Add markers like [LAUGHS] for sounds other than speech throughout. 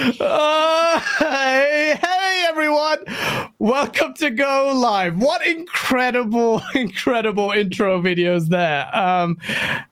Uh, hey, hey, everyone. Welcome to Go Live. What incredible, [LAUGHS] incredible intro videos there. Um,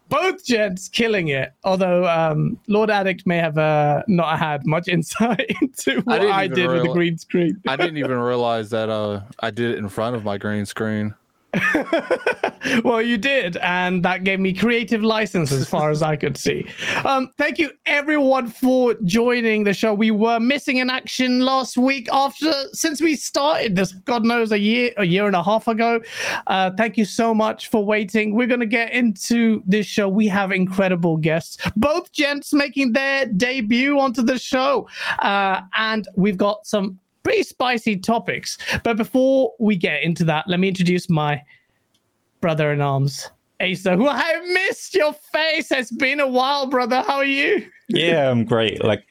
both gents killing it. Although um, Lord Addict may have uh, not had much [LAUGHS] insight into what I, I did with the green screen. I didn't even realize that uh, I did it in front of my green screen. [LAUGHS] well, you did, and that gave me creative license as far as I could see. Um, thank you, everyone, for joining the show. We were missing in action last week after since we started this. God knows a year, a year and a half ago. Uh, thank you so much for waiting. We're gonna get into this show. We have incredible guests, both gents making their debut onto the show, uh, and we've got some pretty spicy topics. But before we get into that, let me introduce my brother in arms, Asa, who I missed your face. It's been a while, brother. How are you? Yeah, I'm [LAUGHS] great. Like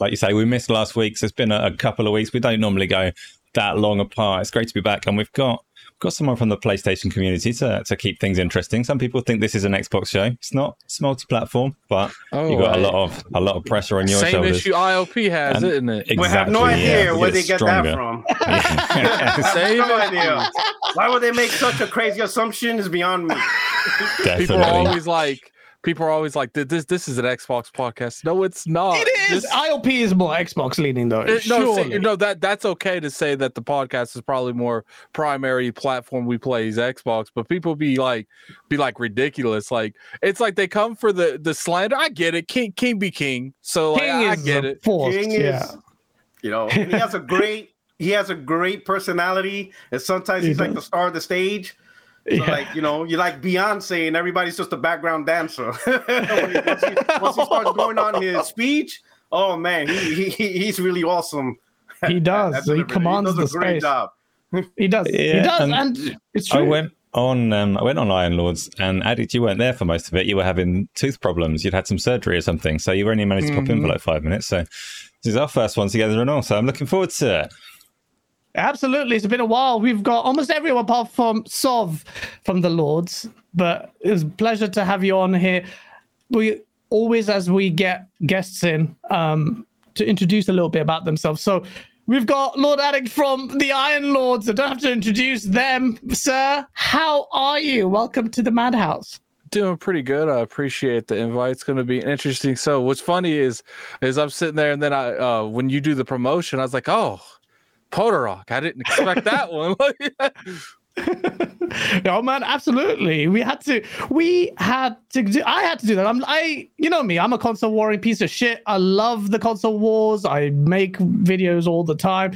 like you say, we missed last week, so it's been a, a couple of weeks. We don't normally go that long apart. It's great to be back, and we've got got someone from the PlayStation community to, to keep things interesting. Some people think this is an Xbox show. It's not. It's multi-platform, but oh, you got right. a lot of a lot of pressure on your Same shoulders. Same issue ILP has, and isn't it? Exactly, we have no idea yeah, where they get stronger. that from. [LAUGHS] [LAUGHS] Same no idea. Why would they make such a crazy assumption? Is beyond me. [LAUGHS] Definitely. People are always like, people are always like, "This this is an Xbox podcast." No, it's not. It is. This, ILP is more Xbox leaning though. It, no, see, no, that that's okay to say that the podcast is probably more primary platform we play is Xbox, but people be like, be like ridiculous. Like it's like they come for the the slander. I get it. King King be king. So king like, I get it. Forced, king yeah. is, you know, he has a [LAUGHS] great he has a great personality, and sometimes he's like the star of the stage. So yeah. like you know, you're like Beyonce, and everybody's just a background dancer. [LAUGHS] once, he, [LAUGHS] once, he, starts going on his speech, oh man, he, he he's really awesome. He [LAUGHS] does. he commands he does the great space. job. He does. Yeah, he does, and, and, it's true. I went on. Um, I went on Iron Lords, and Addict, you weren't there for most of it. You were having tooth problems. You'd had some surgery or something, so you only managed to mm-hmm. pop in for mm-hmm. like five minutes. So this is our first one together and all. So I'm looking forward to it. Absolutely. It's been a while. We've got almost everyone apart from Sov from the Lords, but it was a pleasure to have you on here. We always, as we get guests in, um, to introduce a little bit about themselves. So we've got Lord Addict from the Iron Lords. I don't have to introduce them, sir. How are you? Welcome to the Madhouse doing pretty good. I appreciate the invite. It's going to be interesting. So what's funny is, is I'm sitting there and then I, uh, when you do the promotion, I was like, oh, Podorok. I didn't expect that one. [LAUGHS] [LAUGHS] no [LAUGHS] man absolutely. We had to we had to do i had to do that. I'm i you know me i'm a console warring piece of shit. I love the console wars. I make videos all the time.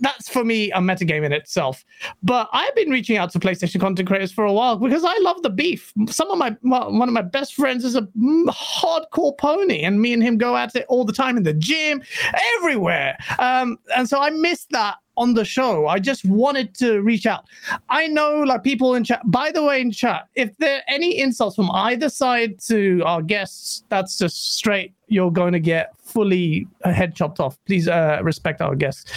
That's for me a metagame in itself. But i've been reaching out to playstation content creators for a while because i love the beef. Some of my one of my best friends is a hardcore pony and me and him go at it all the time in the gym everywhere. Um and so i missed that on the show. I just wanted to reach out. I know like people in chat. By the way, in chat, if there are any insults from either side to our guests, that's just straight. You're going to get fully head chopped off. Please uh, respect our guests.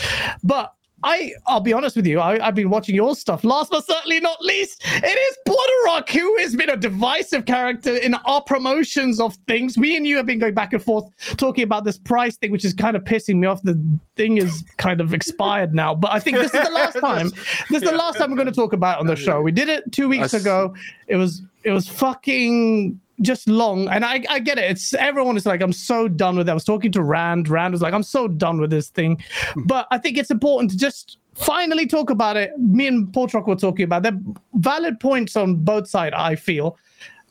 But I I'll be honest with you. I, have been watching your stuff. Last but certainly not least, it is Rock, who has been a divisive character in our promotions of things. Me and you have been going back and forth talking about this price thing, which is kind of pissing me off. The thing is kind of expired now, but I think this is the last [LAUGHS] time. This is the last time we're going to talk about it on the show. We did it two weeks ago. It was it was fucking just long. And I, I get it. It's everyone is like, I'm so done with it. I was talking to Rand. Rand was like, I'm so done with this thing. Hmm. But I think it's important to just finally talk about it. Me and Paul Portrock were talking about there valid points on both sides, I feel.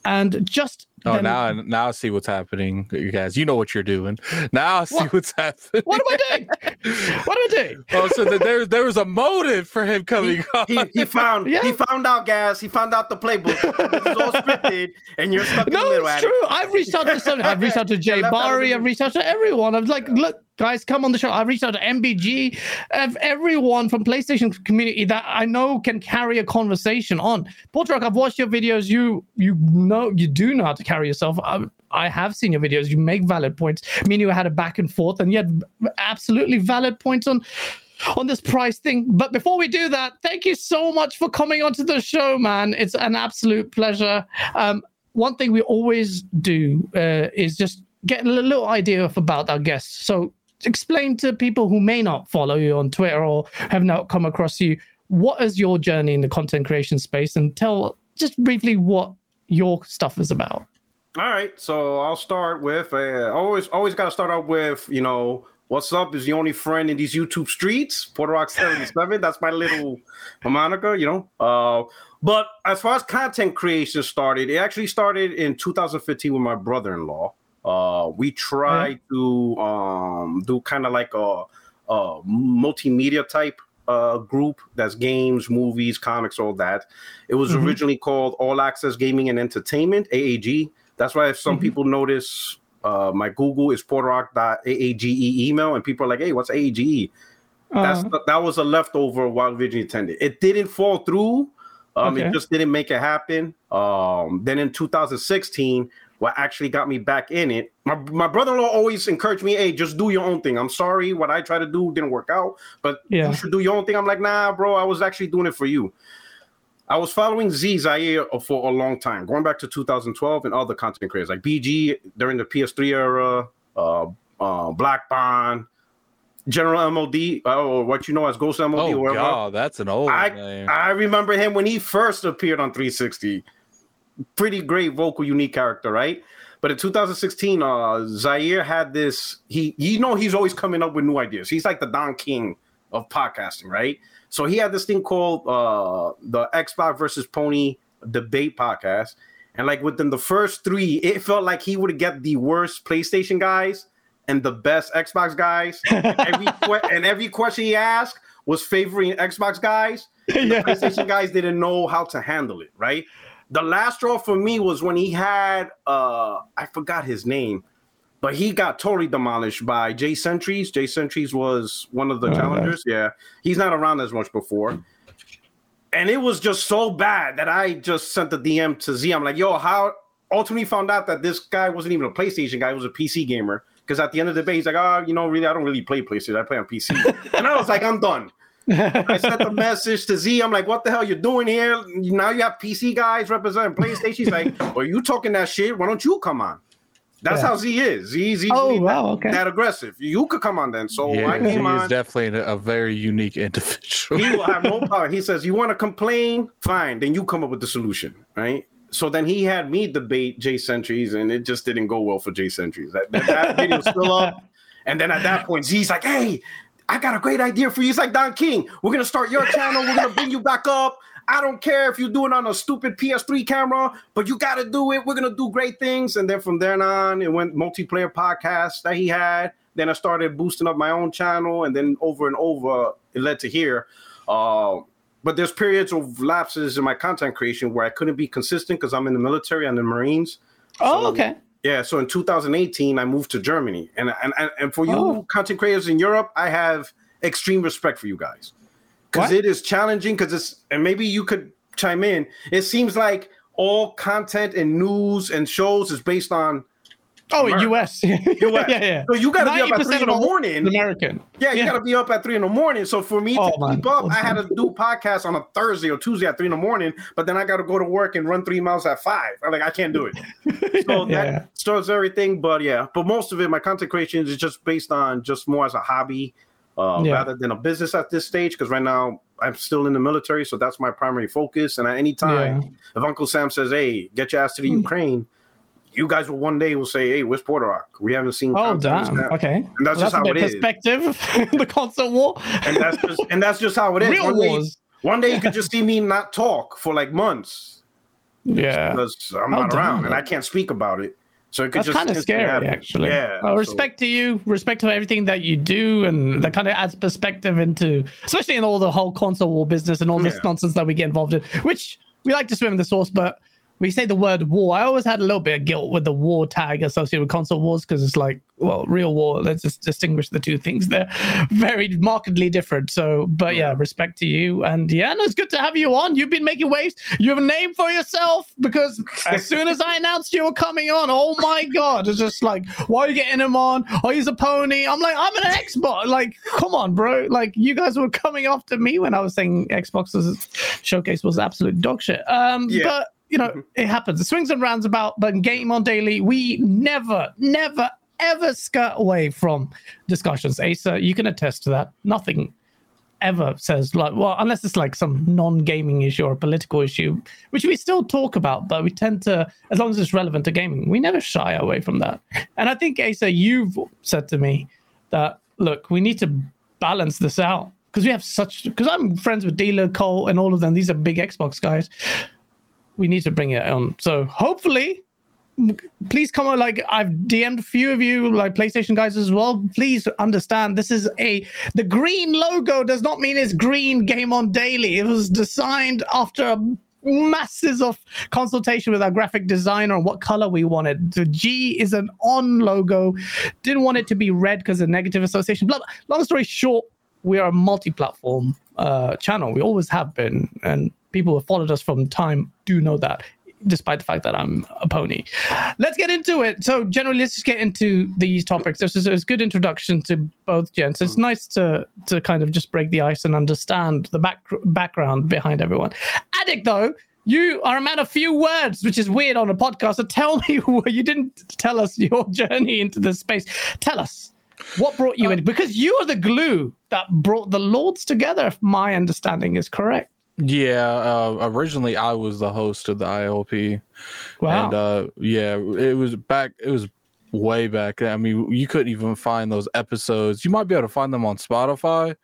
And just Oh, then, now now I see what's happening, you guys. You know what you're doing. Now I see what? what's happening. What am I doing? [LAUGHS] what am I doing? Oh, so that there there was a motive for him coming he, he, he, found [LAUGHS] yeah. he found out, guys. He found out the playbook. It's all [LAUGHS] scripted, and you're stuck no, in the middle. No, it's true. I've reached out to some. I've reached out to Jay Barry. I've reached out to everyone. I was like, look, guys, come on the show. I reached out to MBG, of everyone from PlayStation community that I know can carry a conversation on. Portrock, I've watched your videos. You you know you do know how to carry yourself. I, I have seen your videos. You make valid points. Me and you had a back and forth, and you had absolutely valid points on on this price thing. But before we do that, thank you so much for coming onto the show, man. It's an absolute pleasure. Um, one thing we always do uh, is just get a little idea of about our guests. So explain to people who may not follow you on Twitter or have not come across you what is your journey in the content creation space and tell just briefly what your stuff is about. All right, so I'll start with uh, always always got to start out with you know what's up is the only friend in these YouTube streets, Puerto Rock seventy seven. That's my little moniker, you know. Uh, but as far as content creation started, it actually started in 2015 with my brother in law. Uh, we tried to um, do kind of like a, a multimedia type uh, group that's games, movies, comics, all that. It was mm-hmm. originally called All Access Gaming and Entertainment (AAG). That's why if some mm-hmm. people notice uh, my Google is portrock.aage email, and people are like, "Hey, what's AAGE?" Uh-huh. That's that was a leftover while originally intended. It didn't fall through. Um, okay. It just didn't make it happen. Um, then in 2016, what actually got me back in it. My, my brother-in-law always encouraged me, hey, just do your own thing. I'm sorry, what I tried to do didn't work out, but yeah. you should do your own thing. I'm like, nah, bro, I was actually doing it for you. I was following Z Zaire for a long time, going back to 2012 and other content creators like BG during the PS3 era, uh, uh, Black Bond, General MOD, or what you know as Ghost MOD. Oh, God, that's an old I, name. I remember him when he first appeared on 360 pretty great vocal, unique character, right? But in 2016, uh, Zaire had this. He, you know, he's always coming up with new ideas. He's like the Don King of podcasting, right? So he had this thing called uh, the Xbox versus Pony debate podcast, and like within the first three, it felt like he would get the worst PlayStation guys and the best Xbox guys. and, every [LAUGHS] que- and every question he asked was favoring Xbox guys. [LAUGHS] yeah. The PlayStation guys didn't know how to handle it, right? The last straw for me was when he had uh I forgot his name, but he got totally demolished by Jay Centuries. Jay Centuries was one of the oh, challengers. Nice. Yeah, he's not around as much before. And it was just so bad that I just sent the DM to Z. I'm like, yo, how ultimately found out that this guy wasn't even a PlayStation guy, he was a PC gamer. Because at the end of the day, he's like, oh, you know, really, I don't really play PlayStation. I play on PC. [LAUGHS] and I was like, I'm done. I sent the message to Z. I'm like, what the hell you doing here? Now you have PC guys representing PlayStation. He's like, well, you talking that shit? Why don't you come on? That's yeah. how Z is. Z, easily oh, wow, okay. that aggressive. You could come on then. So yeah, I came on. definitely a very unique individual. he will have no [LAUGHS] power. He says, You want to complain? Fine. Then you come up with the solution. Right. So then he had me debate Jay Centuries, and it just didn't go well for Jay Centuries. That, that, that video [LAUGHS] still up. And then at that point, Z's like, Hey, I got a great idea for you. It's like Don King. We're gonna start your channel. We're gonna bring you back up. I don't care if you do it on a stupid PS3 camera, but you got to do it. We're gonna do great things. And then from then on, it went multiplayer podcasts that he had. Then I started boosting up my own channel, and then over and over, it led to here. Uh, but there's periods of lapses in my content creation where I couldn't be consistent because I'm in the military and the Marines. Oh, so, okay. Yeah, so in 2018, I moved to Germany, and and and for you oh. content creators in Europe, I have extreme respect for you guys because it is challenging. Because it's and maybe you could chime in. It seems like all content and news and shows is based on Oh, US. US. [LAUGHS] yeah, yeah. So you got to be up at three in the morning. American. Yeah, you yeah. got to be up at three in the morning. So for me oh, to man. keep up, I had to do podcasts on a Thursday or Tuesday at three in the morning. But then I got to go to work and run three miles at five. I'm like, I can't do it. [LAUGHS] So yeah. that starts everything. But yeah, but most of it, my content creation is just based on just more as a hobby uh, yeah. rather than a business at this stage. Because right now I'm still in the military, so that's my primary focus. And at any time, if Uncle Sam says, "Hey, get your ass to the hmm. Ukraine," you guys will one day will say, "Hey, where's Puerto Rock? We haven't seen." Oh, damn. Okay, and that's well, just how it perspective, is. Perspective, [LAUGHS] the constant war, and that's just and that's just how it is. Real one wars. Day, one day you could [LAUGHS] just see me not talk for like months. Yeah, because I'm oh, not around and I can't speak about it. So it could That's kind of scary, actually. Yeah. Well, respect to you, respect to everything that you do, and that kind of adds perspective into, especially in all the whole console war business and all this yeah. nonsense that we get involved in, which we like to swim in the source, but we say the word war, I always had a little bit of guilt with the war tag associated with console wars because it's like, well, real war. Let's just distinguish the two things. They're [LAUGHS] very markedly different. So, but yeah, respect to you. And yeah, no, it's good to have you on. You've been making waves. You have a name for yourself because as [LAUGHS] soon as I announced you were coming on, oh my God, it's just like, why are you getting him on? Oh, he's a pony. I'm like, I'm an Xbox. Like, come on, bro. Like, you guys were coming after me when I was saying Xbox's showcase was absolute dog shit. Um, yeah. But you know, mm-hmm. it happens. The swings and roundabouts, but in Game on Daily, we never, never, ever skirt away from discussions. Asa, you can attest to that. Nothing ever says like well unless it's like some non-gaming issue or a political issue which we still talk about but we tend to as long as it's relevant to gaming we never shy away from that and i think asa you've said to me that look we need to balance this out because we have such because i'm friends with dealer cole and all of them these are big xbox guys we need to bring it on. So hopefully please come on like i've dm'd a few of you like playstation guys as well. Please understand this is a the green logo does not mean it's green game on daily. It was designed after masses of consultation with our graphic designer on what color we wanted. The g is an on logo. Didn't want it to be red because of negative association. Blah, blah. long story short we are a multi-platform uh, channel. We always have been. And people who have followed us from time do know that despite the fact that I'm a pony. Let's get into it. So, generally, let's just get into these topics. This is a good introduction to both gents. It's nice to to kind of just break the ice and understand the back background behind everyone. Addict, though, you are a man of few words, which is weird on a podcast. So, tell me, [LAUGHS] you didn't tell us your journey into this space. Tell us. What brought you in? Uh, because you are the glue that brought the Lords together, if my understanding is correct. Yeah, uh, originally I was the host of the ILP. Wow. And uh, yeah, it was back. It was way back. I mean, you couldn't even find those episodes. You might be able to find them on Spotify,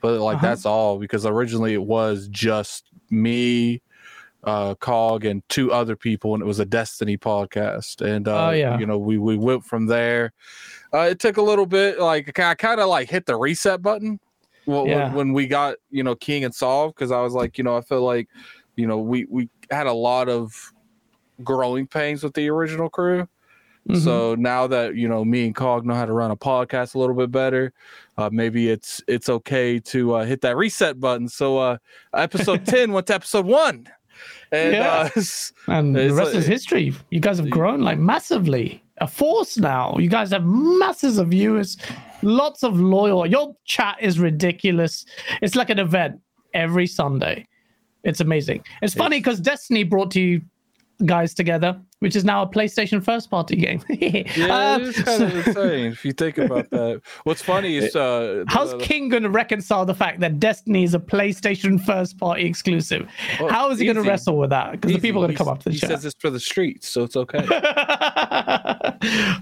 but like Uh-huh. that's all because originally it was just me, uh, Cog, and two other people, and it was a Destiny podcast. And uh, Oh, yeah. you know, we we went from there. Uh, it took a little bit. Like I kind of like hit the reset button well, Yeah. when, we got you know King and Solve because I was like, you know, I feel like you know we we had a lot of growing pains with the original crew. Mhm. So now that you know me and Cog know how to run a podcast a little bit better, uh, maybe it's it's okay to uh, hit that reset button. So uh, episode [LAUGHS] ten went to episode one, and Yeah. uh, [LAUGHS] And the rest is history. You guys have grown like massively. A force now. You guys have masses of viewers, lots of loyal. Your chat is ridiculous. It's like an event every Sunday. It's amazing. It's funny because Destiny brought you guys together, which is now a PlayStation first party game. [LAUGHS] yeah, Um, it's kind of insane if you think about that. What's funny is uh, How's the- King going to reconcile the fact that Destiny is a PlayStation first party exclusive? Well, How is he going to wrestle with that? Because the people are going to come up to the show. He says it's for the streets, so it's okay.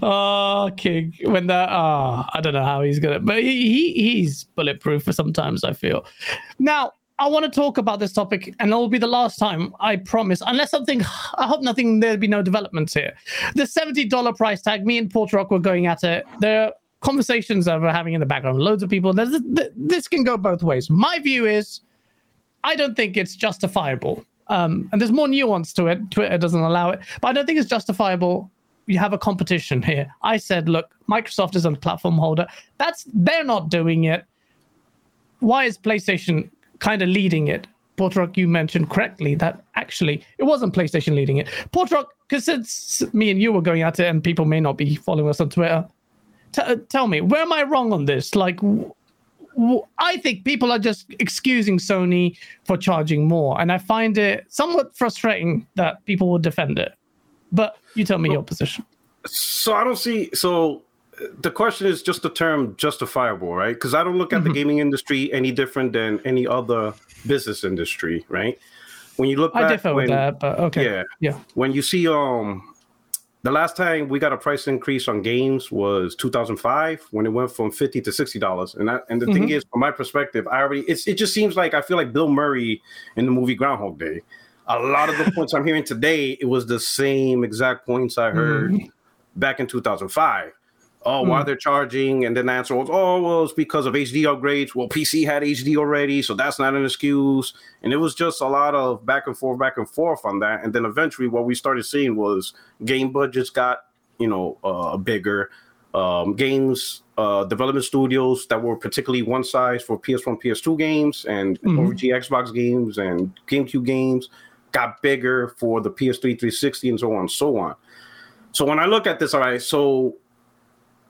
oh, [LAUGHS] King. When that, ah, I don't know how he's gonna, but he, he he's bulletproof for sometimes. I feel. Now, I want to talk about this topic, and it will be the last time. I promise. Unless something, I hope nothing. There'll be no developments here. The seventy dollar price tag. Me and Port Rock were going at it. There are conversations that we're having in the background. Loads of people. There's, this can go both ways. My view is, I don't think it's justifiable. Um, and there's more nuance to it. Twitter doesn't allow it, but I don't think it's justifiable you have a competition here. I said, look, Microsoft is a platform holder. That's they're not doing it. Why is PlayStation kind of leading it? Portrock, you mentioned correctly that actually it wasn't PlayStation leading it. Portrock, because since me and you were going at it, and people may not be following us on Twitter, t- uh, tell me where am I wrong on this? Like, w- w- I think people are just excusing Sony for charging more, and I find it somewhat frustrating that people would defend it. But you tell me your position. So I don't see. So the question is just the term justifiable, right? Because I don't look at the mm-hmm. gaming industry any different than any other business industry, right? When you look, I back differ when, with that, but okay. Yeah. Yeah. when you see um the last time we got a price increase on games was 2005 when it went from 50 to 60 dollars and that and the thing mm-hmm. is from my perspective i already it's it just seems like i feel like bill murray in the movie groundhog day a lot of the [LAUGHS] points i'm hearing today it was the same exact points i heard mm-hmm. back in 2005 oh why they're charging? And then the answer was oh well it's because of hd upgrades. Well pc had hd already so that's not an excuse. And it was just a lot of back and forth back and forth on that. And then eventually what we started seeing was game budgets got you know uh, bigger. Um, games uh, development studios that were particularly one size for ps1 ps2 games and Mhm. OG xbox games and gamecube games got bigger for the ps3 360 and so on and so on. So when i look at this all right so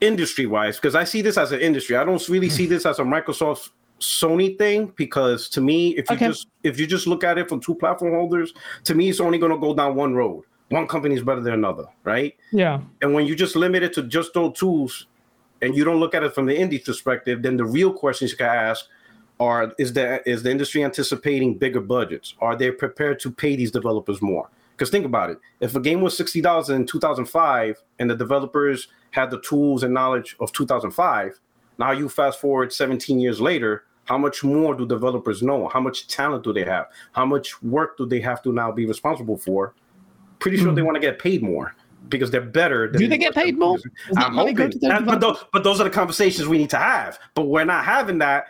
industry wise because i see this as an industry i don't really see mm-hmm. this as a microsoft sony thing because to me if you Okay. just if you just look at it from two platform holders to me it's only going to go down one road one company is better than another, right? Yeah. And when you just limit it to just those tools and you don't look at it from the indie perspective, then the real questions you can ask are is the is the industry anticipating bigger budgets? Are they prepared to pay these developers more? Because think about it. If a game was sixty dollars in two thousand five, and the developers had the tools and knowledge of two thousand five, now you fast forward seventeen years later. How much more do developers know? How much talent do they have? How much work do they have to now be responsible for? Pretty sure mm. they want to get paid more because they're better. do they get paid more? I'm hoping. but, those, but those are the conversations we need to have. But we're not having that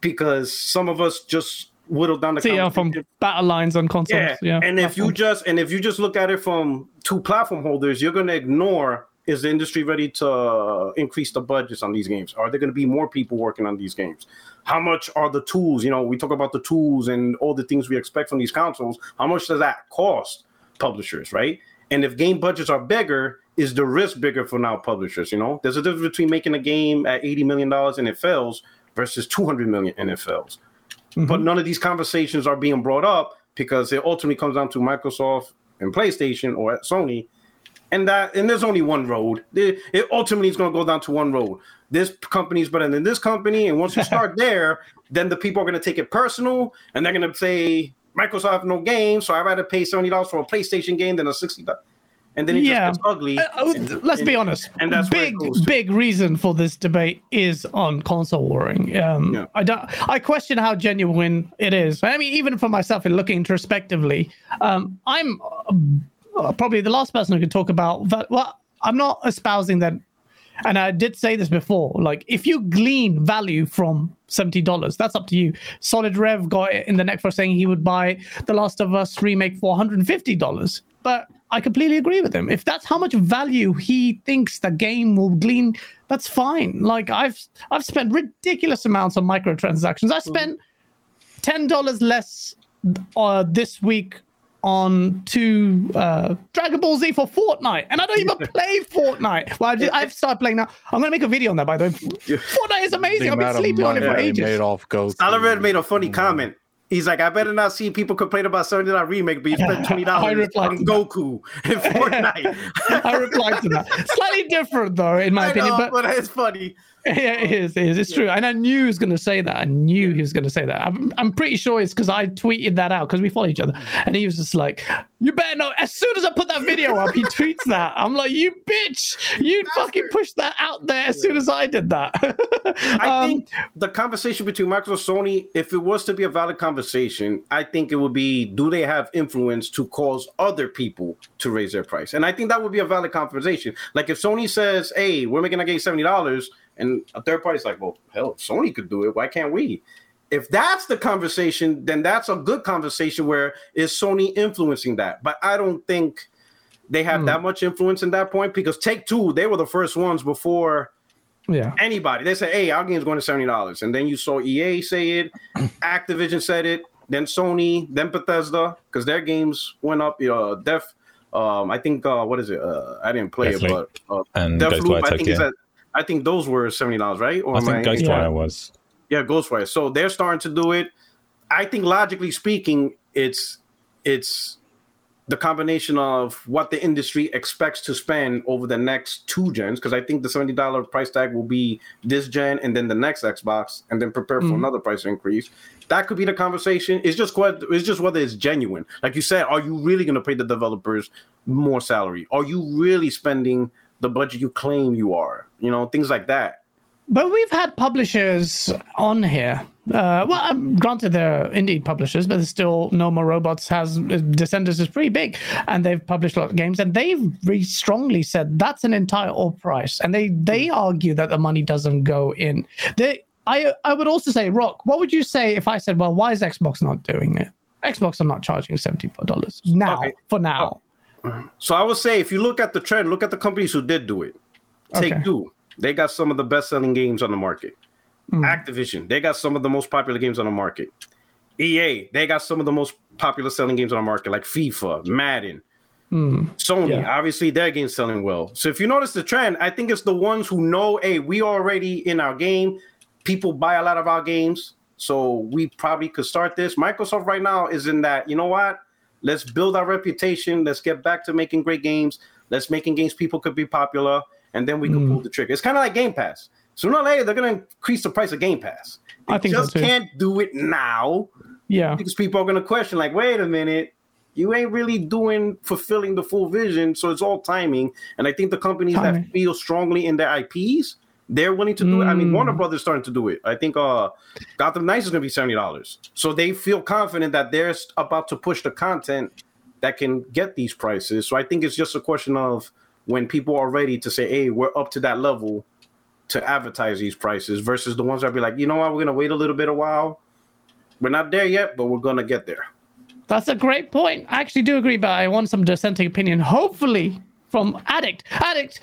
because some of us just whittle down the See, yeah, from battle lines on consoles. Yeah. yeah. And if you just and if you just look at it from two platform holders, you're gonna ignore is the industry ready to increase the budgets on these games? Are there going to be more people working on these games? How much are the tools? You know, we talk about the tools and all the things we expect from these consoles. How much does that cost publishers, right? And if game budgets are bigger, is the risk bigger for now publishers? You know, there's a difference between making a game at $80 million and it fails versus 200 million NFLs. Mm-hmm. But none of these conversations are being brought up because it ultimately comes down to Microsoft and PlayStation or Sony. And that and there's only one road. It, ultimately is going to go down to one road. This company is better than this company, and once you start [LAUGHS] there, then the people are going to take it personal, and they're going to say Microsoft no game, so I'd rather pay seventy dollars for a PlayStation game than a sixty dollars and then it yeah. just gets ugly. Uh, uh and, let's and, be honest. And that's big, big reason for this debate is on console warring. Um, yeah. I don't. I question how genuine it is. I mean, even for myself, in looking introspectively, um, I'm uh, probably the last person who could talk about that. Well, I'm not espousing that. And I did say this before. Like, if you glean value from seventy dollars, that's up to you. Solid Rev got it in the neck for saying he would buy The Last of Us remake for one hundred and fifty dollars. But I completely agree with him. If that's how much value he thinks the game will glean, that's fine. Like I've I've spent ridiculous amounts on microtransactions. I spent ten dollars less uh, this week on to uh, Dragon Ball Z for Fortnite, and I don't even play Fortnite. Well, I have started playing now. I'm gonna make a video on that, by the way. Fortnite is amazing. I've been sleeping on it for ages. Made off Ghost. Oliver made a funny comment. He's like, I better not see people complain about seventy dollar remake, but you spent [LAUGHS] twenty dollars on Goku in [LAUGHS] Fortnite. I replied to that. Slightly different though, in my I opinion, know, but, but it's funny. [LAUGHS] Yeah, it is. It is. It's true. And I knew he was going to say that. I knew he was going to say that. I'm, I'm pretty sure it's because I tweeted that out because we follow each other. And he was just like, you better know. As soon as I put that video up, he tweets that. I'm like, you bitch. You fucking pushed that out there as soon as I did that. [LAUGHS] I um, think the conversation between Microsoft and Sony, if it was to be a valid conversation, I think it would be do they have influence to cause other people to raise their price? And I think that would be a valid conversation. Like if Sony says, hey, we're making a game $70 and a third party's like, well, hell, Sony could do it. Why can't we? If that's the conversation, then that's a good conversation where is Sony influencing that? But I don't think they have mm. that much influence in that point because Take Two, they were the first ones before yeah anybody. They said, hey, our game's going to $70. And then you saw EA say it, [CLEARS THROAT] Activision said it, then Sony, then Bethesda, because their games went up. You know, Def, um, I think, uh, what is it? Uh, I didn't play it, but uh, and Deathloop, I think yeah. at I think those were seventy dollars, right? Or I think Ghostwire yeah. was. Yeah, Ghostwire. So they're starting to do it. I think logically speaking, it's it's the combination of what the industry expects to spend over the next two gens, because I think the seventy dollar price tag will be this gen and then the next Xbox, and then prepare for mm-hmm. another price increase. That could be the conversation. It's just what it's just whether it's genuine. Like you said, are you really going to pay the developers more salary? Are you really spending the budget you claim you are, you know, things like that. But we've had publishers on here. Uh, well, um, granted, they're indie publishers, but still, No More Robots has Descenders is pretty big, and they've published a lot of games, and they've very strongly said that's an entire off price, and they they argue that the money doesn't go in. They, I I would also say, Rock, what would you say if I said, well, why is Xbox not doing it? Xbox are not charging seventy four dollars now okay. for now. So I would say if you look at the trend, look at the companies who did do it. Take okay. Two, they got some of the best selling games on the market. Mm. Activision, they got some of the most popular games on the market. EA, they got some of the most popular selling games on the market, like FIFA, Madden. Mm. Sony, yeah. obviously, their game's selling well. So if you notice the trend, I think it's the ones who know, hey, we already in our game. People buy a lot of our games, so we probably could start this. Microsoft right now is in that. You know what? Let's build our reputation. Let's get back to making great games. Let's making games people could be popular, and then we can pull mm. the trigger. It's kind of like Game Pass. Sooner or later, they're going to increase the price of Game Pass. They I think so just too. can't do it now Yeah. because people are going to question, like, wait a minute, you ain't really doing fulfilling the full vision. So it's all timing. And I think the companies Timing. that feel strongly in their IPs, they're willing to do it. I mean, Mm. Warner Brothers starting to do it. I think uh, Gotham Knights is going to be seventy dollars. So they feel confident that they're about to push the content that can get these prices. So I think it's just a question of when people are ready to say, "Hey, we're up to that level." To advertise these prices versus the ones that be like, you know what, we're gonna wait a little bit a while. We're not there yet, but we're gonna get there. That's a great point. I actually do agree, but I want some dissenting opinion. Hopefully, from Addict. Addict,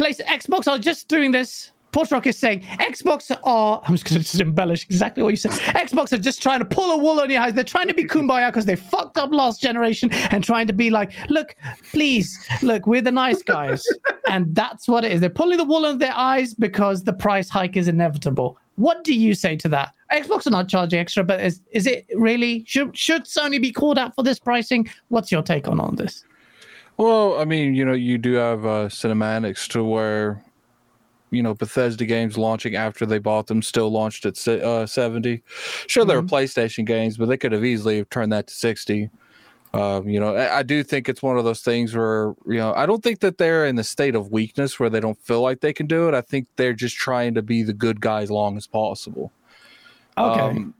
place Xbox are just doing this. Portrock is saying Xbox are. I'm just going to just embellish exactly what you said. Xbox are just trying to pull a wool on your eyes. They're trying to be kumbaya because they fucked up last generation and trying to be like, look, please, look, we're the nice guys, [LAUGHS] and that's what it is. They're pulling the wool on their eyes because the price hike is inevitable. What do you say to that? Xbox are not charging extra, but is is it really should should Sony be called out for this pricing? What's your take on all this? Well, I mean, you know, you do have uh, ZeniMax to where, you know, Bethesda games launching after they bought them still launched at uh, 70. Sure, they were PlayStation games, but they could have easily have turned that to 60. Um, you know, I, I do think it's one of those things where, you know, I don't think that they're in the state of weakness where they don't feel like they can do it. I think they're just trying to be the good guy as long as possible. Okay. Um,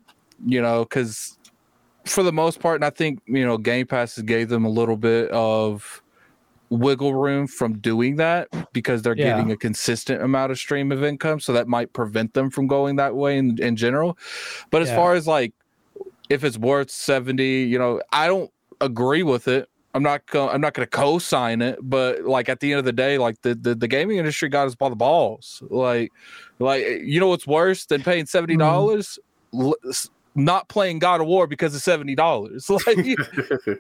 you know, because for the most part, and I think you know, Game Passes gave them a little bit of wiggle room from doing that because they're Yeah. getting a consistent amount of stream of income, so that might prevent them from going that way in, in general. But as Yeah. far as like if it's worth 70, you know, I don't agree with it. I'm not go- I'm not going to co-sign it, but like at the end of the day, like the, the the gaming industry got us by the balls. Like like you know what's worse than paying seventy mm-hmm. dollars? Not playing God of War because it's seventy dollars. [LAUGHS] Like it,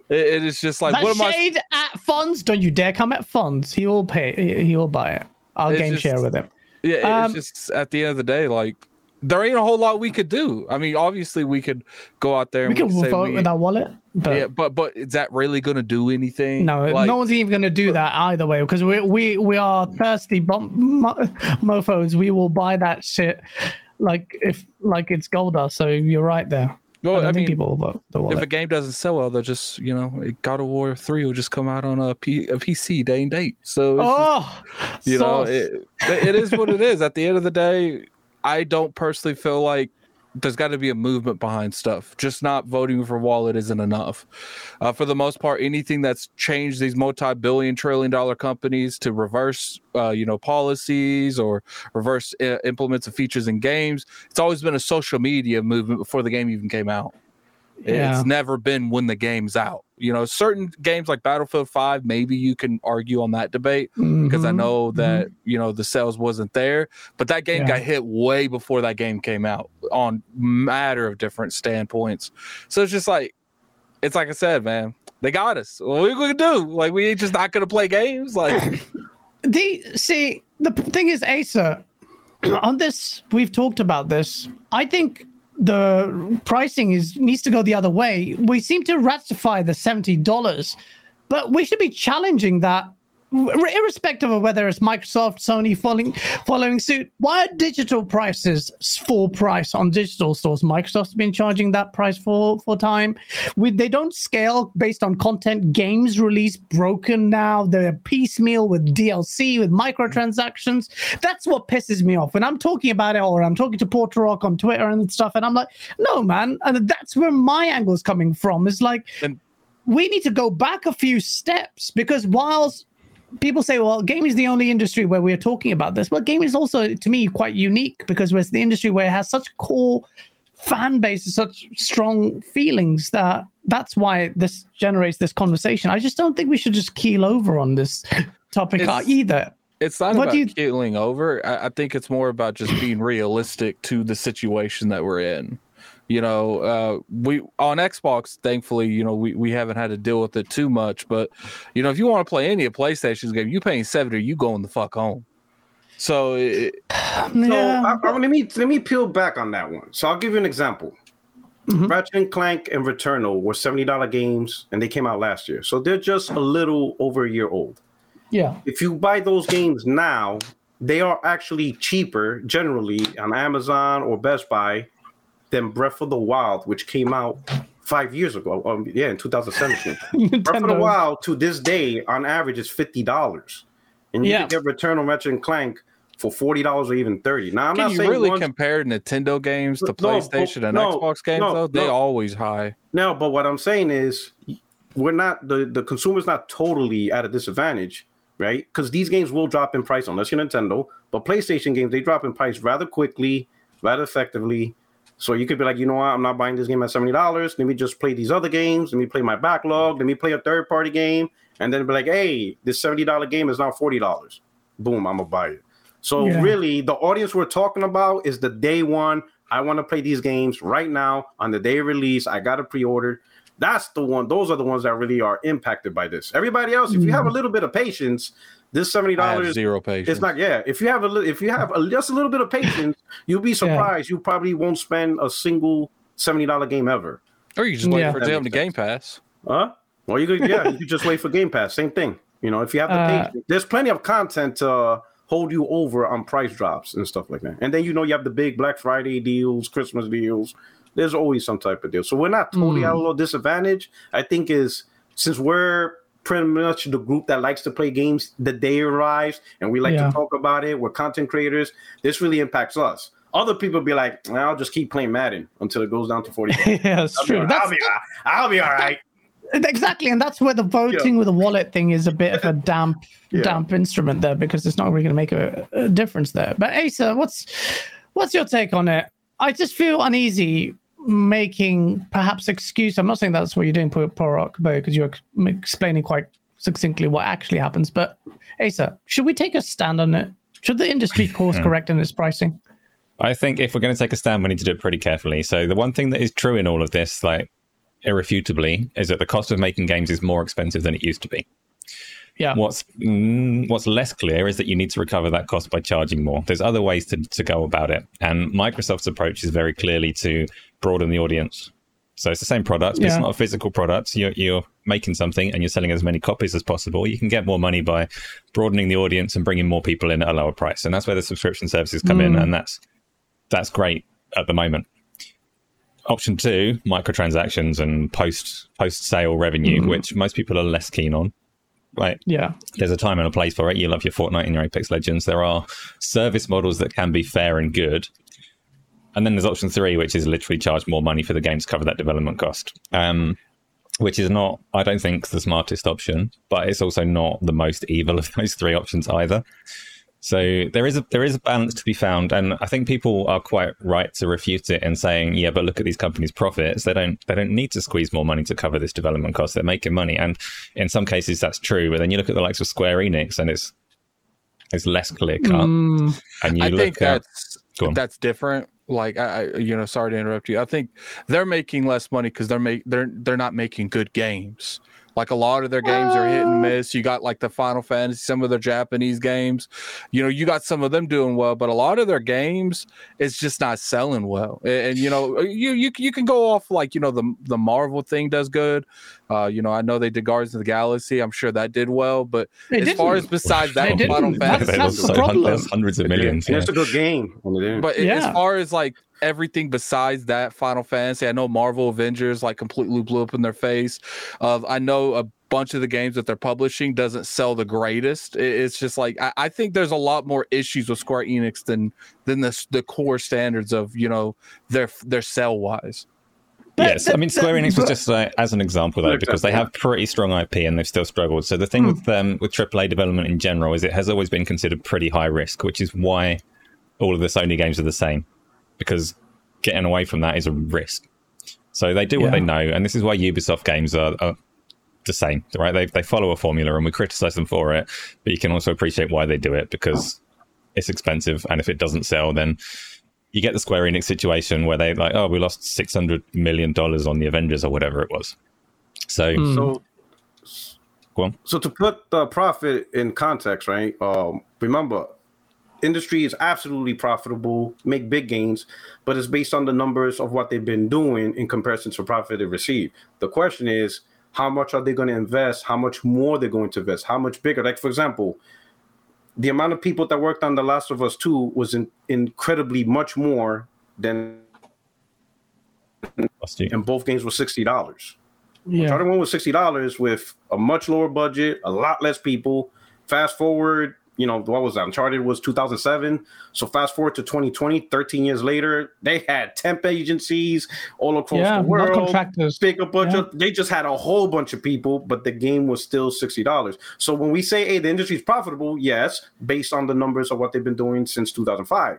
it is just like that what am I? shade at funds. Don't you dare come at funds. He will pay. He, will buy it. I'll game just- share with him. Yeah, Um, it's just at the end of the day, like there ain't a whole lot we could do. I mean, obviously we could go out there We and we could vote we- with our wallet, but yeah, but but is that really going to do anything? no, like, no one's even going to do that either way because we we we are thirsty mo- mofo's. We will buy that shit like if like it's gold dust. So you're right there. Well, I I mean, people will vote if a game doesn't sell well, they'll just you know God of War three will just come out on a, P, a PC day and date. So it's just- oh, you know it, it is what it is. At the end of the day, I don't personally feel like there's got to be a movement behind stuff. Just not voting for wallet isn't enough. Uh, for the most part, anything that's changed these multi-billion, trillion-dollar companies to reverse, uh, you know, policies or reverse uh, implements of features in games, it's always been a social media movement before the game even came out. Yeah. It's never been when the game's out. You know, certain games like Battlefield 5, maybe you can argue on that debate because I mm-hmm. know mm-hmm. that you know the sales wasn't there, but that game Yeah. got hit way before that game came out on matter of different standpoints. So it's just like it's like I said, man, they got us. What are we gonna do? Like we ain't just not gonna play games. Like [LAUGHS] the see the thing is Asa [CLEARS THROAT] on this we've talked about this I think the pricing is needs to go the other way. We seem to ratify the $70 but we should be challenging that irrespective of whether it's Microsoft Sony following following suit why are digital prices full price on digital stores? Microsoft's been charging that price for for time. We, they don't scale based on content. Games release broken now. They're piecemeal with dlc with microtransactions. That's what pisses me off. When i'm talking about it or i'm talking to porter rock on twitter and stuff and i'm like no man. And that's where my angle is coming from. It's like And- we need to go back a few steps because whilst people say, well, gaming is the only industry where we're talking about this. Well, gaming is also, to me, quite unique because it's the industry where it has such core fan base and such strong feelings that that's why this generates this conversation. I just don't think we should just keel over on this [LAUGHS] topic It's- either. it's not What about you- keeling over. I, I think it's more about just being realistic to the situation that we're in. You know, uh, we on Xbox, thankfully, you know, we, we haven't had to deal with it too much. But you know, if you want to play any of PlayStation's game, you paying seventy, you going the fuck home. So it, So yeah. I, I, let me let me peel back on that one. So I'll give you an example. mm-hmm. Ratchet and Clank and Returnal were seventy dollar games, and they came out last year, so they're just a little over a year old. Yeah. If you buy those games now, they are actually cheaper generally on Amazon or Best Buy than Breath of the Wild, which came out five years ago. Um, yeah, in 2017. [LAUGHS] Breath of the Wild to this day, on average, is fifty dollars, and you yeah. can get Returnal Ratchet and Clank for forty dollars or even thirty. Now I'm can not you saying really once... compare Nintendo games to PlayStation no, and no, Xbox games no, though? They always high. No, but what I'm saying is we're not the the consumer's not totally at a disadvantage, right? Because these games will drop in price unless you're Nintendo. But PlayStation games they drop in price rather quickly, rather effectively. So you could be like, you know what, I'm not buying this game at seventy dollars. Let me just play these other games. Let me play my backlog. Let me play a third party game, and then be like, hey, this seventy dollar game is now forty dollars. Boom, I'm gonna buy it. So yeah. really, the audience we're talking about is the day one. I want to play these games right now on the day of release. I got a pre-order. That's the one. Those are the ones that really are impacted by this. Everybody else, if you have a mm. little bit of patience, this seventy dollars zero patience. It's not. Yeah, if you have a if you have a, just a little bit of patience, you'll be surprised. Yeah. You probably won't spend a single seventy dollar game ever. Or you just wait yeah. for them to Game Pass. Huh? Well, you could. Yeah, you could just wait for Game Pass. Same thing. You know, if you have the uh, patience, there's plenty of content to hold you over on price drops and stuff like that. And then you know you have the big Black Friday deals, Christmas deals. There's always some type of deal. So we're not totally mm. at a little disadvantage. I think is since we're pretty much the group that likes to play games the day arrives and we like yeah. to talk about it. We're content creators. This really impacts us. Other people be like, I'll just keep playing Madden until it goes down to 40. [LAUGHS] yeah, that's I'll true. Be, that's, I'll, be, I'll be all right. Exactly, and that's where the voting yeah. with a wallet thing is a bit of a damp, [LAUGHS] yeah. damp instrument there because it's not really going to make a, a, difference there. But Asa, what's what's your take on it? I just feel uneasy making perhaps excuse. I'm not saying that's what you're doing, Porok, because you're explaining quite succinctly what actually happens. But Asa, should we take a stand on it? Should the industry [LAUGHS] course correct in its pricing? I think if we're going to take a stand, we need to do it pretty carefully. So the one thing that is true in all of this, like irrefutably is that the cost of making games is more expensive than it used to be. Yeah. What's mm, what's less clear is that you need to recover that cost by charging more. There's other ways to, to go about it, and Microsoft's approach is very clearly to broaden the audience. So it's the same product, but yeah. it's not a physical product. You're, you're making something and you're selling as many copies as possible. You can get more money by broadening the audience and bringing more people in at a lower price, and that's where the subscription services come mm. in, and that's that's great at the moment option two, microtransactions and post post sale revenue, mm-hmm. which most people are less keen on. Right. Yeah. There's a time and a place for it. You love your Fortnite and your Apex Legends. There are service models that can be fair and good. And then there's option three, which is literally charge more money for the game to cover that development cost. Um, which is not, I don't think, the smartest option, but it's also not the most evil of those three options either. So there is a there is a balance to be found, and I think people are quite right to refute it and saying, "Yeah, but look at these companies' profits. They don't they don't need to squeeze more money to cover this development cost. They're making money." And in some cases, that's true. But then you look at the likes of Square Enix, and it's it's less clear cut. Mm, and you I look think at, that's that's different. Like I, you know, sorry to interrupt you. I think they're making less money because they're make they're they're not making good games. Like a lot of their games are hit and uh. miss. You got like the Final Fantasy, some of their Japanese games. You know, you got some of them doing well, but a lot of their games it's just not selling well. And, and you know, you you you can go off like you know the the Marvel thing does good. Uh, you know, I know they did Guardians of the Galaxy. I'm sure that did well, but they as didn't. far as besides that, Final Fantasy, that's, that's problem. hundreds of millions. Yeah. It's a good game. But yeah. as far as like everything besides that Final Fantasy. I know Marvel Avengers like completely blew up in their face. Uh, I know a bunch of the games that they're publishing doesn't sell the greatest. It's just like I, I, think there's a lot more issues with Square Enix than than the the core standards of you know their their sell wise. yes, I mean Square Enix was just like, as an example though, because they have pretty strong IP and they've still struggled. So the thing hmm. with um, with AAA development in general is it has always been considered pretty high risk, which is why all of the Sony games are the same because getting away from that is a risk. So they do what yeah. they know, and this is why Ubisoft games are, are the same, right? They they follow a formula, and we criticize them for it, but you can also appreciate why they do it because it's expensive, and if it doesn't sell, then you get the Square Enix situation where they like, oh, we lost six hundred million dollars on the Avengers or whatever it was. So, mm. so, so to put the profit in context, right? Um, remember, industry is absolutely profitable, make big gains, but it's based on the numbers of what they've been doing in comparison to profit they receive. The question is, how much are they going to invest? How much more they're going to invest? How much bigger? Like for example, the amount of people that worked on The Last of Us 2 was in, incredibly much more than and both games were sixty dollars. Yeah. Uncharted one was sixty dollars with a much lower budget, a lot less people. Fast forward, you know, what was that? Uncharted was 2007. So fast forward to 2020, 13 years later, they had temp agencies all across yeah, the world. Contractors. Big a bunch yeah. of they just had a whole bunch of people, but the game was still $60. So when we say, hey, the industry is profitable, yes, based on the numbers of what they've been doing since 2005.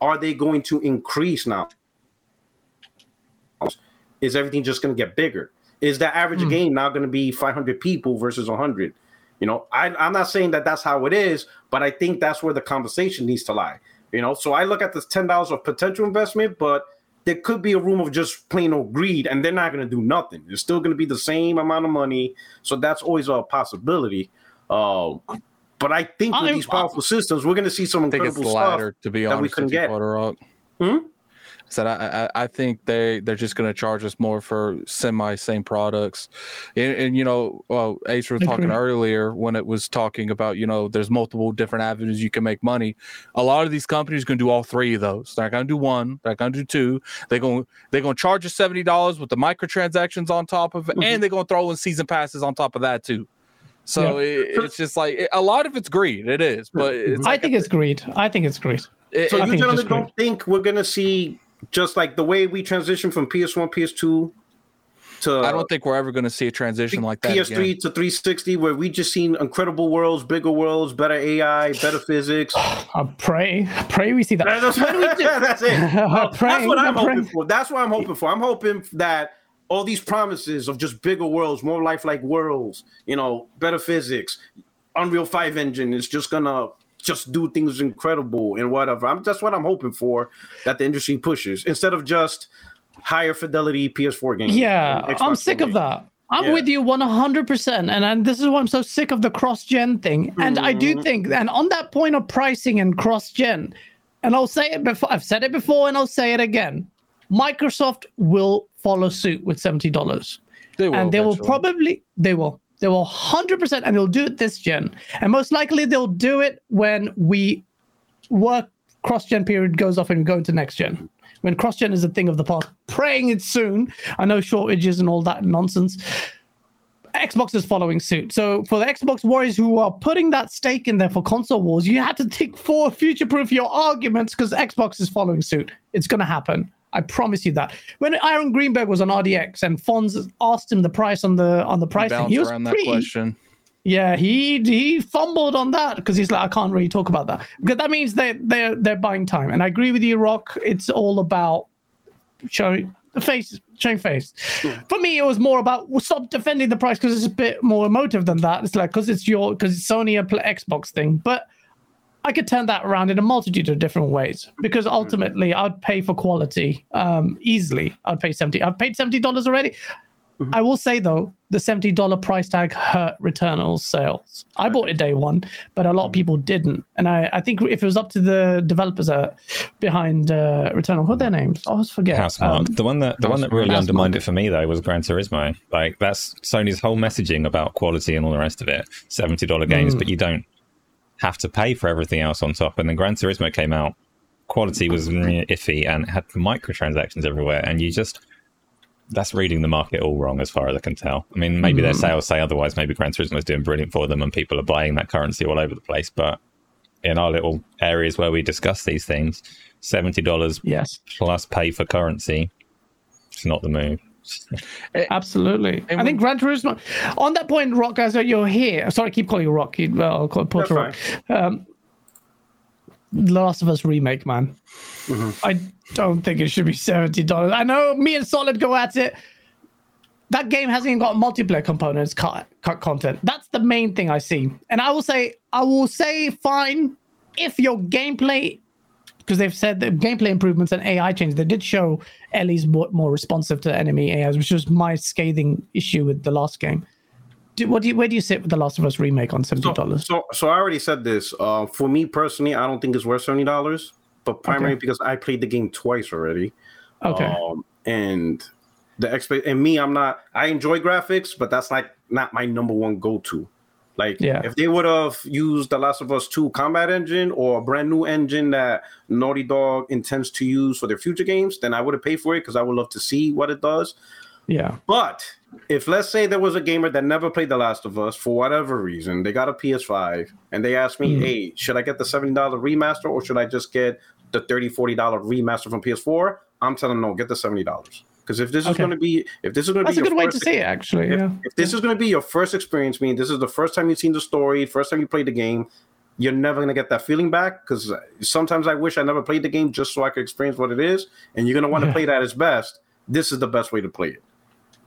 Are they going to increase now? Is everything just going to get bigger? Is the average mm. game now going to be 500 people versus 100? You know, I, I'm not saying that that's how it is, but I think that's where the conversation needs to lie. You know, so I look at this ten dollars of potential investment, but there could be a room of just plain old greed, and they're not going to do nothing. It's still going to be the same amount of money, so that's always a possibility. Uh, but I think with I, these powerful I, systems, we're going to see some incredible stuff to be honest, that we couldn't get. Hmm? Said I, I, I think they they're just going to charge us more for semi same products, and, and, you know, well, Ace was talking earlier when it was talking about you know there's multiple different avenues you can make money. A lot of these companies are going to do all three of those. They're not going to do one. They're going to do two. They're going they're going to charge you seventy dollars with the microtransactions on top of it, mm-hmm. and they're going to throw in season passes on top of that too. So yeah. it, it's just like it, a lot of it's greed. It is, but. I think it's greed. I think it's greed. It, so you gentlemen don't think we're going to see just like the way we transition from PS1, PS2 to I don't think we're ever going to see a transition like that. PS3 again. to 360, where we just seen incredible worlds, bigger worlds, better AI, better physics. [SIGHS] I pray, pray we see that. That's, [LAUGHS] that's it. that's what I'm hoping for. That's what I'm hoping for. I'm hoping that all these promises of just bigger worlds, more lifelike worlds, you know, better physics, Unreal Five engine is just gonna just do things incredible and whatever. I'm, that's what I'm hoping for that the industry pushes instead of just higher fidelity PS4 games. Yeah, I'm sick of that. I'm yeah. with you 100%. And, and this is why I'm so sick of the cross gen thing. And mm-hmm. I do mm-hmm. think, and on that point of pricing and cross gen, and I'll say it before, I've said it before and I'll say it again Microsoft will follow suit with $70. They will, and they eventually. will probably, they will. They will 100%, and they'll do it this gen. And most likely they'll do it when we work cross gen period goes off and we go into next gen. When cross gen is a thing of the past, praying it's soon. I know shortages and all that nonsense. Xbox is following suit. So for the Xbox warriors who are putting that stake in there for console wars, you have to think for future proof your arguments because Xbox is following suit. It's going to happen. I promise you that. When Aaron Greenberg was on RDX and Fonz asked him the price on the on the pricing, he, he was pretty, question. Yeah, he he fumbled on that because he's like, I can't really talk about that because that means they they're they're buying time. And I agree with you, Rock. It's all about showing the face, showing face. Yeah. For me, it was more about well, stop defending the price because it's a bit more emotive than that. It's like because it's your because it's Sony a Xbox thing, but I could turn that around in a multitude of different ways because mm-hmm. ultimately I'd pay for quality um, easily. I'd pay 70. I've paid $70 already. Mm-hmm. I will say though, the $70 price tag hurt Returnal's sales. I bought it day one, but a lot of mm-hmm. people didn't. And I, I think if it was up to the developers uh, behind uh, Returnal, what are their names? I always forget. Housemarque. Um, the one that the one that really Housemarque. undermined it for me though was Gran Turismo. Like that's Sony's whole messaging about quality and all the rest of it. $70 games, mm. but you don't have to pay for everything else on top. And then Gran Turismo came out, quality was iffy and had microtransactions everywhere, and you just that's reading the market all wrong as far as I can tell. I mean, maybe mm. their sales say otherwise. Maybe Gran Turismo is doing brilliant for them, and people are buying that currency all over the place. But in our little areas where we discuss these things, seventy dollars yes plus pay for currency, it's not the move. Eh, Absolutely. I think Gran Turismo. On that point, Rock, as you're here. Sorry, I keep calling you Rock. Well, I'll call it Porter Rock. Um, Last of Us remake, man. Mm-hmm. I don't think it should be seventy dollars. I know me and Solid go at it. That game hasn't even got multiplayer components, cut, cut content. That's the main thing I see. And I will say, I will say, fine if your gameplay because they've said the gameplay improvements and AI changes. They did show Ellie's more, more responsive to enemy AIs, which was my scathing issue with the last game. do, what do you, where do you sit with the Last of Us remake on seventy So, dollars? so, so I already said this. Uh, for me personally, I don't think it's worth seventy dollars, but primarily Okay. because I played the game twice already. okay, Um, and the expect and me, I'm not. I enjoy graphics, but that's like not my number one go to. Like, Yeah. if they would have used the Last of Us Two combat engine or a brand new engine that Naughty Dog intends to use for their future games, then I would have paid for it because I would love to see what it does. yeah, But if let's say there was a gamer that never played The Last of Us for whatever reason, they got a PS5 and they asked me, Mhm. hey, should I get the $70 remaster or should I just get the $30, $40 remaster from PS4? I'm telling them no, get the $70. Because if this is going to be, if this is going to that's be a your good way to say it. Actually, if, yeah, if this is going to be your first experience, meaning this is the first time you've seen the story, first time you played the game, you're never going to get that feeling back. Because sometimes I wish I never played the game just so I could experience what it is. And you're going to want to Yeah. play that its best. This is the best way to play it.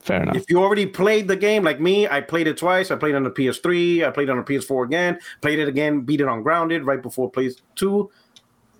fair enough. If you already played the game like me, I played it twice. I played it on the PS3. I played it on the PS4 again. Played it again. Beat it on Grounded right before Play Two.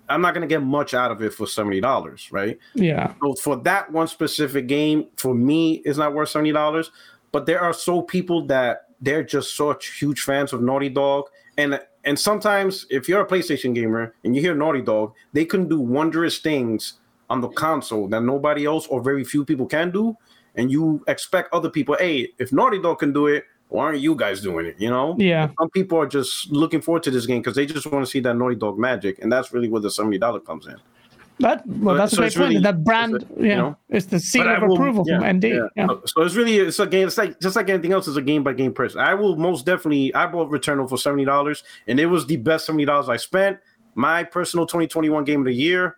I'm not gonna get much out of it for seventy dollars, right? yeah, So for that one specific game, for me, it's not worth seventy dollars. But there are so people that they're just such huge fans of Naughty Dog, and and sometimes if you're a PlayStation gamer and you hear Naughty Dog, they can do wondrous things on the console that nobody else or very few people can do, and you expect other people, hey, if Naughty Dog can do it, why aren't you guys doing it? You know? yeah. Some people are just looking forward to this game because they just want to see that Naughty Dog magic, and that's really where the seventy dollar comes in. That well, that's so a great point. really- that brand, a- yeah, you know? it's the seal of will- approval yeah, from ND. yeah. Yeah. So- So it's really it's a game. It's like just like anything else. It's a game by game person. I will most definitely. I bought Returnal for seventy dollars, and it was the best seventy dollars I spent. My personal twenty twenty one game of the year.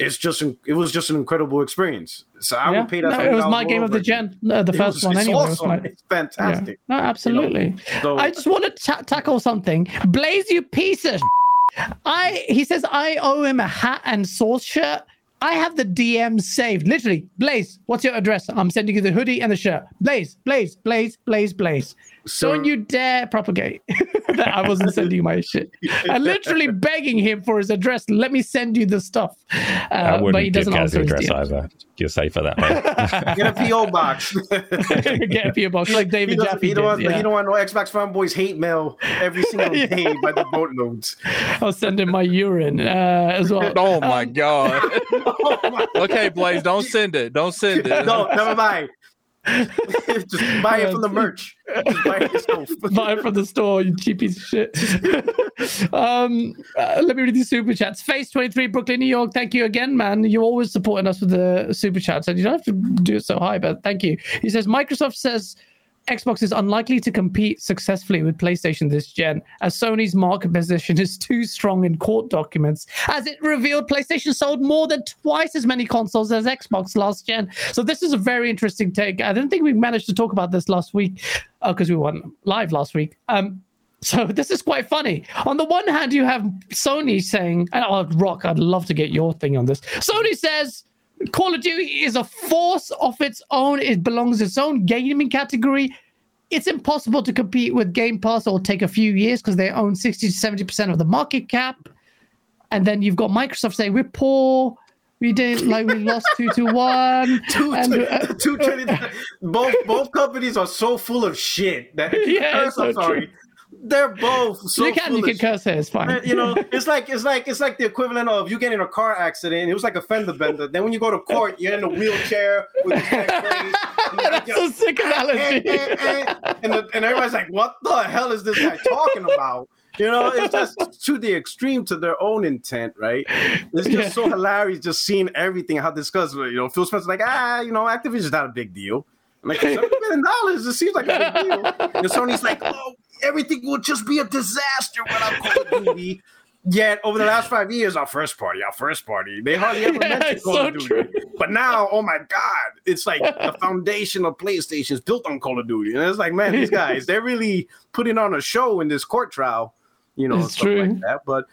It's just it was just an incredible experience. So I Yeah. would pay that. No, it was my game of the gen, uh, the It first was- one it's anyway. Awesome. my- It's fantastic. Yeah. No, absolutely. So I just want to ta- tackle something. Blaze, you piece of. I he says I owe him a hat and sauce shirt. I have the DM saved. Literally, Blaze, what's your address? I'm sending you the hoodie and the shirt. Blaze, Blaze, Blaze, Blaze, Blaze. So- Don't you dare propagate [LAUGHS] that [LAUGHS] I wasn't sending you my shit. [LAUGHS] I'm literally begging him for his address. Let me send you the stuff. Uh, but wouldn't he doesn't Gaz answer his address DMs. either. You're safer that way. [LAUGHS] get a PO box. Get a PO box like David doesn't, Jaffe he, don't want, yeah. he don't want no Xbox fanboys hate mail every single Yeah. day by the boatloads. I'll send him my urine uh, as well. Oh my Um, god. Oh my- Okay, Blaze, don't send it. Don't send it. no, never mind. [LAUGHS] Just buy it from the merch. Just buy it [LAUGHS] buy it from the store, you cheap piece of shit. [LAUGHS] um, uh, let me read these super chats. Face twenty three, Brooklyn, New York. Thank you again, man. You're always supporting us with the super chats, and you don't have to do it so high, but thank you. He says Microsoft says. Xbox is unlikely to compete successfully with PlayStation this gen, as Sony's market position is too strong in court documents. As it revealed, PlayStation sold more than twice as many consoles as Xbox last gen. So this is a very interesting take. I didn't think we managed to talk about this last week because we weren't live last week. Um, so [LAUGHS] this is quite funny. On the one hand, you have Sony saying, and oh, Rock, I'd love to get your thing on this. Sony says Call of Duty is a force of its own. It belongs its own gaming category. It's impossible to compete with Game Pass. It'll take a few years because they own 60 to 70% of the market cap. And then you've got Microsoft saying, we're poor. We did like we lost two to one. [LAUGHS] Two, And, [LAUGHS] two, uh, two trillion. both both companies are so full of shit that [LAUGHS] Yeah, I'm so sorry. true. They're both so you can full you can curse here, it's fine. You know, [LAUGHS] it's like it's like it's like the equivalent of you getting in a car accident. It was like a fender bender. Then when you go to court, you're in a wheelchair with your neck and That's a just- sick [LAUGHS] eh, analogy. eh, eh, and, the, and everybody's like, "What the hell is this guy talking about?" You know, it's just to the extreme to their own intent, right? It's just Yeah. so hilarious just seeing everything how discussed. You know, Phil Spencer's like, ah, you know, Activision's not a big deal. I'm like, seven million dollars. It seems like a big deal. And Sony's like, oh, everything will just be a disaster without Call of Duty. [LAUGHS] Yet over the last five years, our first party, our first party, they hardly ever Yeah, mention it's Call so of Duty. true. But now, oh my God, it's like the foundation of PlayStation is built on Call of Duty. And it's like, man, these [LAUGHS] guys, they're really putting on a show in this court trial, you know, It's stuff true. like that. But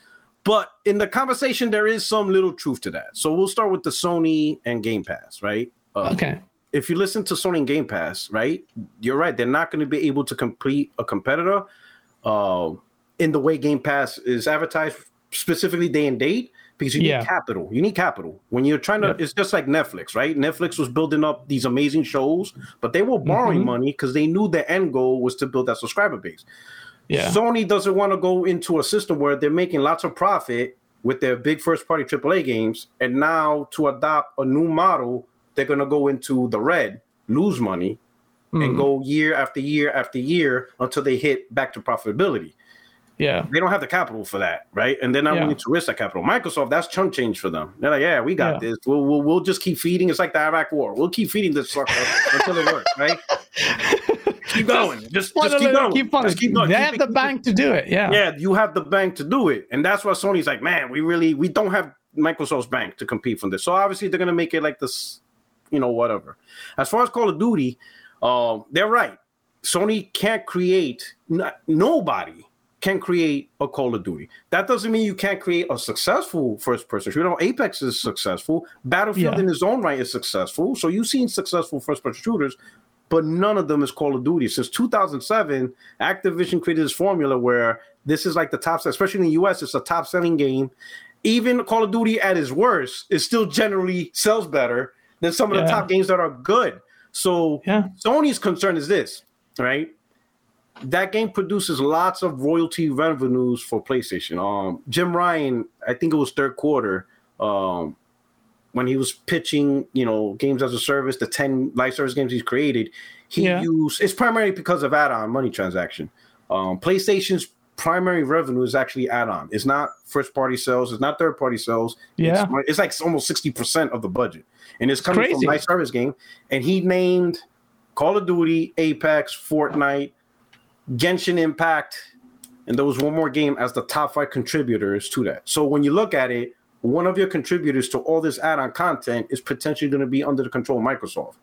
but in the conversation, there is some little truth to that. So we'll start with the Sony and Game Pass, right? Uh, Okay. If you listen to Sony Game Pass, right, you're right. They're not going to be able to complete a competitor uh, in the way Game Pass is advertised, specifically day and date, because you Yeah. need capital. You need capital when you're trying to. Yeah. It's just like Netflix, right? Netflix was building up these amazing shows, but they were borrowing Mhm. money because they knew the end goal was to build that subscriber base. Yeah. Sony doesn't want to go into a system where they're making lots of profit with their big first party AAA games, and now to adopt a new model, they're going to go into the red, lose money, and Mm, go year after year after year until they hit back to profitability. yeah. They don't have the capital for that, right? And they're not Yeah. willing to risk that capital. Microsoft, that's chunk change for them. They're like, yeah, we got Yeah. this. We'll, we'll we'll just keep feeding. It's like the Iraq War. We'll keep feeding this sucker until it works, right? [LAUGHS] keep going. Just, Why just keep going. Keep. Just keep going. They Keep have the bank to do it. Yeah. yeah, you have the bank to do it, and that's why Sony's like, man, we really we don't have Microsoft's bank to compete from this. So obviously they're gonna make it like this, you know, whatever. As far as Call of Duty, um, they're right. Sony can't create. nobody can create a Call of Duty. That doesn't mean you can't create a successful first-person shooter. Apex is successful. Battlefield Yeah. in its own right is successful. So you've seen successful first-person shooters but none of them is Call of Duty. Since 2007, Activision created this formula where this is like the top, especially in the US, it's a top selling game. Even Call of Duty at its worst, it still generally sells better than some of the top games that are good. So Yeah. Sony's concern is this, right? That game produces lots of royalty revenues for PlayStation. Um, Jim Ryan, I think it was third quarter, um, when he was pitching, you know, games as a service, the 10 live service games he's created, he Yeah. used it's primarily because of add-on money transaction. Um, PlayStation's primary revenue is actually add-on. It's not first party sales, it's not third party sales. Yeah. It's, it's like almost 60% of the budget. And it's coming Crazy. from live service game. And he named Call of Duty, Apex, Fortnite, Genshin Impact, and there was one more game as the top five contributors to that. So when you look at it, one of your contributors to all this add-on content is potentially going to be under the control of Microsoft.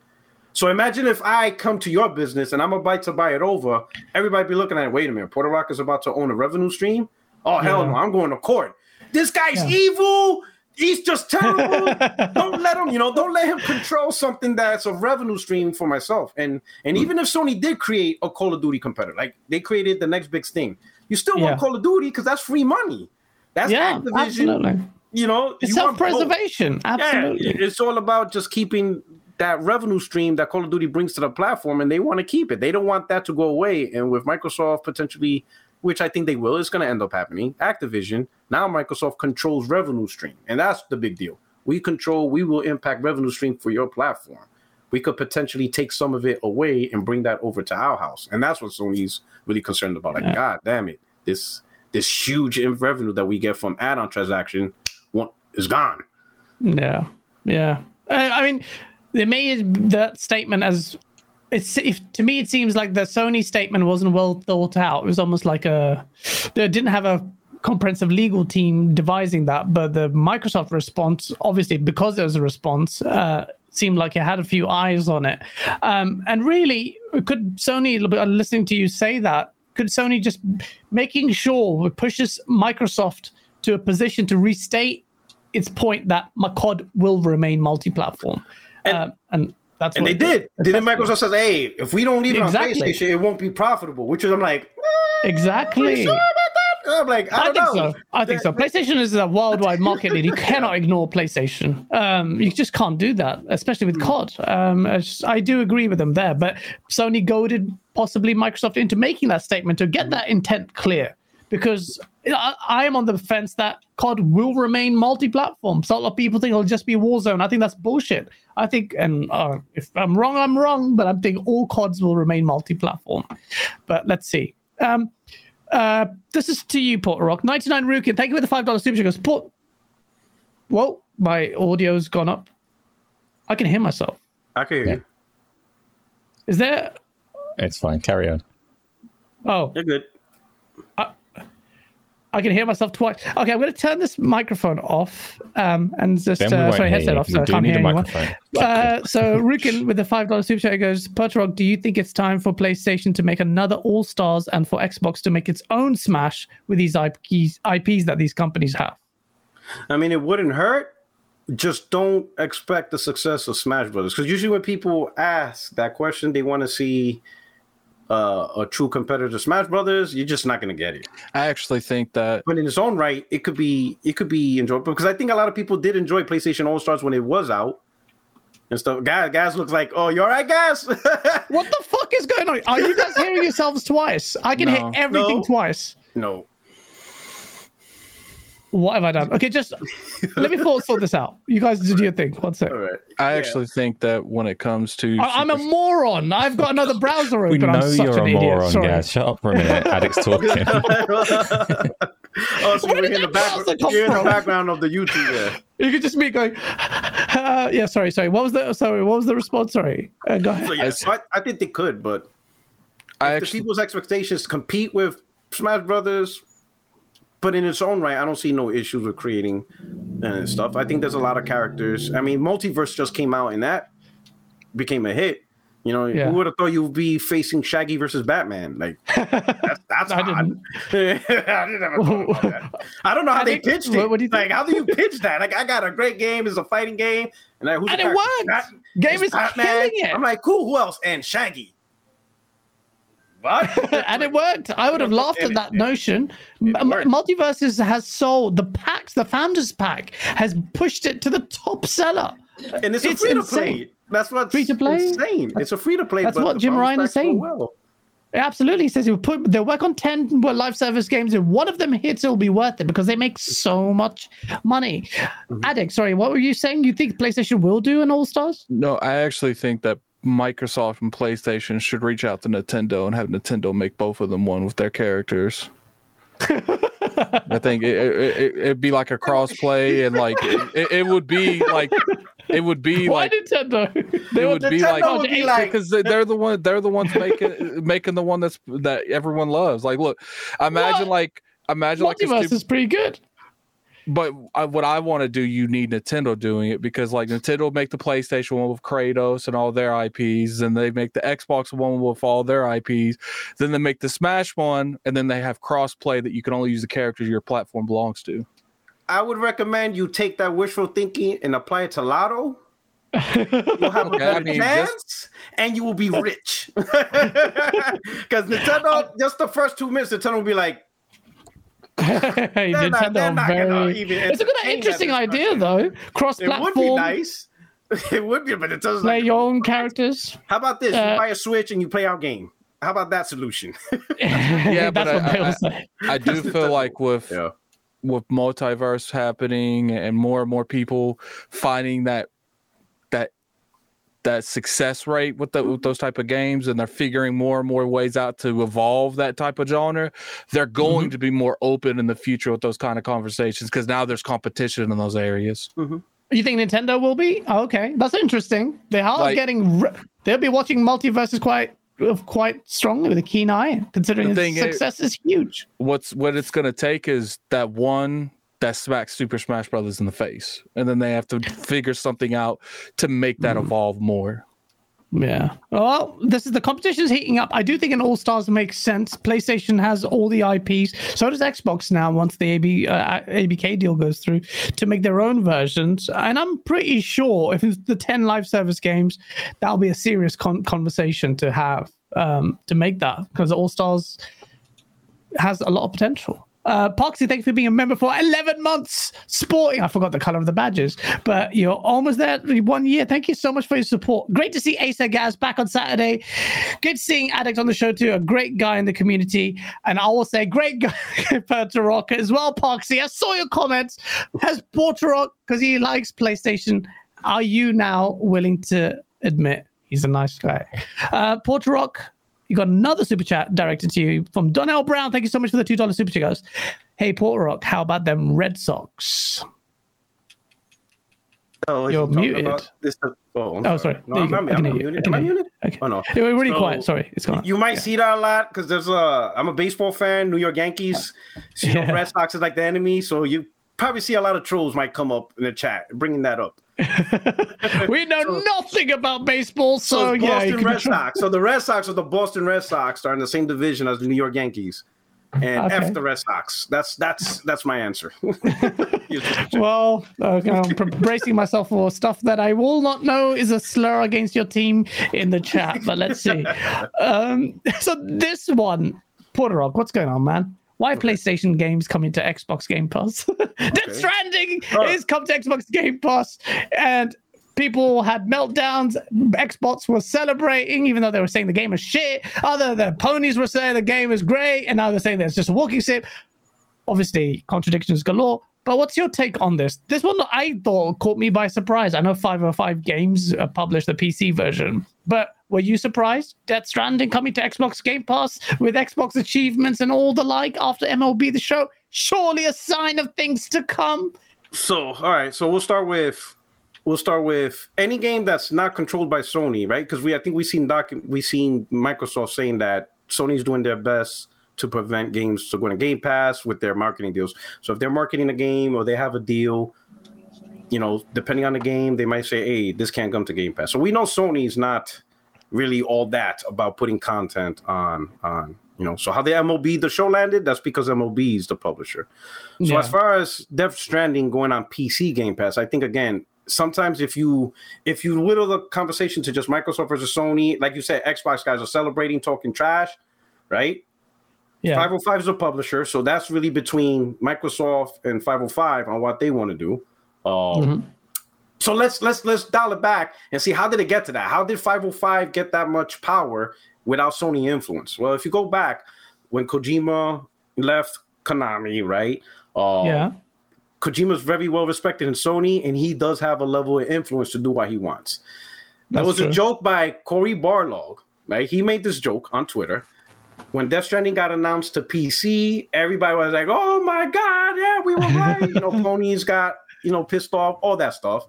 So imagine if I come to your business and I'm about to buy it over, everybody be looking at it. Wait a minute, Puerto Rock is about to own a revenue stream. Oh hell Yeah. no, mm-hmm. I'm going to court. This guy's Yeah. evil. He's just terrible. [LAUGHS] don't let him, you know, don't let him control something that's a revenue stream for myself. And and even if Sony did create a Call of Duty competitor, like they created the next big thing, you still Yeah. want Call of Duty because that's free money. That's yeah. Activision. Absolutely. You know, It's you self-preservation. Absolutely. Yeah, it's all about just keeping that revenue stream that Call of Duty brings to the platform, and they want to keep it. They don't want that to go away. And with Microsoft potentially, which I think they will, it's going to end up happening. Activision now Microsoft controls revenue stream, and that's the big deal. We control. We will impact revenue stream for your platform. We could potentially take some of it away and bring that over to our house, and that's what Sony's really concerned about. Like, Yeah. God damn it, this this huge revenue that we get from add-on transaction is gone. Yeah, yeah. I, I mean, they made that statement as it's if to me it seems like the Sony statement wasn't well thought out. It was almost like a they didn't have a comprehensive legal team devising that, but the Microsoft response, obviously because there was a response, uh, seemed like it had a few eyes on it. Um, and really, could Sony, listening to you say that, could Sony just making sure it pushes Microsoft to a position to restate its point that MacOD will remain multi-platform, And- Um, and that's And they did. Didn't Microsoft says, "Hey, if we don't leave it Exactly. on PlayStation, it won't be profitable." Which is, I'm like, Exactly. sure? I'm like, I, I don't think know. so. I think so. PlayStation is a worldwide market leader. You [LAUGHS] cannot ignore PlayStation. Um, you just can't do that, especially with COD. Um, I, just- I do agree with them there, but Sony goaded possibly Microsoft into making that statement to get that intent clear. Because I, I am on the fence that COD will remain multi-platform. So a lot of people think it'll just be Warzone. I think that's bullshit. I think, and uh, if I'm wrong, I'm wrong. But I think all CODs will remain multi-platform. But let's see. Um, uh, this is to you, Port Rock. 99 Rukin, thank you for the $5 super chat. Goes, Port. Whoa, my audio's gone up. I can hear myself. I can hear you. Is there. It's fine. Carry on. Oh, You're good. I can hear myself twice. Okay, I'm going to turn this microphone off um, and just. Uh, sorry, hear headset you. off, You so I do can't hear a anyone. microphone. Uh, so Rukin with the five dollars super chat goes, Rock, do you think it's time for PlayStation to make another All Stars and for Xbox to make its own Smash with these IPs, IPs that these companies have? I mean, it wouldn't hurt. Just don't expect the success of Smash Brothers because usually when people ask that question, they want to see uh, a true competitor to Smash Brothers, you're just not going to get it. I actually think that But in its own right, it could be it could be enjoyable because I think a lot of people did enjoy PlayStation All Stars when it was out and stuff. Guys, guys looks like, oh, you're all right, guys? [LAUGHS] What the fuck is going on? Are you guys hearing yourselves twice? I can No. hear everything No. twice. no. What have I done? Okay, just let me sort sort this out. You guys do your thing. One sec. All right. I Yeah. actually think that when it comes to I- I'm a moron. I've got another browser open. We open. know I'm such you're an a idiot. moron, Sorry. guys. Shut up for a minute. [LAUGHS] Addict's talking. [LAUGHS] oh, so Where you're did in the that back, come you're in the background of the YouTube there. You could just be going. Uh, [LAUGHS] yeah, sorry, sorry. What was the sorry? What was the response? Sorry. Uh, go ahead. So yeah, so I, I think they could, but I the actually people's expectations compete with Smash Brothers, but in its own right, I don't see no issues with creating and stuff. I think there's a lot of characters. I mean, Multiverse just came out and that became a hit. You know, Yeah. who would have thought you'd be facing Shaggy versus Batman? Like [LAUGHS] that's that's I odd. [LAUGHS] I didn't ever thought about that. I don't know how I they think- pitched it. what do you like, think? how do you pitch that? Like, I got a great game. It's a fighting game, and like, who's And it. Bat- Game it's is killing it. I'm like, cool. Who else? And Shaggy. What? [LAUGHS] and it worked. I would have laughed at that notion. M- MultiVersus has sold the packs, the Founders Pack has pushed it to the top seller. And it's a It's free to insane. play. That's what's Free to play? insane. It's a free to play. That's but what Jim Ryan is saying. Well. Absolutely, he says he'll put they'll work on ten well, live service games. If one of them hits, it'll be worth it because they make so much money. Mm-hmm. Addict, sorry, what were you saying? You think PlayStation will do an All Stars? no, I actually think that Microsoft and PlayStation should reach out to Nintendo and have Nintendo make both of them one with their characters. I think it, it, it, it'd be like a crossplay and like it, it, it would be like it would be Why like Nintendo? They it want would be like would be like- because they're the one they're the ones making making the one that's that everyone loves. Like, look, imagine What? like imagine like a Multiverse stupid, is pretty good. But I, what I want to do, you need Nintendo doing it because like Nintendo make the PlayStation one with Kratos and all their IPs, and they make the Xbox one with all their IPs. Then they make the Smash one, and then they have cross play that you can only use the characters your platform belongs to. I would recommend you take that wishful thinking and apply it to Lotto. You'll have Okay, a I better mean, chance, just- and you will be rich. [LAUGHS] Because Nintendo, [LAUGHS] just the first two minutes, Nintendo will be like, hey, They're not- Nintendo they're not gonna very. even It's a good, entertain interesting idea discussion. though. it would be nice. [LAUGHS] It would be, but it doesn't. play Like, your own characters. how about this? uh, you buy a Switch and you play our game. How about that solution? [LAUGHS] yeah, [LAUGHS] but that's I- I- I do feel Nintendo. like with yeah. with multiverse happening and more and more people finding that that that success rate with, the, with mm-hmm. those type of games and they're figuring more and more ways out to evolve that type of genre they're going mm-hmm. to be more open in the future with those kind of conversations because now there's competition in those areas mm-hmm. You think Nintendo will be? Oh, okay, that's interesting. They are Like- getting. Re- they'll be watching MultiVersus quite, uh, quite strongly with a keen eye, considering The its thing success is huge. what's what it's going to take is that one that smacks super smash brothers in the face and then they have to figure something out to make that evolve more Yeah. Well, this is the competition's heating up. I do think an All Stars makes sense. PlayStation has all the IPs. So does Xbox now. Once the AB, uh, ABK deal goes through, to make their own versions. And I'm pretty sure if it's the ten live service games, that'll be a serious con- conversation to have um, to make that because All Stars has a lot of potential. Uh, Poxy, thank you for being a member for 11 months. Sporting, I forgot the color of the badges, but you're almost there. One year. Thank you so much for your support. Great to see Asa Gaz back on Saturday. Good seeing Addict on the show too. A great guy in the community. And I will say, great guy [LAUGHS] for Rock as well, Poxy. I saw your comments. Has Rock because he likes PlayStation. Are you now willing to admit he's a nice guy? Uh, Rock. You got another super chat directed to you from Donnell Brown. Thank you so much for the two dollar super chat, guys. Hey, Port Rock, how about them Red Sox? Oh, You're muted. This, oh, I'm Oh, sorry. No, I'm. I'm, I I'm hear muted. can Am I muted? Okay. Oh no. You were really So, quiet. Sorry, it's gone. You might see that a lot because there's a. I'm a baseball fan. New York Yankees. So, [LAUGHS] you know, Yeah. Red Sox is like the enemy. So you probably see a lot of trolls might come up in the chat bringing that up. [LAUGHS] we know nothing about baseball, so, So, yeah. Boston Red Sox. So the Red Sox are the Boston Red Sox are in the same division as the New York Yankees. and Okay. F the Red Sox. That's that's that's my answer. [LAUGHS] [LAUGHS] Well, okay, I'm bracing myself for stuff that I will not know is a slur against your team in the chat, but let's see. Um, so this one, Porterog, what's going on, man? Why PlayStation games coming to Xbox Game Pass? [LAUGHS] Death Stranding Oh. is come to Xbox Game Pass, and people had meltdowns. Xbox was celebrating, even though they were saying the game is shit. Other the ponies were saying the game is great, and now they're saying that it's just a walking sim obviously contradictions galore. But what's your take on this? This one I thought caught me by surprise. I know 505 Games uh, published the PC version, but were you surprised? Death Stranding coming to Xbox Game Pass with Xbox achievements and all the like after MLB the show? Surely a sign of things to come. So, all right. So we'll start with we'll start with any game that's not controlled by Sony, right? Because we I think we've seen doc we seen Microsoft saying that Sony's doing their best to prevent games to go to Game Pass with their marketing deals. So if they're marketing a game or they have a deal, you know, depending on the game, they might say, "Hey, this can't come to Game Pass." So we know Sony's not really all that about putting content on on you know. So how the MLB the show landed, that's because MLB is the publisher. So Yeah. as far as Death Stranding going on PC Game Pass, I think again, sometimes if you if you whittle the conversation to just Microsoft versus Sony, like you said, Xbox guys are celebrating, talking trash, right? Yeah. 505 is a publisher, so that's really between Microsoft and 505 on what they want to do. Um, Mhm. So let's let's let's dial it back and see how did it get to that? How did 505 get that much power without Sony influence? Well, if you go back when Kojima left Konami, right? Uh, yeah. Kojima's very well respected in Sony, and he does have a level of influence to do what he wants. That That's was a joke by Cory Barlog, right? He made this joke on Twitter. When Death Stranding got announced to PC, everybody was like, "Oh my god, yeah, we were right." you know, [LAUGHS] ponies got you know pissed off, all that stuff.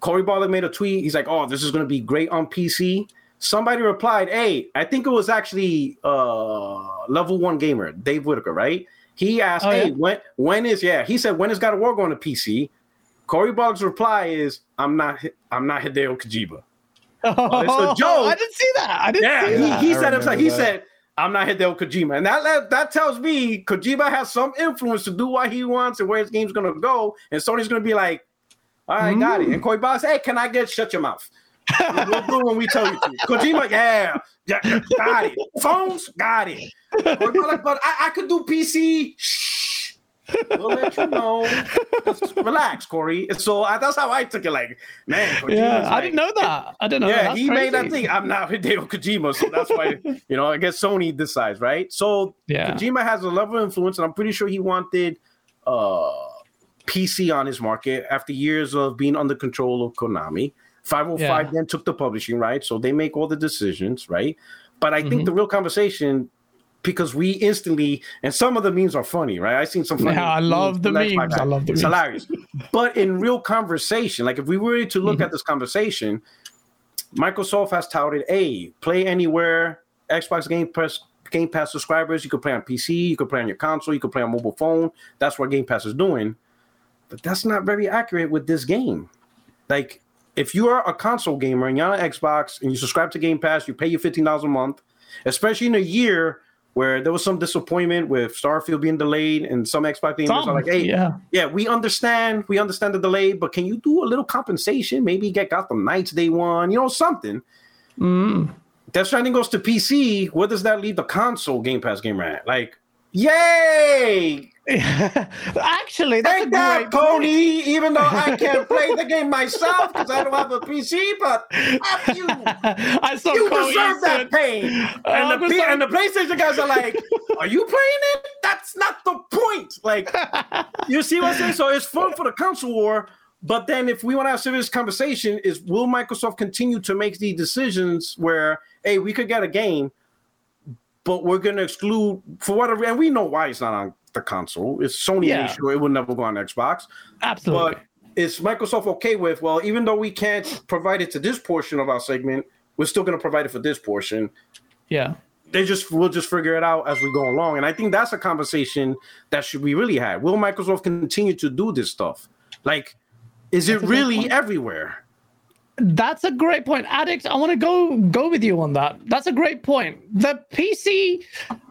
Cory Barlog made a tweet. He's like, "Oh, this is going to be great on PC." Somebody replied, "Hey, I think it was actually uh, level one gamer Dave Whitaker, right?" He asked, Oh, "Hey, yeah. when when is yeah?" He said, "When is God of War going to PC?" Cory Barlog's reply is, "I'm not I'm not Hideo Kojima." [LAUGHS] Oh, a joke. I didn't see that. I didn't Yeah, see that. he, he I said himself. He said, "I'm not Hideo Kojima," and that, that that tells me Kojima has some influence to do what he wants and where his game's gonna go. And Sony's gonna be like, "All right, got it." And mm. Corey Boss, "Hey, can I get shut your mouth?" we'll do when we tell you to. Kojima, yeah, yeah, got it. Phones, got it. Corey Ball's like, but I, I could do PC. Shh. We'll let you know. Just relax, Cory. So I, that's how I took it. Like, man, Kojima's Yeah, I didn't know that. I didn't know that. yeah, That's he made that thing. I'm not Hideo Kojima, so that's why [LAUGHS] you know I guess Sony decides, right? So Yeah. Kojima has a level of influence, and I'm pretty sure he wanted uh PC on his market after years of being under control of Konami. 505 Yeah. then took the publishing right, so they make all the decisions, right? But I Mm-hmm. think the real conversation, because we instantly, and some of the memes are funny, right? I seen some funny. Yeah, I love the memes. I love the It's memes. hilarious. But in real conversation, like if we were to Mm-hmm. look at this conversation, Microsoft has touted, "Hey, play anywhere, Xbox Game Pass." Game Pass subscribers, you could play on PC, you could play on your console, you could play on mobile phone. That's what Game Pass is doing. But that's not very accurate with this game. Like, if you are a console gamer and you're on Xbox and you subscribe to Game Pass, you pay your fifteen dollars a month, especially in a year where there was some disappointment with Starfield being delayed, and some Xbox gamers Some, are like, "Hey, yeah. yeah, we understand, we understand the delay, but can you do a little compensation? Maybe get Gotham Knights day one, you know, something." Mm. Death Stranding goes to PC. Where does that leave the console Game Pass gamer at? Like, yay! [LAUGHS] Actually, that's Take a that, Tony. Even though I can't play the [LAUGHS] game myself because I don't have a PC, but [LAUGHS] you. I saw You Cody deserve that pain. And the, P- and the PlayStation guys are like, Are you playing it? That's not the point. Like, you see what I'm saying? So it's fun for the console war. But then if we want to have serious conversation, is will Microsoft continue to make these decisions where, hey, we could get a game, but we're going to exclude for whatever, and we know why it's not on the console. It's Sony Yeah. sure it would never go on Xbox. Absolutely. But is Microsoft okay with, well, even though we can't provide it to this portion of our segment, we're still going to provide it for this portion. yeah. They just we'll just figure it out as we go along. And I think that's a conversation that should be really had. Will Microsoft continue to do this stuff? Like, is it That's good really everywhere? That's a great point, addict. I want to go go with you on that. That's a great point. The PC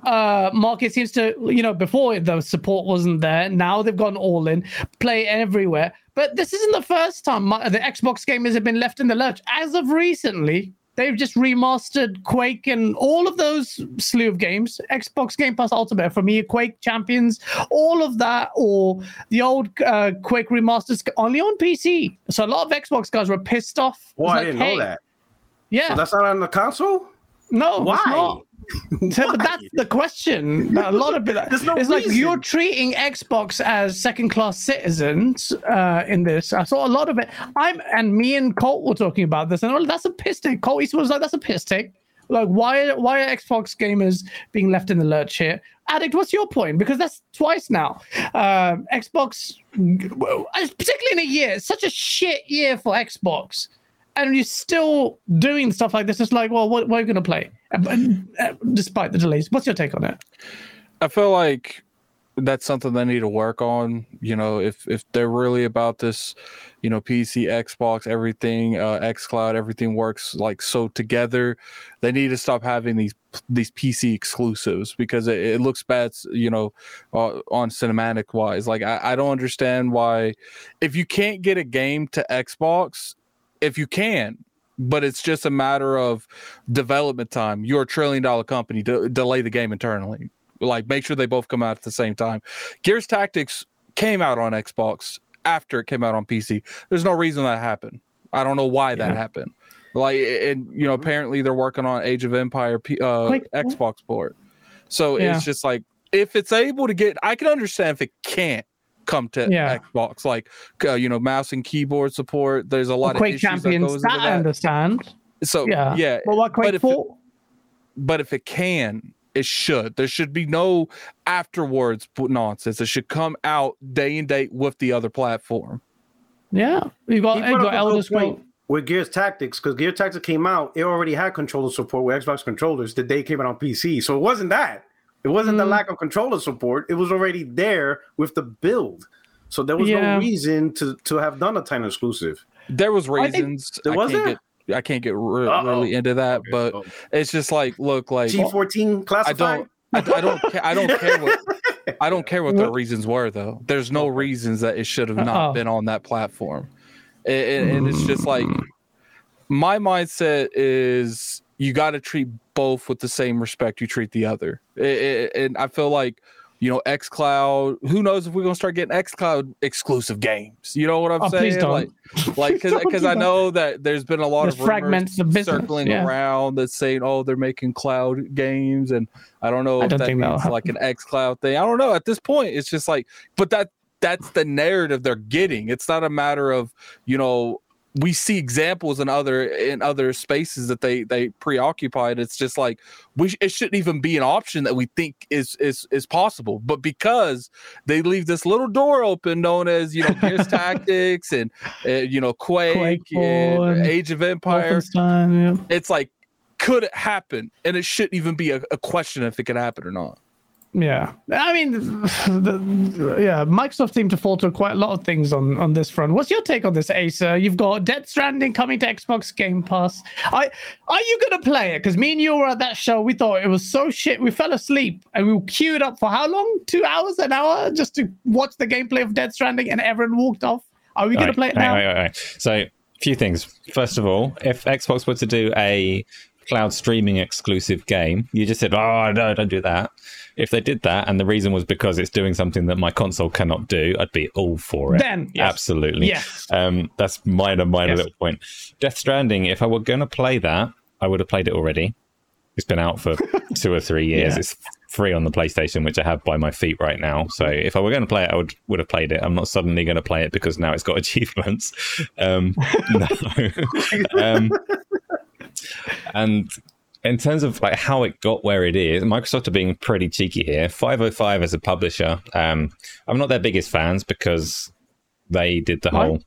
uh, market seems to, you know, before the support wasn't there. Now they've gone all in, play everywhere. But this isn't the first time my, the Xbox gamers have been left in the lurch. As of recently, they've just remastered Quake and all of those slew of games. Xbox Game Pass Ultimate for me, Quake Champions, all of that, or the old uh, Quake remasters only on PC. So a lot of Xbox guys were pissed off. Well, It's I like, didn't hey, know that. Yeah, So that's not on the console. no, it's Why? But that's the question. A lot of people. There's no it's like you're treating Xbox as second-class citizens uh, in this. I saw a lot of it. I'm and me and Colt were talking about this, and that's a piss take. Colt Eastwood was like, "That's a piss take." Like, why? Why are Xbox gamers being left in the lurch here? Addict, what's your point? Because that's twice now. Um, Xbox, well, particularly in a year, it's such a shit year for Xbox and you're still doing stuff like this. It's like, well, what, what are you going to play? Uh, uh, despite the delays, what's your take on it? I feel like that's something they need to work on. You know, if if they're really about this, you know, PC, Xbox, everything, uh, XCloud, everything works like so together. They need to stop having these these PC exclusives because it, it looks bad. You know, uh, on cinematic wise. Like I, I don't understand why, if you can't get a game to Xbox, if you can. But it's just a matter of development time. You're a trillion dollar company. De- delay the game internally like make sure they both come out at the same time. Gears Tactics came out on Xbox after it came out on PC. There's no reason that happened. I don't know why that Yeah. happened. Like and you know apparently they're working on Age of Empire P- uh, Like- Xbox port. So Yeah. it's just like if it's able to get I can understand if it can't come to Yeah. Xbox like uh, you know mouse and keyboard support. There's a lot of Quake issues that Champions, goes that, into I understand. So Yeah, yeah, But what Quake if it- but if it can, it should. There should be no afterwards nonsense. It should come out day and date with the other platform. Yeah, you got, He you got up Elder good Scroll. point with Gears Tactics because Gears Tactics came out. It already had controller support with Xbox controllers the day it came out on PC. So it wasn't that. It wasn't the Mm. lack of controller support. It was already there with the build. So there was Yeah. no reason to to have done a time exclusive. There was I think- reasons. There I was can't there? get. I can't get re- really into that, but Oh. it's just like, look, like G14 classified. I don't, I, I don't, ca- I don't care what, [LAUGHS] I don't care what the reasons were though. There's no reasons that it should have not Uh-oh. been on that platform, and, and, and it's just like my mindset is you got to treat both with the same respect you treat the other, I- I- and I feel like. You know, X Cloud. Who knows if we're gonna start getting X Cloud exclusive games? You know what I'm Oh, saying? please don't. Like, [LAUGHS] like because Don't do I know that there's been a lot There's of fragments of business, circling yeah. around that's saying, "Oh, they're making cloud games," and I don't know I if don't that think means like an X Cloud thing. I don't know. At this point, it's just like, but that that's the narrative they're getting. It's not a matter of you know we see examples in other in other spaces that they they preoccupied. It's just like we sh- it shouldn't even be an option that we think is is is possible. But because they leave this little door open, known as you know Gears [LAUGHS] Tactics and uh, you know Quake, Quake and Age of Empire, yeah. it's like could it happen and it shouldn't even be a, a question if it could happen or not Yeah, I mean, [SIGHS] the, yeah, Microsoft seemed to falter quite a lot of things on on this front. What's your take on this, Acer? You've got Dead Stranding coming to Xbox Game Pass. I are you gonna play it? Because me and you were at that show. We thought it was so shit. We fell asleep and we queued up for how long? Two hours, an hour, just to watch the gameplay of Dead Stranding, and everyone walked off. Are we gonna Right, play it now? right, right, right. So, a few things. First of all, if Xbox were to do a cloud streaming exclusive game, you just said, "Oh no, don't do that." If they did that, and the reason was because it's doing something that my console cannot do, I'd be all for it. Then, yes. absolutely, Yes. Um, that's minor, minor Yes. little point. Death Stranding. If I were going to play that, I would have played it already. It's been out for [LAUGHS] two or three years. Yeah. It's free on the PlayStation, which I have by my feet right now. So if I were going to play it, I would would have played it. I'm not suddenly going to play it because now it's got [LAUGHS] achievements. Um, [LAUGHS] no. um, and in terms of like how it got where it is, Microsoft are being pretty cheeky here. 505 as a publisher, um, I'm not their biggest fans because they did the Why? whole.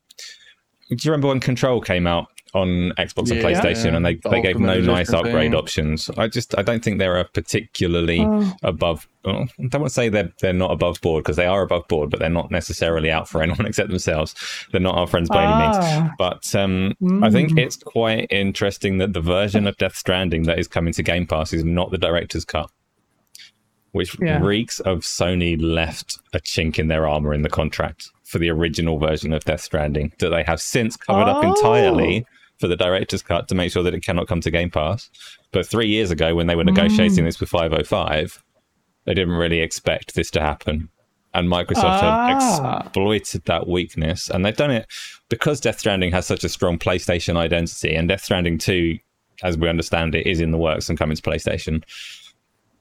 Do you remember when Control came out on Xbox and Yeah. PlayStation, and they, The they gave no nice upgrade thing. options. I just I don't think they're a particularly Oh. above. Well, I don't want to say they're they're not above board because they are above board, but they're not necessarily out for [LAUGHS] anyone except themselves. They're not our friends by any means. Ah. But um, I think Mm. it's quite interesting that the version of Death Stranding that is coming to Game Pass is not the director's cut, which Yeah. reeks of Sony left a chink in their armor in the contract for the original version of Death Stranding that they have since covered up Oh. entirely for the director's cut to make sure that it cannot come to Game Pass. But three years ago, when they were negotiating Mm. this with 505, they didn't really expect this to happen. And Microsoft Ah. have exploited that weakness. And they've done it because Death Stranding has such a strong PlayStation identity, and Death Stranding 2, as we understand it, is in the works and coming to PlayStation.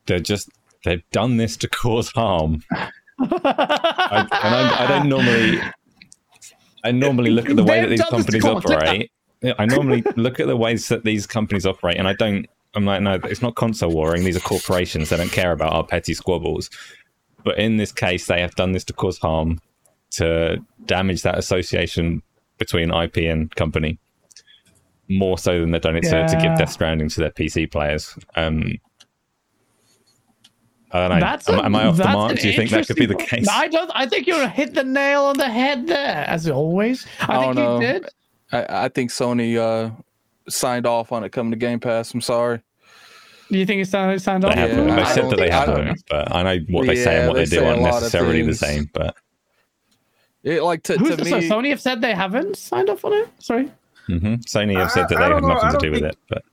They're just, they've done this to cause harm. I, and I, I don't normally, I normally look at the way that They've these this to companies operate. Yeah, I normally look at the ways that these companies operate, and I don't. I'm like, no, it's not console warring. These are corporations. They don't care about our petty squabbles. But in this case, they have done this to cause harm, to damage that association between IP and company, more so than they've done it to, to give Death Stranding to their PC players. Um, I don't know. That's am, a- am I off the mark? Do you think that could be the case? I don't. I think you hit the nail on the head there, as always. I, I think don't you did. I, I think Sony uh, signed off on it coming to Game Pass. I'm sorry. Do you think it's signed, signed They off? haven't. Yeah, They've I said that they think- I don't- haven't, but I know what they say and what they they, do aren't necessarily the same. But It like to, Who's to the, me. so Sony have said they haven't signed off on it. Sorry. hmm Sony have said that I- they I have know. nothing to do don't with it. But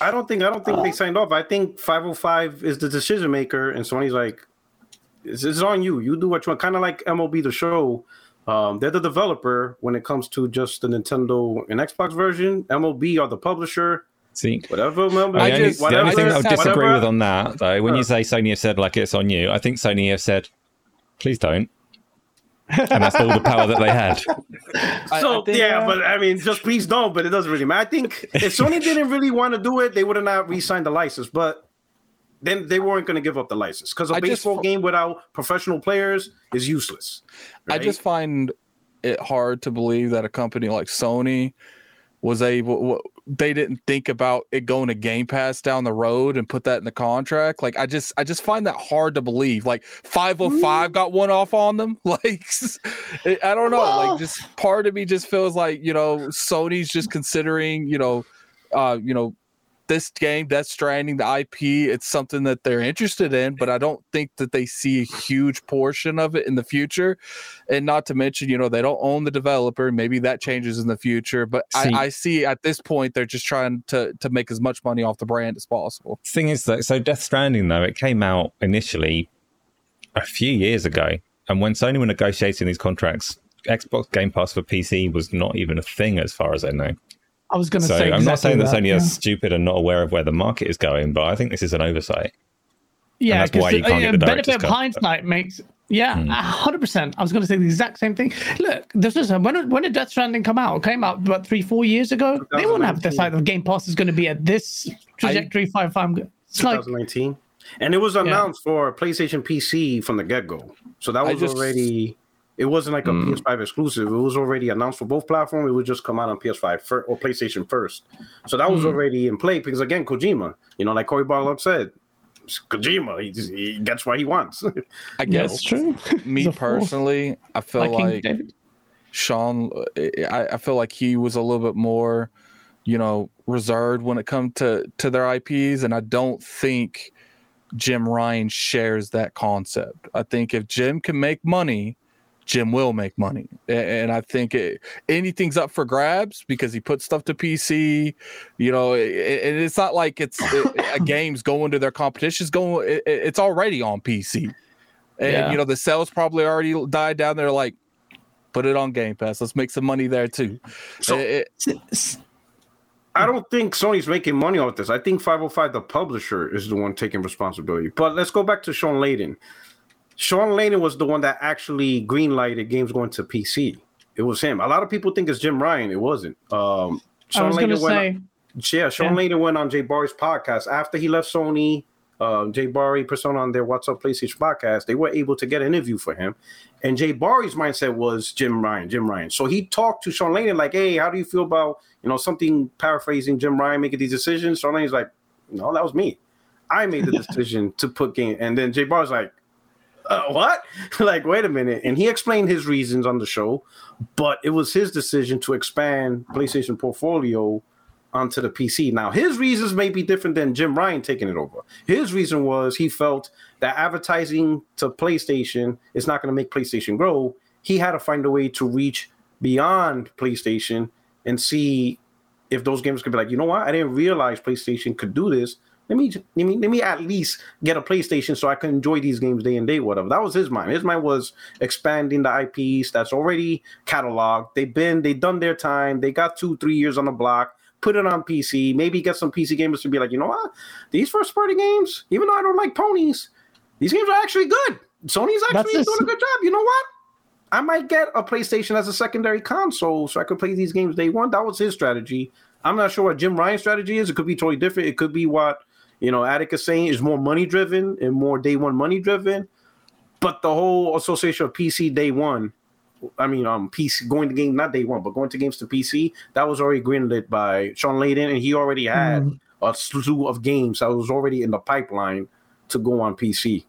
I don't think I don't think they signed off. I think 505 is the decision maker, and Sony's like, "It's, it's on you. You do what you want." Kind of like MLB the Show. Um, they're the developer when it comes to just the Nintendo and Xbox version. MLB are the publisher. see, Whatever MLB, I I only, just- the only thing I would disagree whatever- with on that, though, when you say Sony have said like it's on you, I think Sony have said, please don't. and that's all the power that they had. So I think, yeah, uh, but I mean, just please don't. But it doesn't really matter. I think if Sony didn't really want to do it, they would have not re-signed the license. But then they weren't going to give up the license because a I just- baseball game without professional players is useless. I just find it hard to believe that a company like Sony was able. They didn't think about it going to Game Pass down the road and put that in the contract. Like I just, I just find that hard to believe. Like 505 got one off on them. [LAUGHS] Like I don't know. Well- like just part of me just feels like you know Sony's just considering you know, uh, you know. This game, Death Stranding, the IP, it's something that they're interested in, but I don't think that they see a huge portion of it in the future and not to mention, you know, they don't own the developer. Maybe that changes in the future. But See- I, I see at this point they're just trying to to make as much money off the brand as possible. thing is that so Death Stranding though it came out initially a few years ago, and when Sony were negotiating these contracts, Xbox Game Pass for PC was not even a thing as far as I know. I was going to So say. I'm not saying that exactly Sony yeah. is stupid and not aware of where the market is going, but I think this is an oversight. Yeah, that's why because you can't get the benefit of cut. hindsight makes. Yeah, Hmm. hundred percent. I was going to say the exact same thing. Look, this is when when did Death Stranding come out? It came out about three, four years ago. They wouldn't have 2019. decided the Game Pass is going to be at this trajectory. five, five. It's like 2019, and it was announced for PlayStation PC from the get go. So that was just- already. It wasn't like a Mm. PS5 exclusive. It was already announced for both platforms. It would just come out on PS5 fir- or PlayStation first. So that Mm. was already in play because again, Kojima, you know, like Cory Barlog said, it's Kojima, he, just, he gets what he wants. [LAUGHS] I guess it's true. [LAUGHS] me He's a force. personally, I feel Like like Shawn, I, I feel like he was a little bit more, you know, reserved when it comes to to their IPs, and I don't think Jim Ryan shares that concept. I think if Jim can make money, Jim will make money, and I think it, anything's up for grabs because he puts stuff to PC. You know, it, it- it's not like it's a [COUGHS] game's going to their competition's going. It, it- it's already on PC, and Yeah. you know the sales probably already died down. They're like, put it on Game Pass. Let's make some money there too. So- It- it- I don't think Sony's making money off this. I think 505, the publisher, is the one taking responsibility. But let's go back to Shawn Layden. Shawn Layden was the one that actually greenlighted games going to PC. It was him. A lot of people think it's Jim Ryan. It wasn't. Um, I Shawn was Layden went. say. yeah, Shawn Layden went on Jay Barry's podcast after he left Sony. uh, Jay Barry persona on their What's Up PlayStation podcast, they were able to get an interview for him. And Jay Barry's mindset was Jim Ryan, Jim Ryan. So he talked to Shawn Layden like, hey, how do you feel about, you know, something paraphrasing Jim Ryan making these decisions? Shawn Layden's like, no, that was me. I made the [LAUGHS] decision to put game. And then Jay Barry's like, uh, what? [LAUGHS] like, wait a minute. And he explained his reasons on the show, but it was his decision to expand PlayStation portfolio onto the PC. Now, his reasons may be different than Jim Ryan taking it over. His reason was he felt that advertising to PlayStation is not going to make PlayStation grow. He had to find a way to reach beyond PlayStation and see if those games could be like, you know what? I didn't realize PlayStation could do this. Let me, let me, let me at least get a PlayStation so I can enjoy these games day and day, whatever. That was his mind. His mind was expanding the IPs that's already cataloged. They've been, they've done their time. They got two, three years on the block put it on PC, maybe get some PC gamers to be like, you know what? These first party games, even though I don't like ponies, these games are actually good. Sony's actually doing a good job. You know what? I might get a PlayStation as a secondary console so I could play these games day one. That was his strategy. I'm not sure what Jim Ryan's strategy is. It could be totally different. It could be what, you know, Attic is saying is more money driven and more day one money driven. But the whole association of PC day one I mean, um, PC going to game not day one, but going to games to PC. That was already greenlit by Shawn Layden, and he already had mm. a slew of games that was already in the pipeline to go on PC.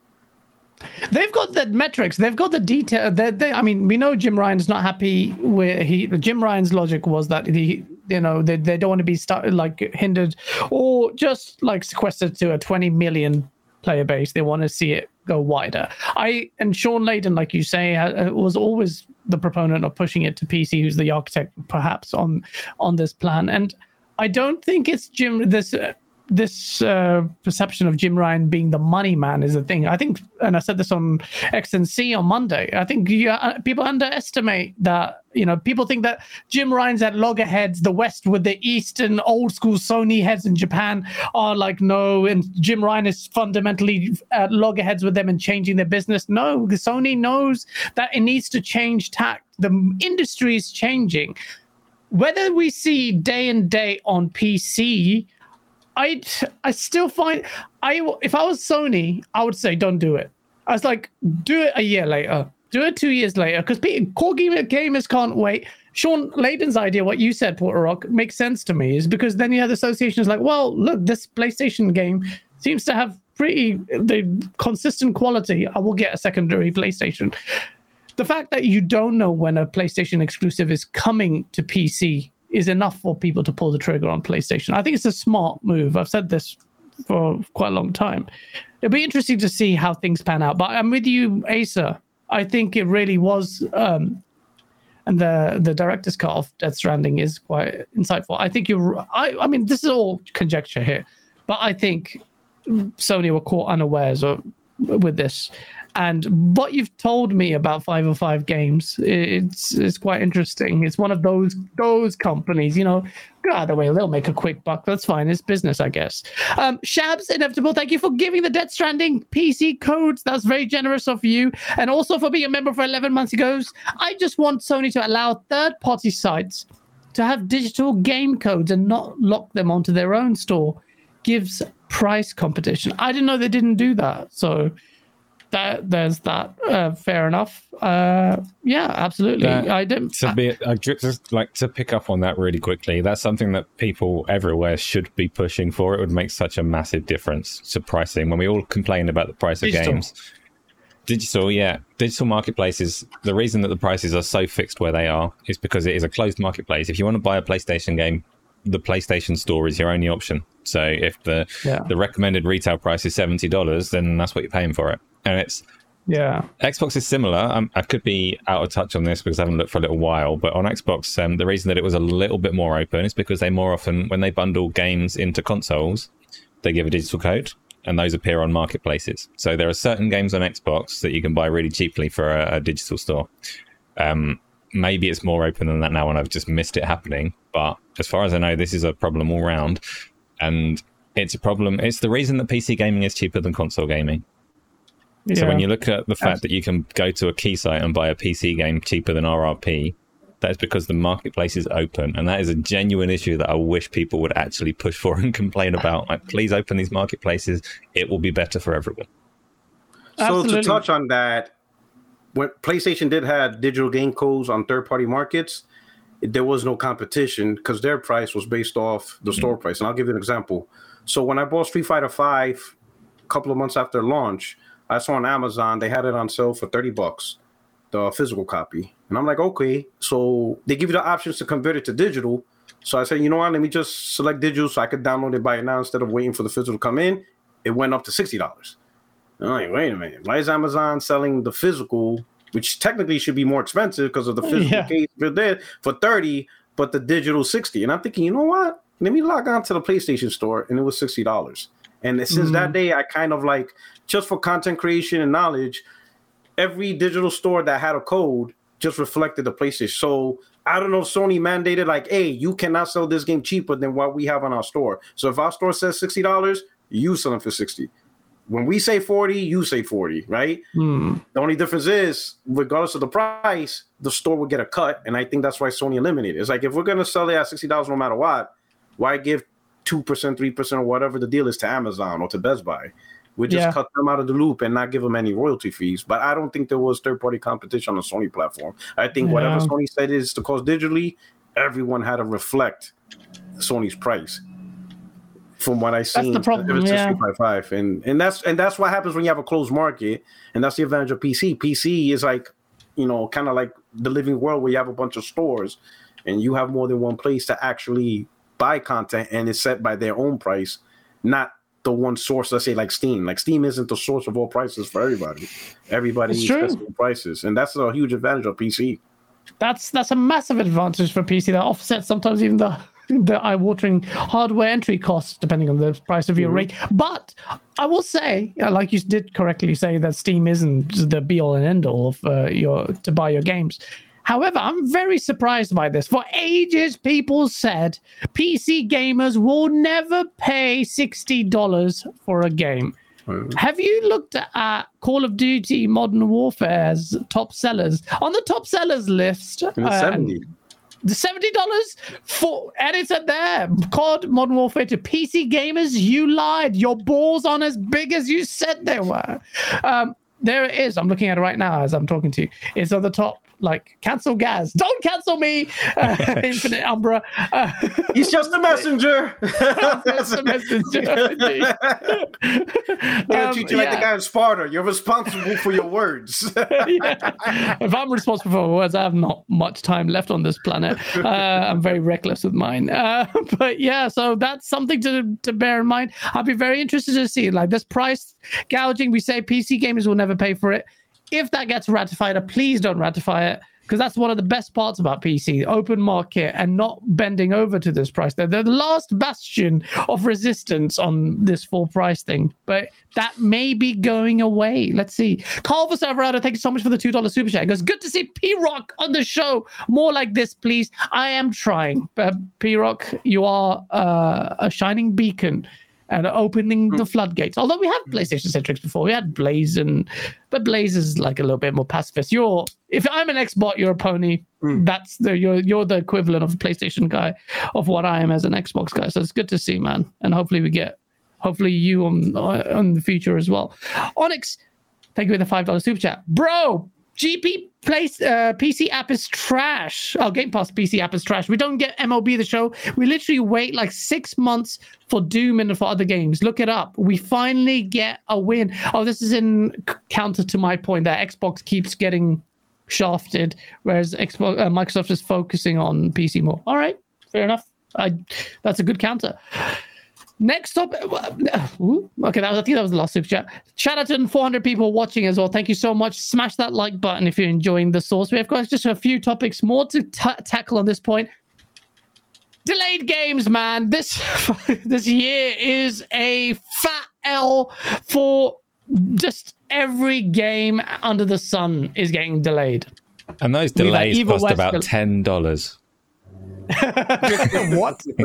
They've got the metrics. They've got the detail. They, they, I mean, we know Jim Ryan's not happy where he. Jim Ryan's logic was that he, you know, they, they don't want to be started like hindered or just like sequestered to a 20 million player base. They want to see it go wider. I and Shawn Layden, like you say, was always the proponent of pushing it to PC, who's the architect perhaps on on this plan. And I don't think it's Jim. This uh, this uh, perception of Jim Ryan being the money man is a thing. I think, and I said this on XNC on Monday. I think you, uh, people underestimate that. You know, people think that Jim Ryan's at loggerheads, the West with the East and old school Sony heads in Japan are like no, and Jim Ryan is fundamentally at loggerheads with them and changing their business. No, the Sony knows that it needs to change tack. The industry is changing. Whether we see day and day on PC I I still find I if I was Sony, I would say don't do it. I was like, do it a year later, do it two years later, because core gamer, gamers can't wait. Shawn Layden's idea, what you said, Porter Rock, makes sense to me, is because then you have associations like, well, look, this PlayStation game seems to have pretty the consistent quality. I will get a secondary PlayStation. The fact that you don't know when a PlayStation exclusive is coming to PC is enough for people to pull the trigger on PlayStation. I think it's a smart move. I've said this for quite a long time. It'll be interesting to see how things pan out. But I'm with you, Asa. I think it really was, um, and the the director's cut of Death Stranding is quite insightful. I think you're. I I mean, this is all conjecture here, but I think Sony were caught unawares of, with this, and what you've told me about 505 games, it's it's quite interesting. It's one of those those companies, you know, go out of the way, they'll make a quick buck. That's fine. It's business, I guess. Um, Shabs, Inevitable, thank you for giving the Death Stranding PC codes. That's very generous of you. And also for being a member for 11 months. He goes, I just want Sony to allow third party sites to have digital game codes and not lock them onto their own store. Gives price competition. I didn't know they didn't do that. So that there's that. Uh, fair enough. Uh, yeah, absolutely. That, I didn't. To be, I just like to pick up on that really quickly. That's something that people everywhere should be pushing for. It would make such a massive difference to pricing. When we all complain about the price of digital. games, digital, yeah, digital marketplaces. The reason that the prices are so fixed where they are is because it is a closed marketplace. If you want to buy a PlayStation game, the PlayStation Store is your only option. So if the yeah. the recommended retail price is seventy dollars, then that's what you're paying for it and it's yeah. Xbox is similar. Um, I could be out of touch on this because I haven't looked for a little while. But on Xbox, um, the reason that it was a little bit more open is because they more often, when they bundle games into consoles, they give a digital code and those appear on marketplaces. So there are certain games on Xbox that you can buy really cheaply for a, a digital store. Um, maybe it's more open than that now and I've just missed it happening. But as far as I know, this is a problem all round. And it's a problem. It's the reason that PC gaming is cheaper than console gaming yeah. So when you look at the fact that you can go to a key site and buy a PC game cheaper than RRP, that is because the marketplace is open, and that is a genuine issue that I wish people would actually push for and [LAUGHS] complain about. Like, please open these marketplaces; it will be better for everyone. So Absolutely. to touch on that, when PlayStation did have digital game codes on third-party markets, there was no competition because their price was based off the hmm. store price. And I'll give you an example. So when I bought Street Fighter Five a couple of months after launch, I saw on Amazon they had it on sale for thirty bucks, the physical copy, and I'm like, okay. So they give you the options to convert it to digital. So I said, you know what? Let me just select digital so I could download it by now instead of waiting for the physical to come in. It went up to sixty dollars. I'm like, wait a minute. Why is Amazon selling the physical, which technically should be more expensive because of the physical Yeah. case for there for 30, but the digital 60? And I'm thinking, you know what? Let me log on to the PlayStation store and it was $60. And since that day, I kind of like just for content creation and knowledge, every digital store that had a code just reflected the PlayStation. So I don't know if Sony mandated like, hey, you cannot sell this game cheaper than what we have on our store. So if our store says sixty dollars, you sell them for sixty. When we say forty, you say forty, right? Hmm. The only difference is, regardless of the price, the store will get a cut, and I think that's why Sony eliminated. It's like if we're gonna sell it at sixty dollars no matter what, why give two percent, three percent, or whatever the deal is to Amazon or to Best Buy? We just Yeah. cut them out of the loop and not give them any royalty fees. But I don't think there was third party competition on the Sony platform. I think whatever Sony said is to cost digitally, everyone had to reflect Sony's price. From what I seen, the problem, yeah. Five, and and that's and that's what happens when you have a closed market, and that's the advantage of PC. PC is like, you know, kind of like the living world where you have a bunch of stores, and you have more than one place to actually buy content, and it's set by their own price, not the one source. Let's say like Steam. Like Steam isn't the source of all prices for everybody. Everybody needs prices, and that's a huge advantage of PC. That's that's a massive advantage for PC that offsets sometimes even the [LAUGHS] the eye-watering hardware entry costs depending on the price of your rig. But I will say, like you did correctly say, that Steam isn't the be-all and end-all of uh, your to buy your games. However, I'm very surprised by this. For ages, people said PC gamers will never pay sixty dollars for a game. Have you looked at Call of Duty Modern Warfare's top sellers on the top sellers list? In the uh, seventy. the seventy dollars for and it's at there. COD Modern Warfare to PC gamers. You lied. Your balls aren't as big as you said they were. Um, there it is. I'm looking at it right now as I'm talking to you. It's on the top. Like cancel Gaz. Don't cancel me. [LAUGHS] Uh, Infinite Umbra. Uh, He's just a messenger. [LAUGHS] Just a messenger, [LAUGHS] indeed. They're gonna Um, treat you like the guy in Sparta. You're responsible for your words. Yeah. If I'm responsible for my words, I have not much time left on this planet. Uh, I'm very reckless with mine. Uh, but yeah, so that's something to to bear in mind. I'd be very interested to see like this price gouging. We say PC gamers will never pay for it. If that gets ratified, uh, please don't ratify it. Because that's one of the best parts about PC, open market and not bending over to this price. They're the last bastion of resistance on this full price thing. But that may be going away. Let's see. Carver Serverado, thank you so much for the $2 super chat. It goes, good to see P Rock on the show. More like this, please. I am trying. But P Rock, you are uh, a shining beacon and opening hmm. the floodgates. Although we had hmm. PlayStation centrics before, we had Blaze, and but Blaze is like a little bit more pacifist. You're if I'm an Xbox, you're a pony. Hmm. That's the you're you're the equivalent of a PlayStation guy of what I am as an Xbox guy. So it's good to see, man. And hopefully we get hopefully you on uh, on the future as well. Onyx, thank you for the five dollar super chat, bro. GP place uh, PC app is trash. Oh, Game Pass PC app is trash. We don't get MLB the show. We literally wait like six months for Doom and for other games. Look it up. We finally get a win. Oh, this is in counter to my point that Xbox keeps getting shafted, whereas Xbox uh, Microsoft is focusing on PC more. All right, fair enough. I, that's a good counter. Next up, uh, okay, that was, I think that was the last super chat. Shout out to 400 people watching as well. Thank you so much. Smash that like button if you're enjoying the source. We have got just a few topics more to ta tackle on this point. Delayed games, man. This [LAUGHS] this year is a fat L for just every game under the sun is getting delayed. And those delays cost about del- ten dollars. [LAUGHS] what? [LAUGHS]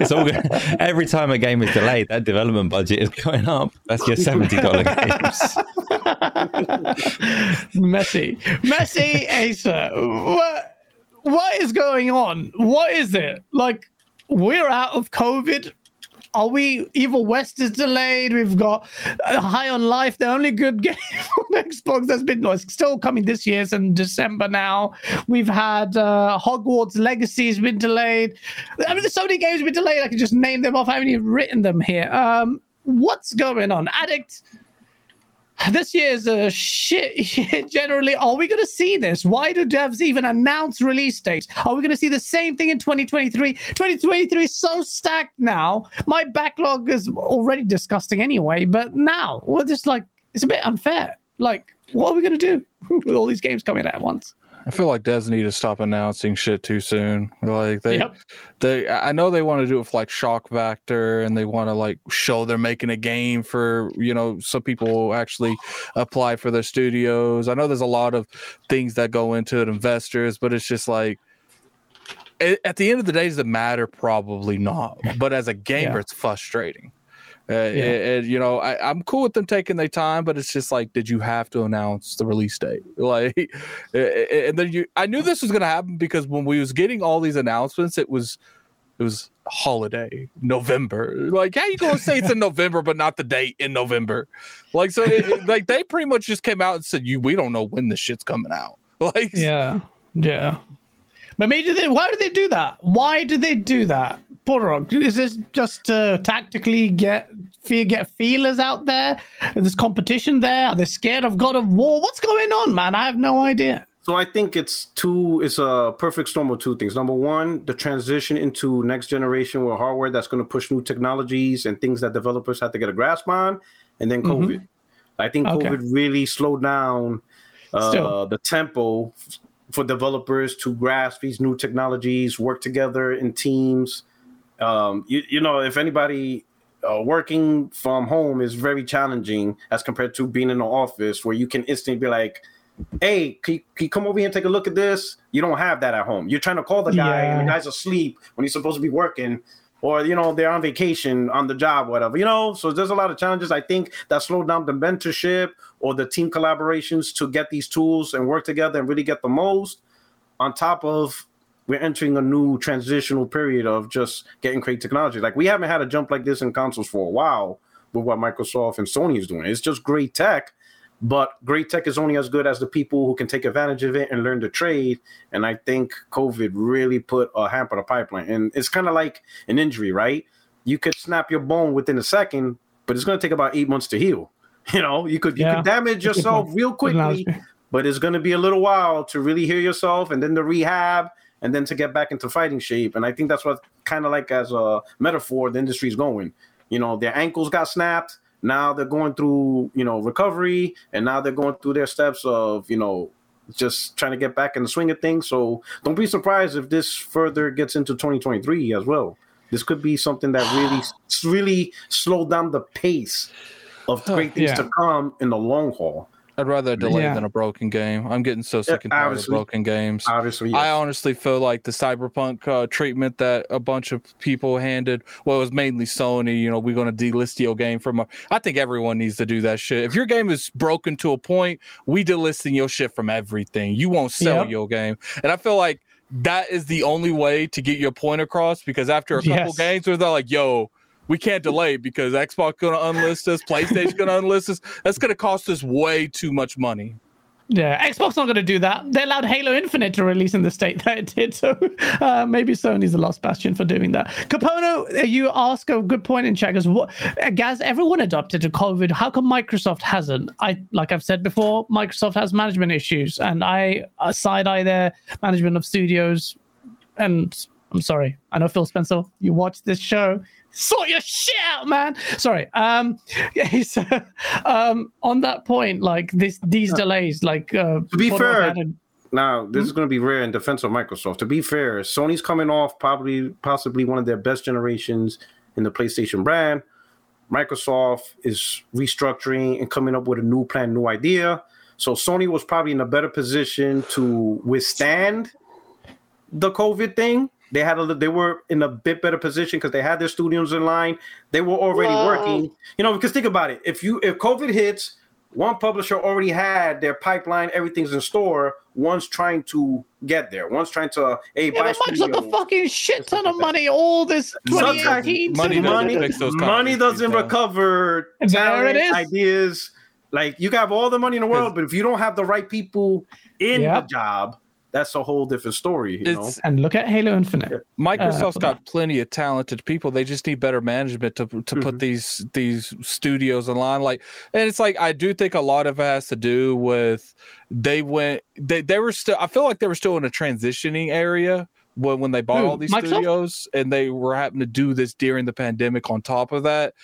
It's all good. every time a game is delayed, that development budget is going up. That's your seventy dollar games. [LAUGHS] Messi. Messi Asa. What what is going on? What is it? Like, we're out of COVID. Are we? Evil West is delayed. We've got uh, High on Life, the only good [LAUGHS] game on Xbox that's been no, it's still coming this year. It's in December now. We've had uh, Hogwarts Legacy has been delayed. I mean, there's so many games been delayed. I can just name them off. I haven't even written them here. Um, what's going on? Addict this uh, [LAUGHS] year is a shit generally. Are we going to see this? Why do devs even announce release dates? Are we going to see the same thing in 2023? 2023 is so stacked now. My backlog is already disgusting anyway, but now we're just like, it's a bit unfair. Like, what are we going to do [LAUGHS] with all these games coming out at once? I feel like Devs need to stop announcing shit too soon. Like they, yep. they, I know they want to do it with like shock factor, and they want to like show they're making a game for you know some people actually apply for their studios. I know there's a lot of things that go into it, investors, but it's just like at the end of the day, does it matter? Probably not. But as a gamer, yeah. it's frustrating. Uh, yeah. and, you know, I, am cool with them taking their time, but it's just like, did you have to announce the release date? [LAUGHS] Like, and then you, I knew this was going to happen because when we was getting all these announcements, it was, it was holiday November. Like, how you gonna say it's in [LAUGHS] November but not the date in November? Like, so it, it, like they pretty much just came out and said, "You, we don't know when the shit's coming out." [LAUGHS] Like, yeah, yeah. But maybe they, why do they do that? Why do they do that? Borog, is this just to tactically get get feelers out there? There's competition there. Are they scared of God of War? What's going on, man? I have no idea. So I think it's two. It's a perfect storm of two things. Number one, the transition into next generation with hardware that's going to push new technologies and things that developers have to get a grasp on, and then mm-hmm. COVID. Mm-hmm. I think okay. COVID really slowed down uh, the tempo for developers to grasp these new technologies, work together in teams, um, you, you know, if anybody uh, working from home is very challenging as compared to being in the office where you can instantly be like, hey, can you, can you, come over here and take a look at this? You don't have that at home. You're trying to call the guy yeah. and the guy's asleep when he's supposed to be working, or you know they're on vacation on the job, whatever. You know, so there's a lot of challenges. I think that slowed down the mentorship or the team collaborations to get these tools and work together and really get the most. On top of we're entering a new transitional period of just getting great technology. Like we haven't had a jump like this in consoles for a while with what Microsoft and Sony is doing. It's just great tech, but great tech is only as good as the people who can take advantage of it and learn the trade. And I think COVID really put a hamper the pipeline. And it's kind of like an injury, right? You could snap your bone within a second, but it's going to take about eight months to heal. [LAUGHS] You know, you could you yeah. could damage [LAUGHS] yourself real quickly, [LAUGHS] but it's going to be a little while to really heal yourself, and then the rehab, and then to get back into fighting shape. And I think that's what kind of like as a metaphor the industry is going. You know, their ankles got snapped. Now they're going through, you know, recovery, and now they're going through their steps of, you know, just trying to get back in the swing of things. So don't be surprised if this further gets into 2023 as well. This could be something that really, really slow down the pace of great things yeah. to come in the long haul. I'd rather a delay yeah. than a broken game. I'm getting so sick and tired of broken games. Obviously, yes. I honestly feel like the cyberpunk uh, treatment that a bunch of people handed, well, it was mainly Sony. You know, we're going to delist your game from. I think everyone needs to do that shit. If your game is broken to a point, we delisting your shit from everything. You won't sell yep. your game, and I feel like that is the only way to get your point across. Because after a couple yes. games, where they're like, "Yo." We can't delay because Xbox going to unlist us, PlayStation going to unlist us. That's going to cost us way too much money. Yeah, Xbox not going to do that. They allowed Halo Infinite to release in the state that it did, so uh, maybe Sony's the last bastion for doing that. Capono, you ask a good point in checkers. What, Gaz, everyone adopted to COVID. How come Microsoft hasn't? I like I've said before, Microsoft has management issues, and I side eye their management of studios. And I'm sorry, I know Phil Spencer. You watch this show, sort your shit out, man. Sorry. Um, [LAUGHS] yeah, so, um, on that point, like this, these delays, like uh, to be fair. Now, this mm-hmm. is going to be rare in defense of Microsoft. To be fair, Sony's coming off probably, possibly one of their best generations in the PlayStation brand. Microsoft is restructuring and coming up with a new plan, new idea. So Sony was probably in a better position to withstand the COVID thing they had a they were in a bit better position because they had their studios in line. They were already Whoa. working. You know, because think about it. If you if COVID hits, one publisher already had their pipeline, everything's in store. One's trying to get there. One's trying to hey, Yeah, buy but Mike's the fucking shit ton of money. All this 2018 money to- doesn't money, money doesn't recover There it talent, ideas. Like you can have all the money in the world, but if you don't have the right people in Yep. the job, that's a whole different story. You know? It's And look at Halo Infinite. Microsoft's Uh, got plenty of talented people. They just need better management to to Mm-hmm. put these these studios online. Like, and it's like I do think a lot of it has to do with they went they they were still. I feel like they were still in a transitioning area when when they bought Who, all these Microsoft? studios, and they were having to do this during the pandemic. On top of that,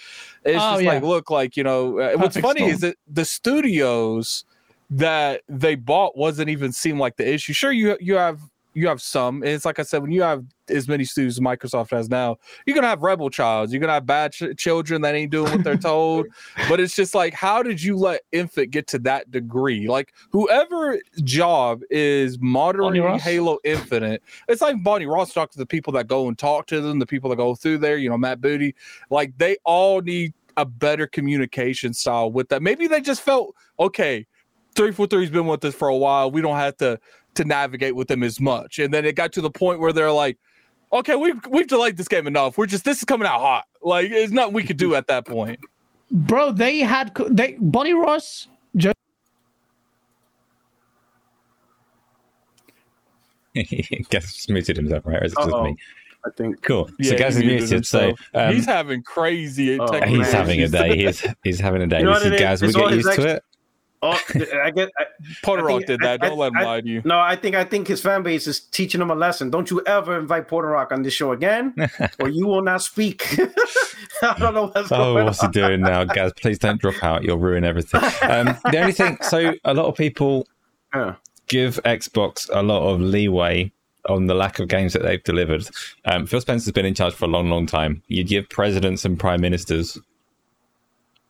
it's Oh, just yeah. like look, like you know, uh, what's funny storm. is that the studios that they bought wasn't even seem like the issue. Sure, you you have you have some. And it's like I said, when you have as many studios as Microsoft has now, you're gonna have rebel childs. You're gonna have bad ch- children that ain't doing what they're told. [LAUGHS] but it's just like, how did you let Infant get to that degree? Like whoever job is monitoring Halo Infinite, it's like Bonnie Ross talks to the people that go and talk to them, the people that go through there. You know, Matt Booty. Like they all need a better communication style with that. Maybe they just felt okay. Three four three's been with us for a while. We don't have to to navigate with them as much. And then it got to the point where they're like, okay, we've we've delayed this game enough. We're just this is coming out hot. Like it's nothing we could do at that point. Bro, they had co- they Bonnie Ross. Joe, [LAUGHS] Gaz muted himself, right? Or is it just Uh-oh. me? I think. Cool. Yeah, so Gaz is muted muted. So um, he's having crazy Oh, he's having a day. He's he's having a day. You know what Listen, it is? Gaz, we It's all get his used to it. Oh, I get. I, Porter Rock did that. I- Don't let him I- lie to you. no, I think I think his fan base is teaching him a lesson. Don't you ever invite Porter Rock on this show again, [LAUGHS] or you will not speak. [LAUGHS] I don't know what's Oh, going what's he doing now, guys? Please don't drop out. You'll ruin everything. Um, the only thing, so a lot of people give Xbox a lot of leeway on the lack of games that they've delivered. Um, Phil Spencer's been in charge for a long, long time. You give presidents and prime ministers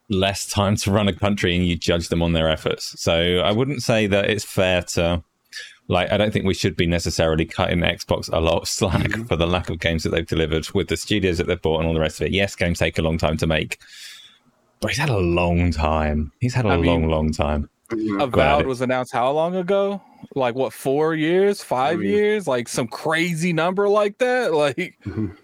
less time to run a country and you judge them on their efforts. So I wouldn't say that it's fair to. Like, I don't think we should be necessarily cutting Xbox a lot of slack for the lack of games that they've delivered with the studios that they've bought and all the rest of it. Yes, games take a long time to make, but he's had a long time. He's had a I mean, long, long time. Avowed was announced how long ago? Like what? Four years? Five Three. years? Like some crazy number like that? Like. Mhm.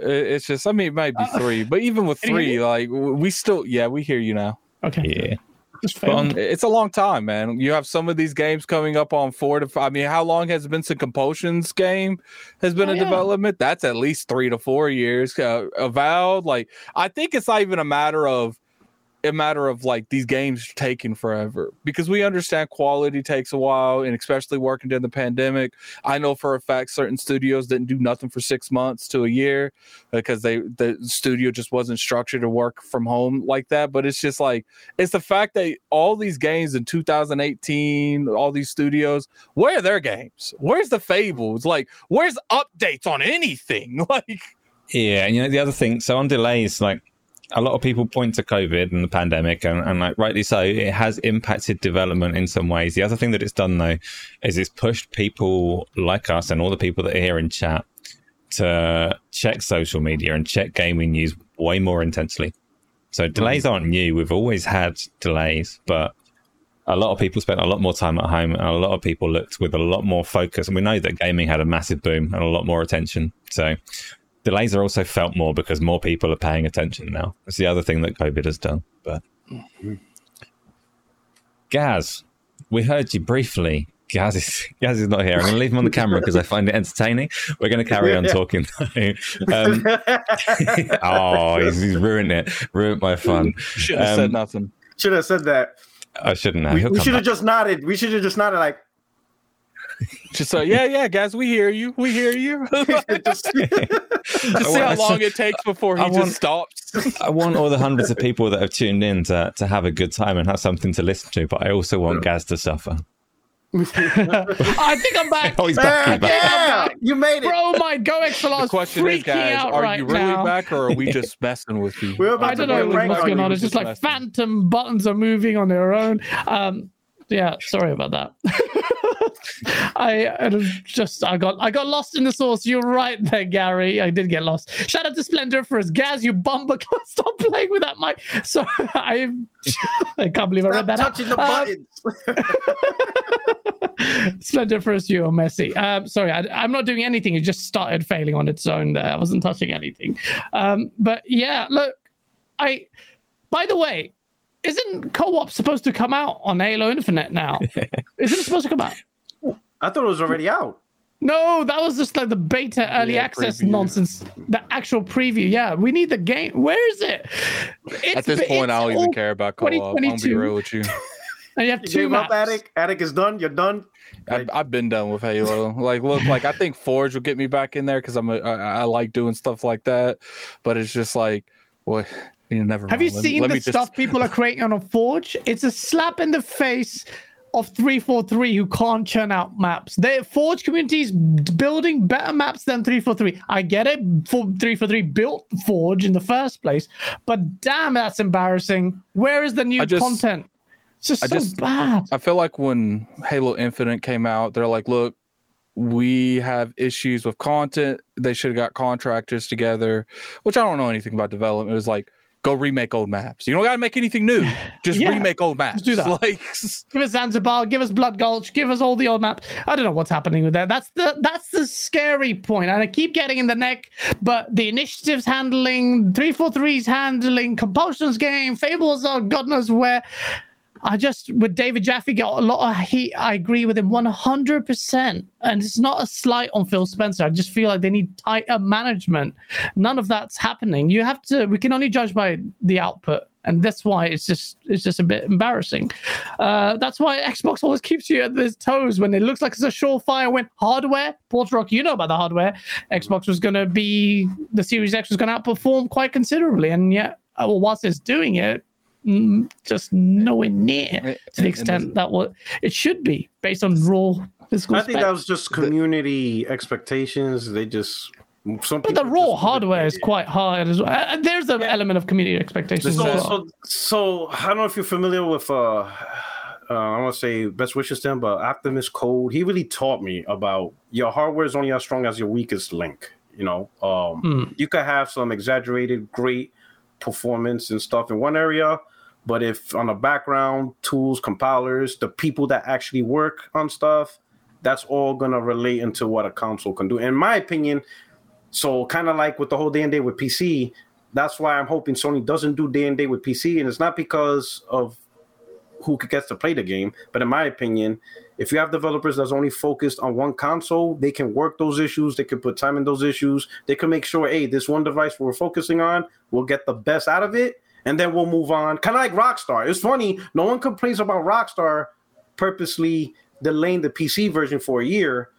It- It's just, I mean, it might be Uh, three, but even with can you hear three, like we still, yeah, we hear you now. okay, Yeah. just on- It's a long time, man. You have some of these games coming up on four to five. I mean, how long has Vincent Compulsion's game has been Oh, in yeah. development? That's at least three to four years. Uh, Avowed, like I think it's not even a matter of a matter of like these games taking forever. Because we understand quality takes a while and especially working during the pandemic i know for a fact certain studios didn't do nothing for six months to a year because they the studio just wasn't structured to work from home like that. But it's just like it's the fact that all these games in 2018 all these studios where are their games? Where's the fables? Like where's updates on anything? [LAUGHS] Like Yeah, and you know the other thing. So on delays, like a lot of people point to COVID and the pandemic, and, and like rightly so, it has impacted development in some ways. The other thing that it's done though is it's pushed people like us and all the people that are here in chat to check social media and check gaming news way more intensely. So delays mm. aren't new. We've always had delays, but a lot of people spent a lot more time at home and a lot of people looked with a lot more focus. And we know that gaming had a massive boom and a lot more attention. So delays are also felt more because more people are paying attention now. That's the other thing that COVID has done. But Gaz, we heard you briefly. Gaz is [LAUGHS] Gaz is not here. I'm going to leave him on the camera because I find it entertaining. We're going to carry on talking. um, [LAUGHS] oh, he's, he's ruined it. Ruined my fun. should have Um, said nothing Should have said that. I shouldn't have. We, we should have just nodded. We should have just nodded like. [LAUGHS] just so yeah yeah guys we hear you we hear you [LAUGHS] [LAUGHS] just- to see how long it takes before he I just want- stops. I want all the hundreds of people that have tuned in to, to have a good time and have something to listen to, but I also want Gaz to suffer. I think I'm back. Oh, he's back. He's yeah, back. you made it. Bro, my GoXLR The is question is, freaking guys, out are right you really now. back or are we just messing with you? We're about I don't know put rank what's on going on. It's just like Messing. phantom buttons are moving on their own. Um, yeah, sorry about that. I, I just I got I got lost in the source. You're right there, Gary. I did get lost. Shout out to Splendor for his Gaz, you bumper. [LAUGHS] Stop playing with that mic. So [LAUGHS] I I can't believe I read that. Touching the buttons. [LAUGHS] Splendor for us, you or Messi. Um, sorry, I, am not doing anything. It just started failing on its own. There, I wasn't touching anything. Um, but yeah, look, I. By the way, isn't co-op supposed to come out on Halo Infinite now? isn't it supposed to come out? I thought it was already out. No, that was just like the beta early Yeah, access preview. nonsense. The actual preview. Yeah, we need the game. Where is it? It's, At this point, I don't even care about co-op. I'm gonna be 2022. real with you. [LAUGHS] And you have You two gave up, maps. Attic. Attic is done. You're done. I've, I've been done with Halo. Like, look, like I think Forge will get me back in there because I'm a, I, I like doing stuff like that. But it's just like, boy, you never. Have mind. you Let me- seen let the me just- stuff people are creating on a Forge? It's a slap in the face of 343 who can't churn out maps. The Forge community is building better maps than 343. I get it. For 343 built Forge in the first place, but damn, that's embarrassing. Where is the new just- content? It's just I so just- bad. I feel like when Halo Infinite came out, they're like, look, we have issues with content. They should have got contractors together, which I don't know anything about development. It was like, go remake old maps. You don't got to make anything new. [LAUGHS] Just Yeah, remake old maps. do that. [LAUGHS] Like, Give us Zanzibar, give us Blood Gulch, give us all the old maps. I don't know what's happening with that. That's the that's the scary point. And I keep getting in the neck, but the initiatives handling, 343's handling, Compulsion's game, Fables are God knows where. I just with David Jaffe got a lot of heat. I agree with him 100%. And it's not a slight on Phil Spencer. I just feel like they need tighter management. None of that's happening. You have to we can only judge by the output. And that's why it's just it's just a bit embarrassing. Uh, that's why Xbox always keeps you at its toes when it looks like it's a surefire win. Hardware, Portrock, you know about the hardware. Xbox was going to be the Series X was going to outperform quite considerably, and yet, uh, well, whilst it's doing it, just nowhere near to the extent that what it should be based on raw physical. I think specs. that was just community expectations. They just some. but the raw hardware is quite hard as well. Uh, There's an element of community expectations. So, as well. so, so I don't know if you're familiar with uh, uh I want to say best wishes to him, but Optimus Code, he really taught me about your hardware is only as strong as your weakest link. You know, um, Hmm. you could have some exaggerated great performance and stuff in one area, but if on the background tools, compilers, the people that actually work on stuff, that's all gonna relate into what a console can do. In my opinion, so kind of like with the whole day and day with PC, that's why I'm hoping Sony doesn't do day and day with PC, and it's not because of who gets to play the game, but in my opinion, if you have developers that's only focused on one console, they can work those issues, they can put time in those issues, they can make sure, hey, this one device we're focusing on, we'll get the best out of it, and then we'll move on. Kind of like Rockstar. It's funny, no one complains about Rockstar purposely delaying the PC version for a year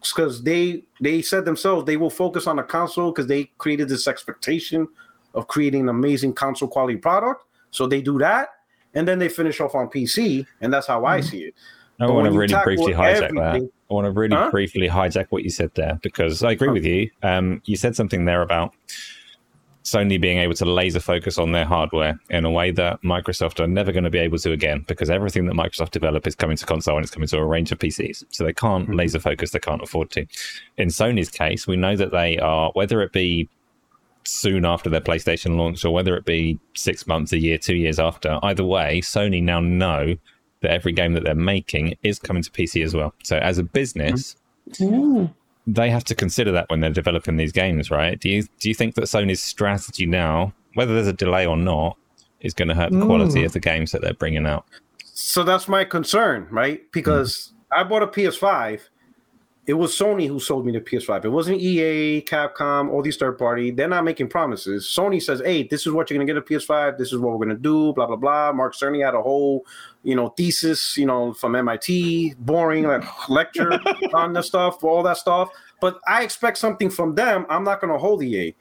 because they they said themselves they will focus on the console because they created this expectation of creating an amazing console quality product. So they do that, and then they finish off on PC, and that's how I see it. I But want to really briefly hijack that. I want to really Huh? briefly hijack what you said there because I agree Huh. with you. Um, you said something there about Sony being able to laser focus on their hardware in a way that Microsoft are never going to be able to again because everything that Microsoft develop is coming to console and it's coming to a range of PCs. So they can't Mhm. laser focus, they can't afford to. In Sony's case, we know that they are, whether it be soon after their PlayStation launch or whether it be six months, a year, two years after, either way, Sony now know that every game that they're making is coming to PC as well. So as a business, Ooh. They have to consider that when they're developing these games, right? Do you do you think that Sony's strategy now, whether there's a delay or not, is going to hurt the quality Mm. of the games that they're bringing out? So that's my concern, right? Because I bought a PS5. It was Sony who sold me the PS5. It wasn't EA, Capcom, all these third party. They're not making promises. Sony says, "Hey, this is what you're gonna get a PS5. This is what we're gonna do." Blah blah blah. Mark Cerny had a whole, you know, thesis, you know, from MIT, boring like [LAUGHS] lecture [LAUGHS] on the stuff, all that stuff. But I expect something from them. I'm not gonna hold EA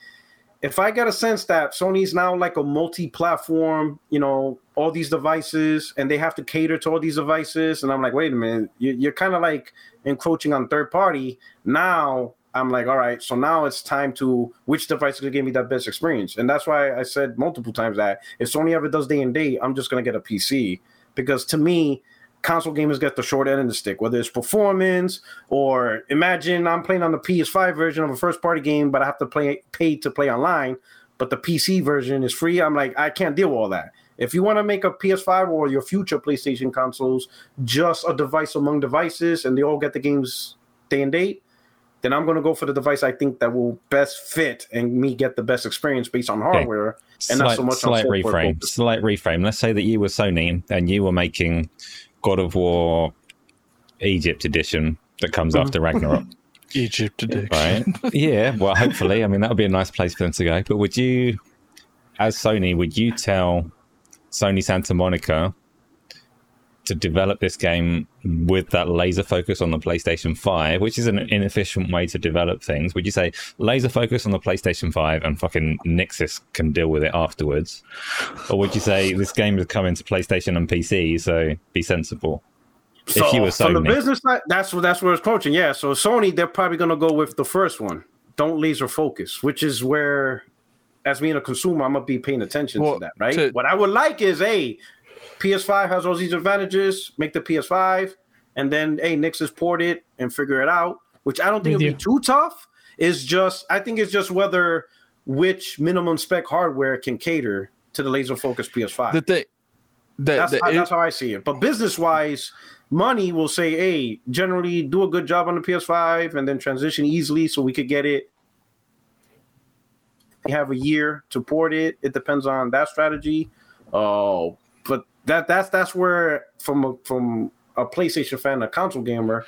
if I get a sense that Sony's now like a multi-platform, you know, all these devices, and they have to cater to all these devices, and I'm like, wait a minute, you, you're kind of like encroaching on third party. Now I'm like, all right, so now it's time to which device is gonna give me that best experience, and that's why I said multiple times that if Sony ever does day and date, I'm just gonna get a PC because to me, console gamers get the short end of the stick, whether it's performance or imagine I'm playing on the PS5 version of a first party game, but I have to play pay to play online, but the PC version is free. I'm like, I can't deal with all that. If you want to make a PS5 or your future PlayStation consoles just a device among devices and they all get the games day and date, then I'm going to go for the device I think that will best fit and me get the best experience based on hardware okay. and slight, not so much on the slight reframe. Slight reframe. Let's say that you were Sony and you were making God of War Egypt edition that comes mm-hmm. after Ragnarok. [LAUGHS] Egypt edition, right? yeah. Well, hopefully, I mean that would be a nice place for them to go. But would you, as Sony, would you tell Sony Santa Monica to develop this game with that laser focus on the PlayStation 5, which is an inefficient way to develop things, would you say laser focus on the PlayStation 5 and fucking Nixxes can deal with it afterwards? Or would you say this game is coming to PlayStation and PC, so be sensible? So, if you were Sony. From the business side, that's what that's where it's coaching. Yeah. So Sony, they're probably gonna go with the first one. Don't laser focus, which is where as being a consumer, I'm gonna be paying attention well, to that, right? To, what I would like is, a PS5 has all these advantages. Make the PS5, and then hey, Nixxes port it and figure it out. Which I don't think it'll be too tough. Is just I think it's just whether which minimum spec hardware can cater to the laser focused PS5. The thing, the, that's, the, how, it, that's how I see it. But business wise, money will say, hey, generally do a good job on the PS5 and then transition easily so we could get it have a year to port it. It depends on that strategy. Uh, but that that's that's where from a, from a PlayStation fan, a console gamer,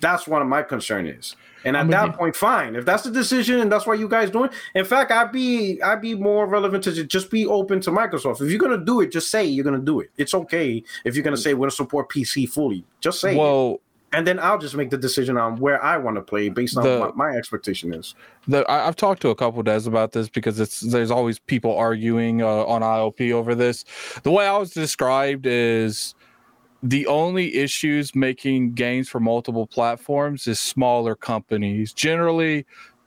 that's one of my concern is. And at that point, fine. If that's the decision and that's what you guys doing, in fact, I'd be I'd be more relevant to just be open to Microsoft. If you're gonna do it, just say you're gonna do it. It's okay if you're gonna say we're gonna support PC fully. Just say well, and then I'll just make the decision on where I want to play based on the, what my expectation is. The, I, have talked to a couple devs about this because it's there's always people arguing uh, on ILP over this. The way I was described is the only issues making games for multiple platforms is smaller companies. Generally,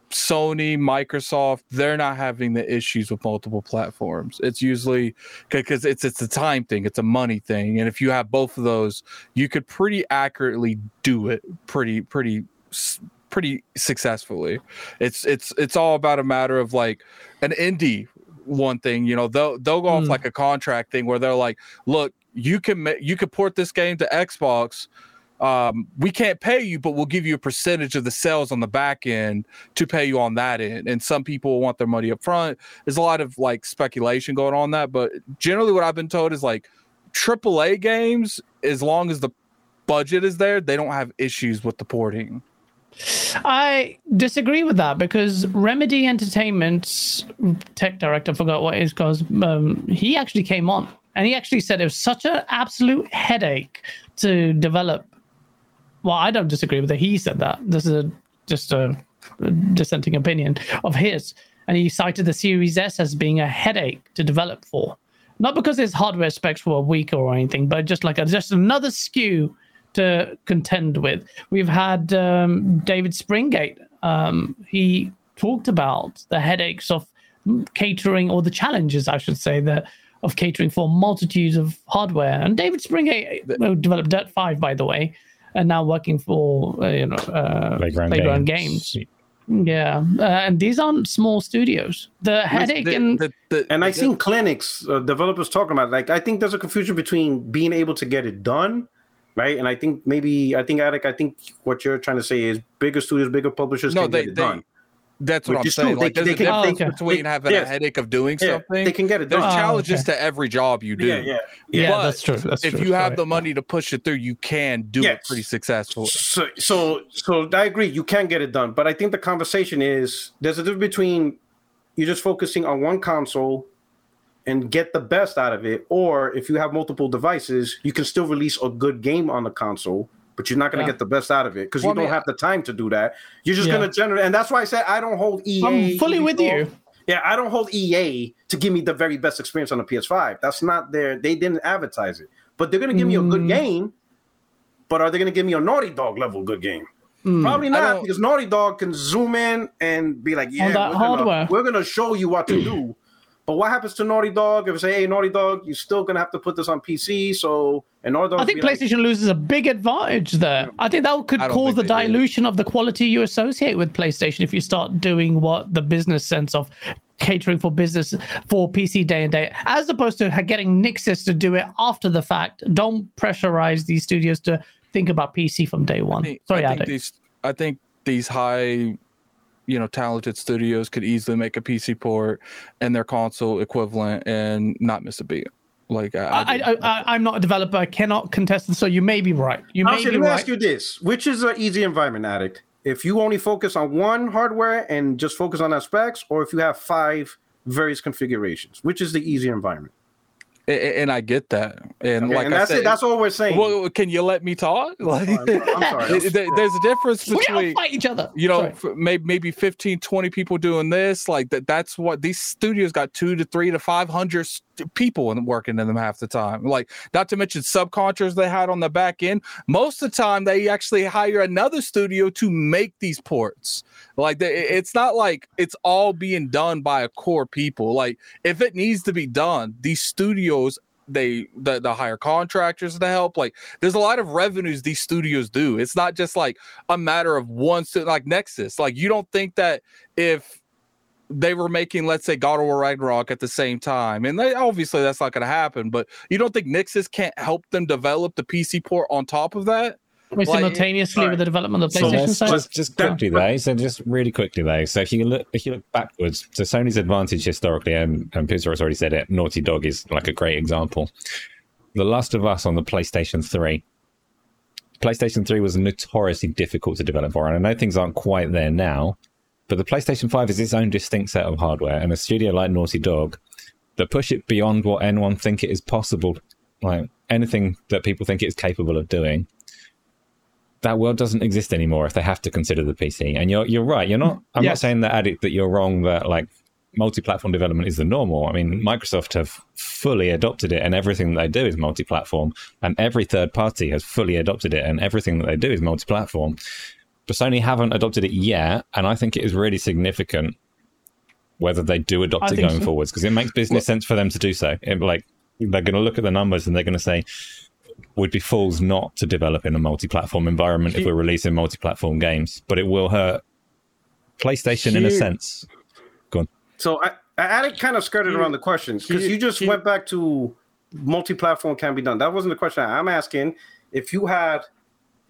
Sony, Microsoft, they're not having the issues with multiple platforms. It's usually because it's it's a time thing, it's a money thing, and if you have both of those, you could pretty accurately do it pretty pretty pretty successfully. It's it's it's all about a matter of like an indie one thing, you know, they'll they'll go off mm. like a contract thing where they're like, look, you can you can port this game to Xbox um, we can't pay you, but we'll give you a percentage of the sales on the back end to pay you on that end. And some people want their money up front. There's a lot of like speculation going on that, but generally, what I've been told is like AAA games, as long as the budget is there, they don't have issues with the porting. I disagree with that because Remedy Entertainment's tech director, I forgot what his cause, um, he actually came on and he actually said it was such an absolute headache to develop well, I don't disagree with it. He said that. This is a, just a, dissenting opinion of his. And he cited the Series S as being a headache to develop for. Not because his hardware specs were weaker or anything, but just like a, just another SKU to contend with. We've had um, David Springate. Um, he talked about the headaches of catering, or the challenges, I should say, that of catering for multitudes of hardware. And David Springate developed Dirt 5, by the way, and now working for uh, you know uh, Playground, Playground Games. Games. Yeah, uh, and these aren't small studios. The headache the, and the, the, and I've seen clinics uh, developers talking about like I think there's a confusion between being able to get it done, right? And I think maybe I think Addict, I think what you're trying to say is bigger studios, bigger publishers no, can they, get it they, done. That's what I'm saying. Like, they, there's they a can, difference oh, between they, having yes. a headache of doing yeah, something. They can get it done. There's challenges oh, okay. to every job you do. Yeah, yeah, yeah. But that's true. That's if true. you have right. the money to push it through, you can do yes. it pretty successfully. So, so, so I agree. You can get it done, but I think the conversation is there's a difference between you're just focusing on one console and get the best out of it, or if you have multiple devices, you can still release a good game on the console but you're not going to yeah. get the best out of it because well, you don't have the time to do that. You're just yeah. going to generate, and that's why I said I don't hold EA. I'm fully with you. Yeah, I don't hold EA to give me the very best experience on the PS5. That's not their. They didn't advertise it, but they're going to give mm. me a good mm. game. But are they going to give me a Naughty Dog level good game? Mm. Probably not, because Naughty Dog can zoom in and be like, "Yeah, we're gonna, we're gonna show you what to do." But what happens to Naughty Dog if I say, hey, Naughty Dog, you're still gonna have to put this on PC? So and Naughty Dog. I think PlayStation like, loses a big advantage there. I think that could cause the dilution of the quality you associate with PlayStation if you start doing what the business sense of catering for business for PC day and day, as opposed to getting Nixxes to do it after the fact. Don't pressurize these studios to think about PC from day one. I think, Sorry, I think these. I think these high you know talented studios could easily make a PC port and their console equivalent and not miss a beat. Like I, I, am not a developer. I cannot contest this. So you may be right. You may Actually, be let me right. ask you this: Which is an easy environment, addict? If you only focus on one hardware and just focus on that specs, or if you have five various configurations, which is the easier environment? And I get that, and okay, like and that's said, it. That's all we're saying. Well, can you let me talk? Like, I'm sorry. [LAUGHS] there's a difference between we fight each other. You know, maybe maybe 15, 20 people doing this. Like that. That's what these studios got two to three to five hundred people working in them half the time. Like, not to mention subcontractors they had on the back end. Most of the time, they actually hire another studio to make these ports. Like, they, it's not like it's all being done by a core people. Like, if it needs to be done, these studios they the, the hire contractors to help like there's a lot of revenues these studios do it's not just like a matter of one like Nixxes like you don't think that if they were making, let's say, God of War Ragnarok at the same time, and they, obviously that's not going to happen. But you don't think Nixxes can't help them develop the PC port on top of that? Like, simultaneously right. with the development of the PlayStation so side. Just, just quickly though, so just really quickly though. So if you look, if you look backwards, so Sony's advantage historically, and, and Pizza has already said it, Naughty Dog is like a great example. The Last of Us on the PlayStation Three. PlayStation 3 was notoriously difficult to develop for, and I know things aren't quite there now, but the PlayStation 5 is its own distinct set of hardware, and a studio like Naughty Dog that push it beyond what anyone think it is possible, like anything that people think it is capable of doing. That world doesn't exist anymore if they have to consider the PC. And you're you're right. You're not. I'm yes. not saying that addict that you're wrong. That like multi-platform development is the normal. I mean, Microsoft have fully adopted it, and everything that they do is multi-platform, and every third party has fully adopted it, and everything that they do is multi-platform but Sony haven't adopted it yet, and I think it is really significant whether they do adopt I it going so. forwards because it makes business well, sense for them to do so. It, like they're going to look at the numbers and they're going to say, "We'd be fools not to develop in a multi-platform environment if we're releasing multi-platform games." But it will hurt PlayStation in a sense. Go on. So I, I kind of skirted around the question because you just went back to multi-platform can be done. That wasn't the question I'm asking. If you had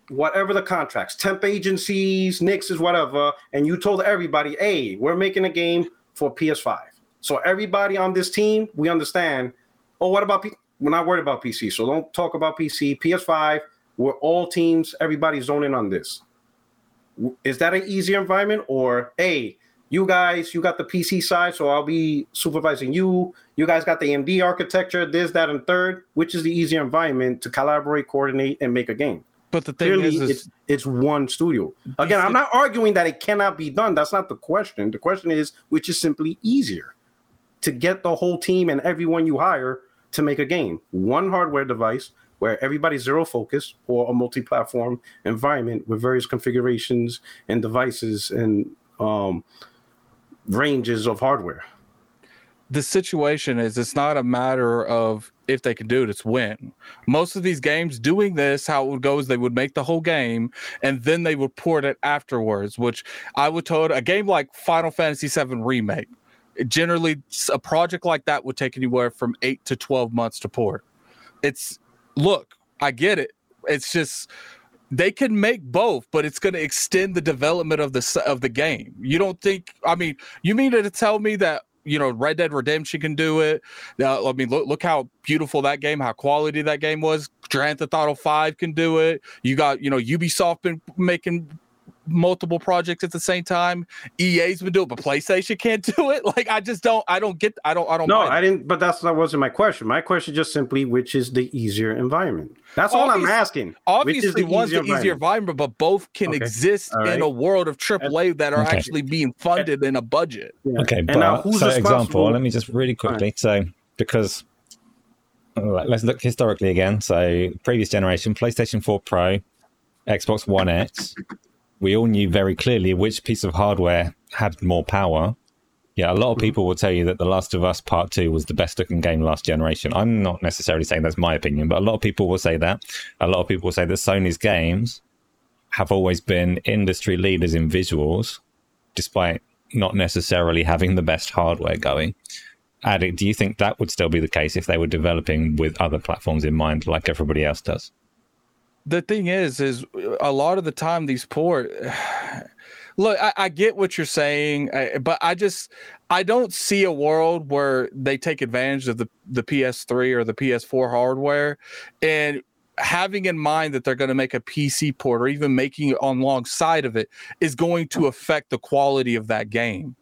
whatever the contracts, temp agencies, Nixxes, whatever, and you told everybody, hey, we're making a game for PS5. So everybody on this team, we understand. Oh, what about P- we're not worried about PC, so don't talk about PC. PS5, we're all teams, everybody's zoning on this. Is that an easier environment, or hey, you guys, you got the PC side, so I'll be supervising you. You guys got the AMD architecture, this, that, and third. Which is the easier environment to collaborate, coordinate, and make a game? But the thing Clearly, is, is it's, it's one studio. Again, I'm not arguing that it cannot be done. That's not the question. The question is which is simply easier to get the whole team and everyone you hire to make a game. One hardware device where everybody's zero focus or a multi-platform environment with various configurations and devices and um, ranges of hardware the situation is it's not a matter of if they can do it, it's when. Most of these games doing this, how it would go is they would make the whole game and then they would port it afterwards, which I would told a game like Final Fantasy VII Remake. Generally, a project like that would take anywhere from eight to 12 months to port. It's look, I get it. It's just they can make both, but it's going to extend the development of the of the game. You don't think? I mean, you mean to tell me that you know Red Dead Redemption can do it. Uh, I mean, look look how beautiful that game, how quality that game was. Grand Theft Auto Five can do it. You got you know Ubisoft been making multiple projects at the same time. EA's been doing, it, but PlayStation can't do it. [LAUGHS] Like I just don't. I don't get. I don't. I don't. No, I didn't. But that's that wasn't my question. My question just simply, which is the easier environment? That's all I'm asking. Obviously, the one's easier the easier environment, but both can okay. exist right. in a world of AAA that are okay. actually being funded in a budget. Yeah. Okay, but now, who's so example, let me just really quickly. Right. So because let's look historically again. So previous generation, PlayStation 4 Pro, Xbox One X we all knew very clearly which piece of hardware had more power. Yeah, a lot of mm-hmm. people will tell you that The Last of Us Part 2 was the best looking game last generation. I'm not necessarily saying that's my opinion, but a lot of people will say that. A lot of people will say that Sony's games have always been industry leaders in visuals, despite not necessarily having the best hardware going. Addict, do you think that would still be the case if they were developing with other platforms in mind, like everybody else does? The thing is, is a lot of the time these port [SIGHS] look, I, I, get what you're saying, but I just I don't see a world where they take advantage of the the PS3 or the PS4 hardware and having in mind that they're going to make a PC port or even making it on alongside of it is going to affect the quality of that game.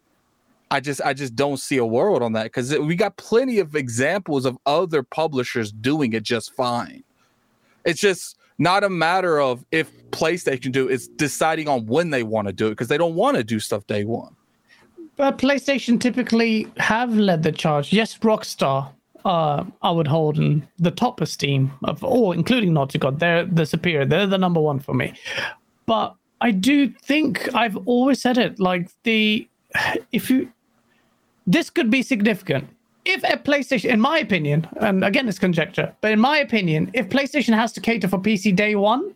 I just I just don't see a world on that because we got plenty of examples of other publishers doing it just fine. It's just not a matter of if PlayStation do it's deciding on when they want to do it because they don't want to do stuff day one. But PlayStation typically have led the charge. Yes, Rockstar, uh, I would hold in the top esteem of all, including Naughty God. They're the superior. They're the number one for me. But I do think I've always said it. Like the, [SIGHS] if you, this could be significant if a PlayStation, in my opinion, and again it's conjecture, but in my opinion, if PlayStation has to cater for PC day one,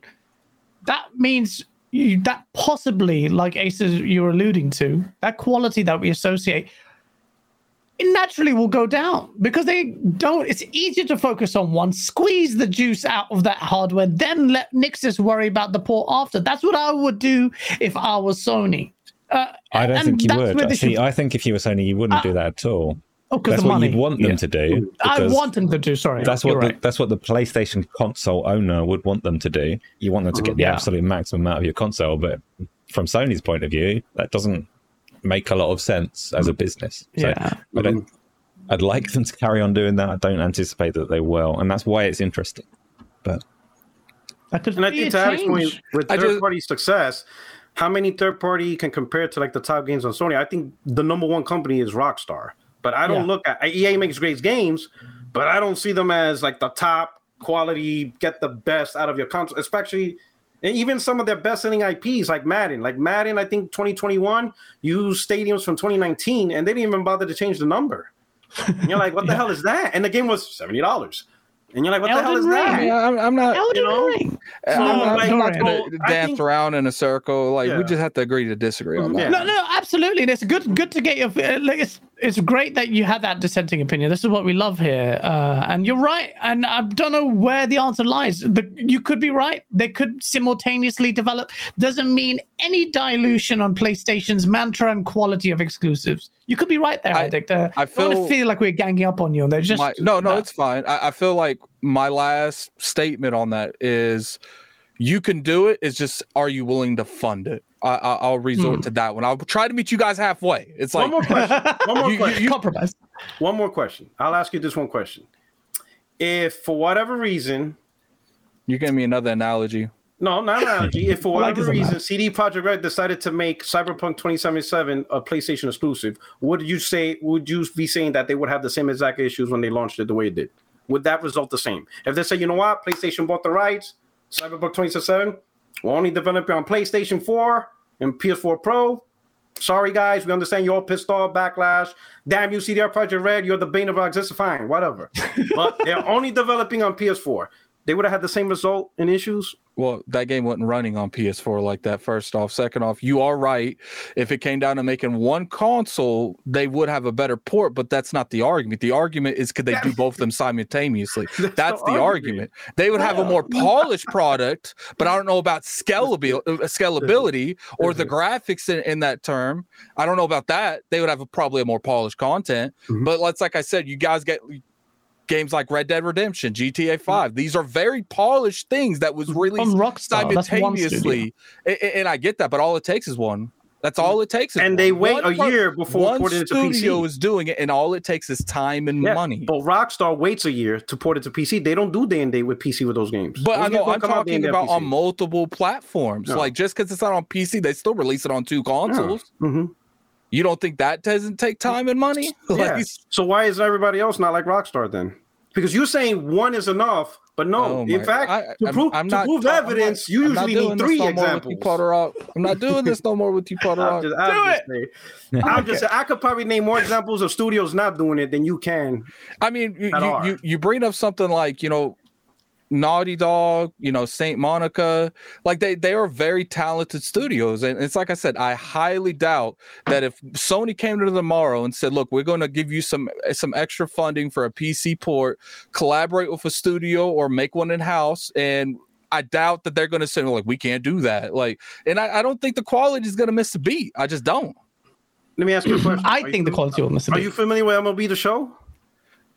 that means you, that possibly, like Aces you're alluding to, that quality that we associate, it naturally will go down because they don't. It's easier to focus on one, squeeze the juice out of that hardware, then let Nixxes worry about the port after. That's what I would do if I was Sony. Uh, I don't think you would. See, I think if you were Sony, you wouldn't uh, do that at all. Oh, that's what money. you'd want them yeah. to do. I want them to do. Sorry, that's what the, right. that's what the PlayStation console owner would want them to do. You want them to get the yeah. absolute maximum out of your console, but from Sony's point of view, that doesn't make a lot of sense as a business. So yeah. I don't. I'd like them to carry on doing that. I don't anticipate that they will, and that's why it's interesting. But and I think to Adam's point, with third just, party success, how many third party can compare to like the top games on Sony? I think the number one company is Rockstar. But I don't yeah. look at EA makes great games, but I don't see them as like the top quality, get the best out of your console, especially and even some of their best selling IPs like Madden. Like Madden, I think 2021 used stadiums from 2019 and they didn't even bother to change the number. And [LAUGHS] you're like, what the yeah. hell is that? And the game was $70. And you're like, what Elden the hell is Ring. that? Yeah, I'm, I'm, not, Elden you know, Ring. So, I'm, I'm not going to dance think, around in a circle. Like, yeah. we just have to agree to disagree on that. No, no, absolutely. And it's good, good to get your, like, it's, it's great that you had that dissenting opinion. This is what we love here. Uh, and you're right. And I don't know where the answer lies. The, you could be right. They could simultaneously develop. Doesn't mean any dilution on PlayStation's mantra and quality of exclusives. You could be right there, I, Addict. Uh, I feel, don't feel like we're ganging up on you. And they're just my, no, no, it's fine. I, I feel like my last statement on that is you can do it. It's just are you willing to fund it? I, will resort hmm. to that one. I'll try to meet you guys halfway. It's like [LAUGHS] one more question. One more you, question. You, compromise. One more question. I'll ask you this one question. If for whatever reason, you give me another analogy. No, not analogy. If for [LAUGHS] whatever like reason CD Projekt Red decided to make Cyberpunk 2077 a PlayStation exclusive, would you say would you be saying that they would have the same exact issues when they launched it the way it did? Would that result the same? If they say, you know what, PlayStation bought the rights, Cyberpunk 2077, we're only developing on PlayStation 4 and PS4 Pro. Sorry, guys, we understand you're all pissed off, backlash. Damn you, CDR Projekt Red, you're the bane of our existence. Fine, whatever. [LAUGHS] but they're only developing on PS4 they would have had the same result and issues. Well, that game wasn't running on PS4 like that. First off, second off, you are right. If it came down to making one console, they would have a better port, but that's not the argument. The argument is could they do both of them simultaneously? [LAUGHS] that's, that's the, the argument. argument. They would have a more polished product, but I don't know about [LAUGHS] scalability, uh, scalability or the graphics in, in, that term. I don't know about that. They would have a, probably a more polished content. Mm-hmm. But let's, like I said, you guys get games like Red Dead Redemption, GTA 5. These are very polished things that was released simultaneously. And, and, I get that, but all it takes is one. That's all it takes. and one. they wait one a year before one studio is doing it, and all it takes is time and yeah, money. But Rockstar waits a year to port it to PC. They don't do day and day with PC with those games. But those I know I'm talking about on multiple platforms. No. Like just because it's not on PC, they still release it on two consoles. Yeah. Mm-hmm. You don't think that doesn't take time and money? [LAUGHS] Yeah. Like, so why is everybody else not like Rockstar then? Because you're saying one is enough, But no, Oh in fact, I- to I'm- prove, I'm to not- prove I'm not- you I'm not usually doing need this three no more with you, examples. Porter I'm not doing this no more with you, Porter [LAUGHS] [LAUGHS] I'm just, I'm Do just saying. I'm just I could probably name more examples of studios not doing it than you can. I mean, you, you, you you bring up something like you know, Naughty Dog, you know, Santa Monica, like they they are very talented studios, and it's like I said, I highly doubt that if Sony came to them tomorrow and said, "Look, we're going to give you some some extra funding for a PC port, collaborate with a studio or make one in house," and I doubt that they're going to say like we can't do that. Like, and I, I don't think the quality is going to miss a beat. I just don't. Let me ask you a question. I Are you think the fam- quality will miss a beat. Are you familiar with MLB The Show?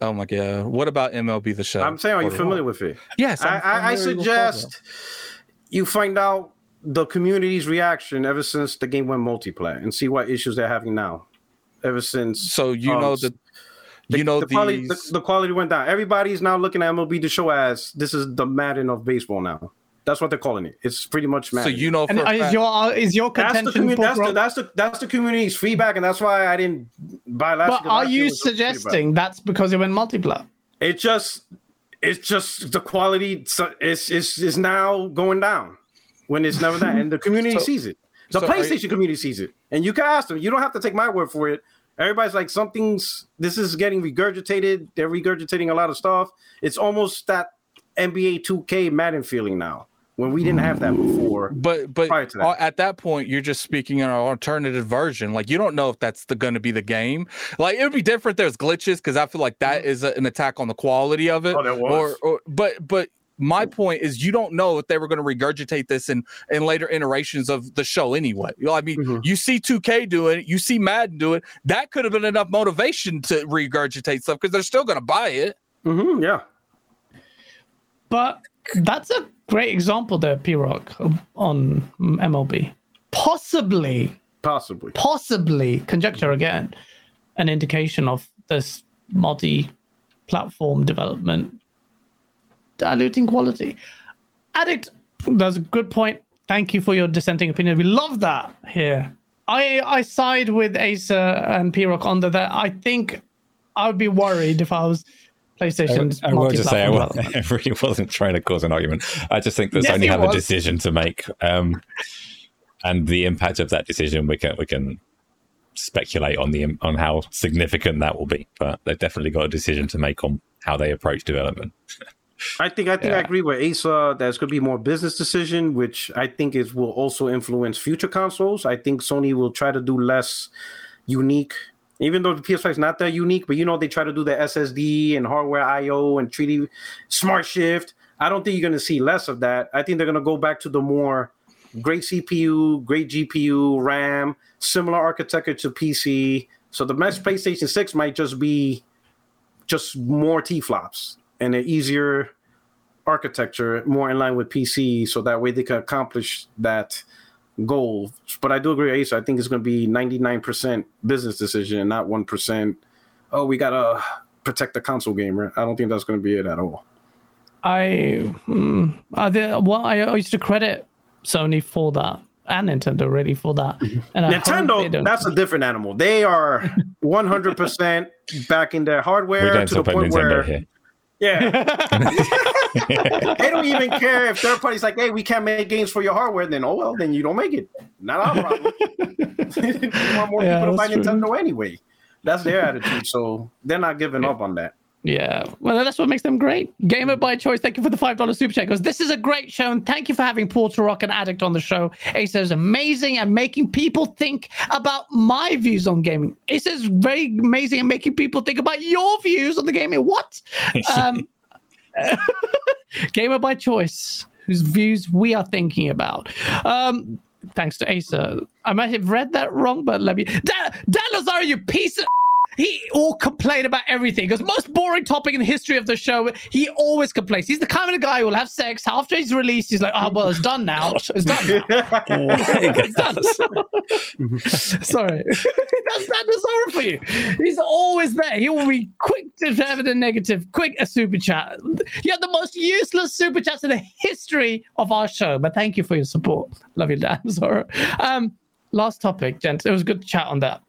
Oh my god! What about MLB the show? I'm saying, are you familiar with it? Yes, I, I, I familiar with Potter Rock. suggest you find out the community's reaction ever since the game went multiplayer and see what issues they're having now. Ever since So you um, know that the, you know the quality, the, the quality went down. Everybody's now looking at MLB the show as this is the Madden of baseball now. That's what they're calling it. It's pretty much mad. so you know for And is your uh, is your that's the, contention? commu- that's, the, that's the that's the community's feedback, and that's why I didn't buy last. but because are last year you was just feedback. suggesting that's because it went multiplayer? It just, it's just the quality is is is now going down when it's never that, and the community [LAUGHS] So- sees it. The so are you- PlayStation community sees it, and you can ask them. You don't have to take my word for it. Everybody's like, something's this is getting regurgitated. They're regurgitating a lot of stuff. It's almost that NBA 2K Madden feeling now, when we didn't have that before. but but prior to that. at that point you're just speaking in an alternative version like you don't know if that's the going to be the game like it would be different there's glitches because i feel like that is a, an attack on the quality of it Mm-hmm. Oh, there was. or, or but but my point is you don't know if they were going to regurgitate this in in later iterations of the show anyway you know, i mean Mhm. you see 2k do it you see madden do it that could have been enough motivation to regurgitate stuff because they're still going to buy it Mhm, yeah, But that's a great example there, P Rock, on MLB. Possibly, possibly. possibly, conjecture again, an indication of this multi platform development diluting quality. Addict, that's a good point. Thank you for your dissenting opinion. We love that here. I I side with Acer and P Rock on the that. I think I would be worried if I was PlayStation's I will just say I, multi-platform wa- development. [LAUGHS] I really wasn't trying to cause an argument. I just think that Yes, Sony you have a decision to make, um, and the impact of that decision we can we can speculate on the on how significant that will be. But they've definitely got a decision to make on how they approach development. [LAUGHS] I think I think I agree with Acer. That's going to be more business decision, which I think is will also influence future consoles. I think Sony will try to do less unique, even though the PS5 is not that unique. But you know they try to do the SSD and hardware I/O and 3D Smart Shift. I don't think you're going to see less of that. I think they're going to go back to the more great CPU, great GPU, RAM, similar architecture to PC. So the next PlayStation 6 might just be just more T flops and an easier architecture, more in line with PC, so that way they can accomplish that goal. But I do agree, with Ace. I think it's going to be 99% business decision, and not 1%. Oh, we got to protect the console gamer. I don't think that's going to be it at all. I mm, I did, well, I used to credit Sony for that and Nintendo really for that. And I hope they Nintendo, that's a different animal. They are 100% back in their hardware to the point Nintendo where, here. Yeah, [LAUGHS] they don't even care if third parties like, hey, we can't make games for your hardware. Then, oh well, then you don't make it. Not our problem. [LAUGHS] [LAUGHS] you want more Yeah, people to buy true. Nintendo anyway. That's their attitude. So they're not giving up on that. Yeah, well, that's what makes them great. Gamer by choice. Thank you for the five dollars super chat. Because this is a great show, and thank you for having Porter Rock and Addict on the show. Acer is amazing at making people think about my views on gaming. Acer is very amazing at making people think about your views on the gaming. What? [LAUGHS] Um, [LAUGHS] Gamer by choice, whose views we are thinking about. Um, thanks to Acer. I might have read that wrong, but let me. Dan, Dan Lazaro, you piece of. He all complain about everything. Because most boring topic in the history of the show, he always complains. He's the kind of guy who will have sex after he's released. He's like, "Oh well, it's done now. [LAUGHS] It's done. Now. [LAUGHS] It's done." [LAUGHS] Sorry, that's Dan Lazaro for you. He's always there. He will be quick to have the negative, quick a super chat. You have the most useless super chats in the history of our show. But thank you for your support. Love you, Dan Sorry. Um, last topic, gents. It was good to chat on that.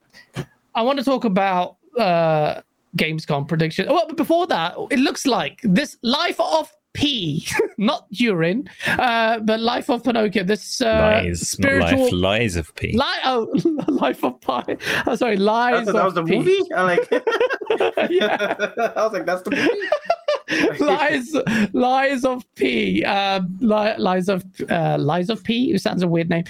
I want to talk about uh Gamescom prediction. Well, but before that, it looks like this life of P, [LAUGHS] not urine, uh, but Life of Pinocchio. This uh, lies, spiritual life, lies of P. Li- oh, [LAUGHS] Life of Pi. Oh, sorry, Lies. That, that was the P. movie. I like. [LAUGHS] yeah. I was like, that's the movie. lies lies of p um li- lies of uh lies of p it sounds a weird name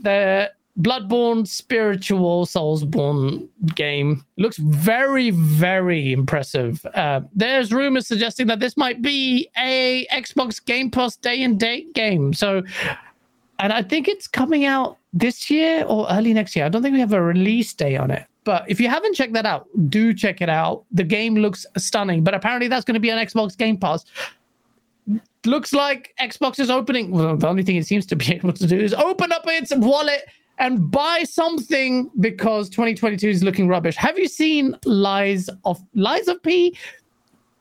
the bloodborne spiritual soulsborne game looks very very impressive uh there's rumors suggesting that this might be a xbox game pass day and date game so and i think it's coming out this year or early next year i don't think we have a release day on it but if you haven't checked that out, do check it out. The game looks stunning, but apparently that's going to be on Xbox Game Pass. Looks like Xbox is opening. Well, the only thing it seems to be [LAUGHS] able to do is open up its wallet and buy something because 2022 is looking rubbish. Have you seen Lies of Lies of P?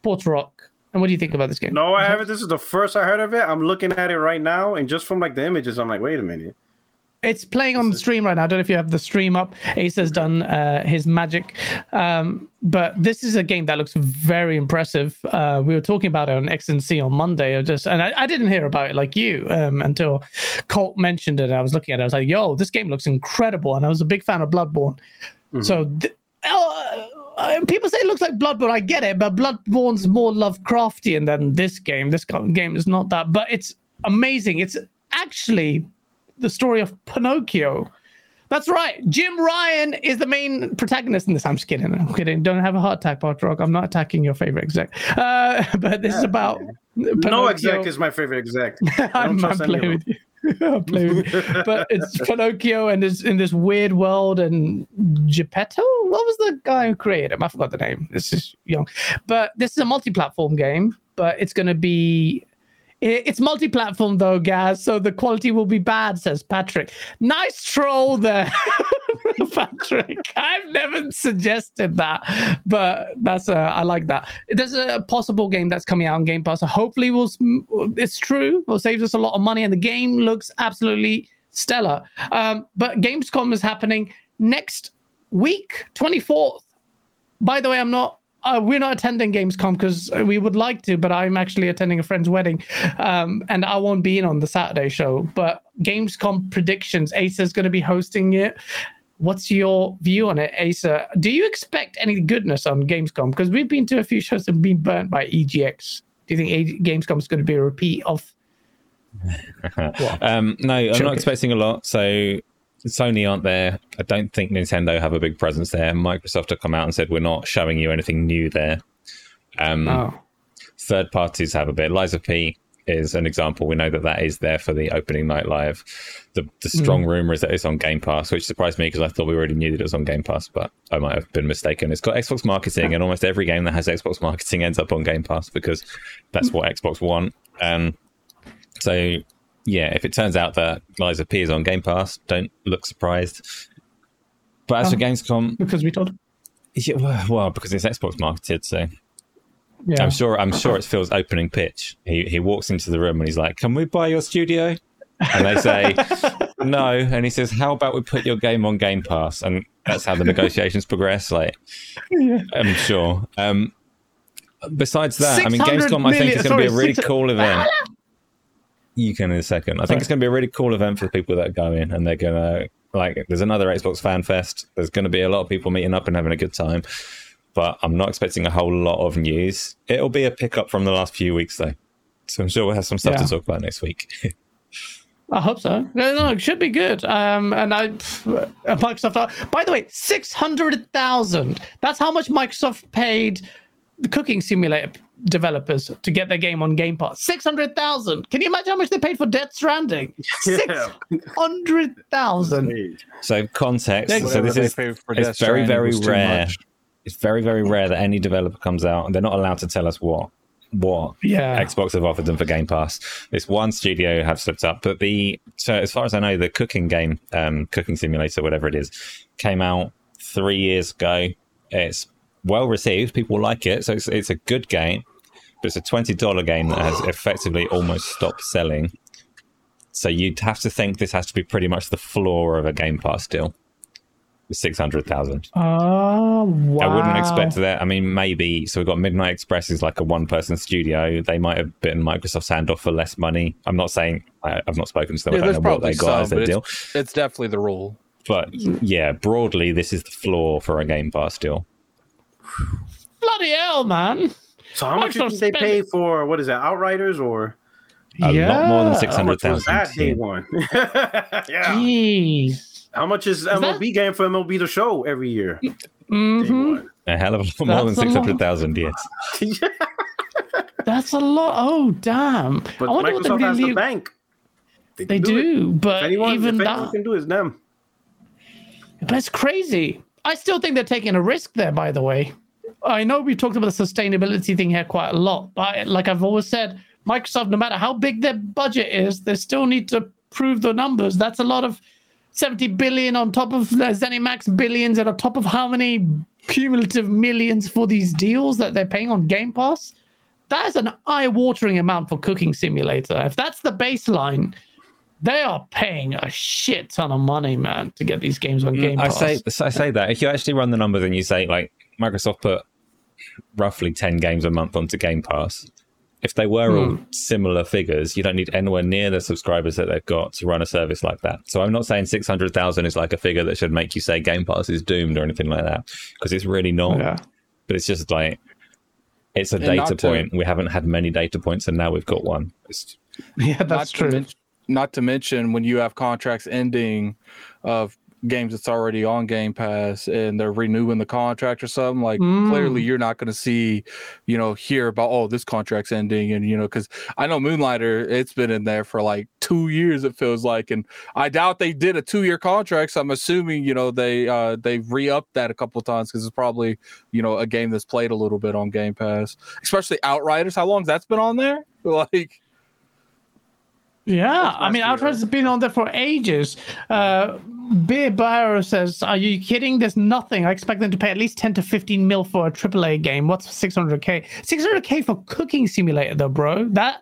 Port Rock. And what do you think about this game? No, I haven't. This is the first I heard of it. I'm looking at it right now, and just from like the images, I'm like, wait a minute. It's playing on the stream right now. I don't know if you have the stream up. Ace has done uh, his magic. Um, but this is a game that looks very impressive. Uh, we were talking about it on XNC on Monday. I just and I, I didn't hear about it like you um, until Colt mentioned it. I was looking at it. I was like, "Yo, this game looks incredible!" And I was a big fan of Bloodborne. Mm-hmm. So th- uh, people say it looks like Bloodborne. I get it, but Bloodborne's more Lovecraftian than this game. This game is not that, but it's amazing. It's actually the story of Pinocchio. That's right. Jim Ryan is the main protagonist in this. I'm just kidding. I'm kidding. Don't have a heart attack, Rock. I'm not attacking your favorite exec. Uh, [LAUGHS] but this yeah. is about [LAUGHS] Pinocchio. no exec is my favorite exec. [LAUGHS] I'm, I'm playing with you. I'm playing with you. But it's Pinocchio and is in this weird world and Geppetto. What was the guy who created him? I forgot the name. This is young. But this is a multi-platform game. But it's going to be it's multi-platform though, Gaz, so the quality will be bad, says Patrick. Nice troll there, [LAUGHS] Patrick. I've never suggested that, but that's uh, I like that. There's a possible game that's coming out on Game Pass. So hopefully, we'll it's true. Will save us a lot of money, and the game looks absolutely stellar. Um, but Gamescom is happening next week, 24th. By the way, I'm not uh, we're not attending Gamescom because we would like to, but I'm actually attending a friend's wedding, um, and I won't be in on the Saturday show. But Gamescom predictions, Acer is going to be hosting it. What's your view on it, Acer? Do you expect any goodness on Gamescom? Because we've been to a few shows and been burnt by EGX. Do you think a- Gamescom is going to be a repeat of? [LAUGHS] um, no, I'm not expecting a lot. So Sony aren't there. I don't think Nintendo have a big presence there. Microsoft have come out and said we're not showing you anything new there. Um, oh. Third parties have a bit. Of P is an example. We know that that is there for the opening night live. The, the strong mm. rumor is that it's on Game Pass, which surprised me because I thought we already knew that it was on Game Pass, but I might have been mistaken. It's got Xbox marketing, and almost every game that has Xbox marketing ends up on Game Pass because that's what Xbox want. Um, so yeah, if it turns out that Lies is on Game Pass, don't look surprised. But as oh, for Gamescom, because we told, yeah, well, because it's Xbox marketed, so yeah. I'm sure. I'm sure it's Phil's opening pitch. He he walks into the room and he's like, "Can we buy your studio?" And they say, [LAUGHS] "No." And he says, "How about we put your game on Game Pass?" And that's how the negotiations progress. Like, yeah. I'm sure. Um, besides that, I mean, Gamescom, million, I think is going to be a really cool event you can in a second. I think it's going to be a really cool event for the people that go in, and they're going to like. There's another Xbox Fan Fest. There's going to be a lot of people meeting up and having a good time. But I'm not expecting a whole lot of news. It'll be a pickup from the last few weeks, though. So I'm sure we'll have some stuff yeah. to talk about next week. [LAUGHS] I hope so. No, no, it should be good. Um, and I, Microsoft. By the way, six hundred thousand. That's how much Microsoft paid the cooking simulator developers to get their game on Game Pass. 600,000. Can you imagine how much they paid for Death Stranding? [LAUGHS] 600,000. So context. so this is it's very very rare. It's very very rare that any developer comes out and they're not allowed to tell us what what yeah. Xbox have offered them for Game Pass. This one studio have slipped up, but the so as far as I know, the cooking game, um, cooking simulator, whatever it is, came out three years ago. It's well received. People like it, so it's, it's a good game. But it's a twenty dollar game that has effectively almost stopped selling. So you'd have to think this has to be pretty much the floor of a Game Pass deal. six hundred thousand. Oh wow! I wouldn't expect that. I mean, maybe. So we've got Midnight Express is like a one-person studio. They might have bitten Microsoft's hand off for less money. I'm not saying I, have not spoken to them. Yeah, I don't know what they got some, as their deal. It's, it's definitely the rule. But yeah, broadly, this is the floor for a Game Pass deal. Bloody hell, man! So how much did they pay for what is that? Outriders or a yeah. lot more than six hundred thousand. That day one. [LAUGHS] yeah. Jeez. How much is MLB that... game for MLB the show every year? Mm-hmm. A hell of a lot more than six hundred thousand. Yes. [LAUGHS] That's a lot. Oh damn! But I wonder Microsoft what they really... has the bank. They, they do, do but anyone, even if that can do is them. That's crazy. I still think they're taking a risk there. By the way, I know we talked about the sustainability thing here quite a lot, but like I've always said, Microsoft, no matter how big their budget is, they still need to prove the numbers. That's a lot of 70 billion on top of uh, ZeniMax billions and on top of how many cumulative millions for these deals that they're paying on Game Pass. That is an eye-watering amount for Cooking Simulator. If that's the baseline, they are paying a shit ton of money, man, to get these games on mm, Game Pass. I say, I say that if you actually run the numbers and you say like Microsoft put roughly 10 games a month onto Game Pass. If they were all hmm. similar figures, you don't need anywhere near the subscribers that they've got to run a service like that. So I'm not saying 600,000 is like a figure that should make you say Game Pass is doomed or anything like that, because it's really not. Yeah. But it's just like, it's a and data point. To, we haven't had many data points, and now we've got one. It's, [LAUGHS] yeah, that's true. To, not to mention when you have contracts ending of games that's already on Game Pass and they're renewing the contract or something, like mm. clearly you're not going to see, you know, hear about oh this contract's ending and you know because I know Moonlighter it's been in there for like two years it feels like and I doubt they did a two year contract so I'm assuming you know they uh they re upped that a couple times because it's probably you know a game that's played a little bit on Game Pass, especially Outriders. How long has that been on there? [LAUGHS] Like yeah, I mean, Outriders has been on there for ages. Uh, Beer Barrow says, "Are you kidding? There's nothing. I expect them to pay at least 10 to 15 mil for a AAA game. What's 600k? 600k for Cooking Simulator, though, bro. That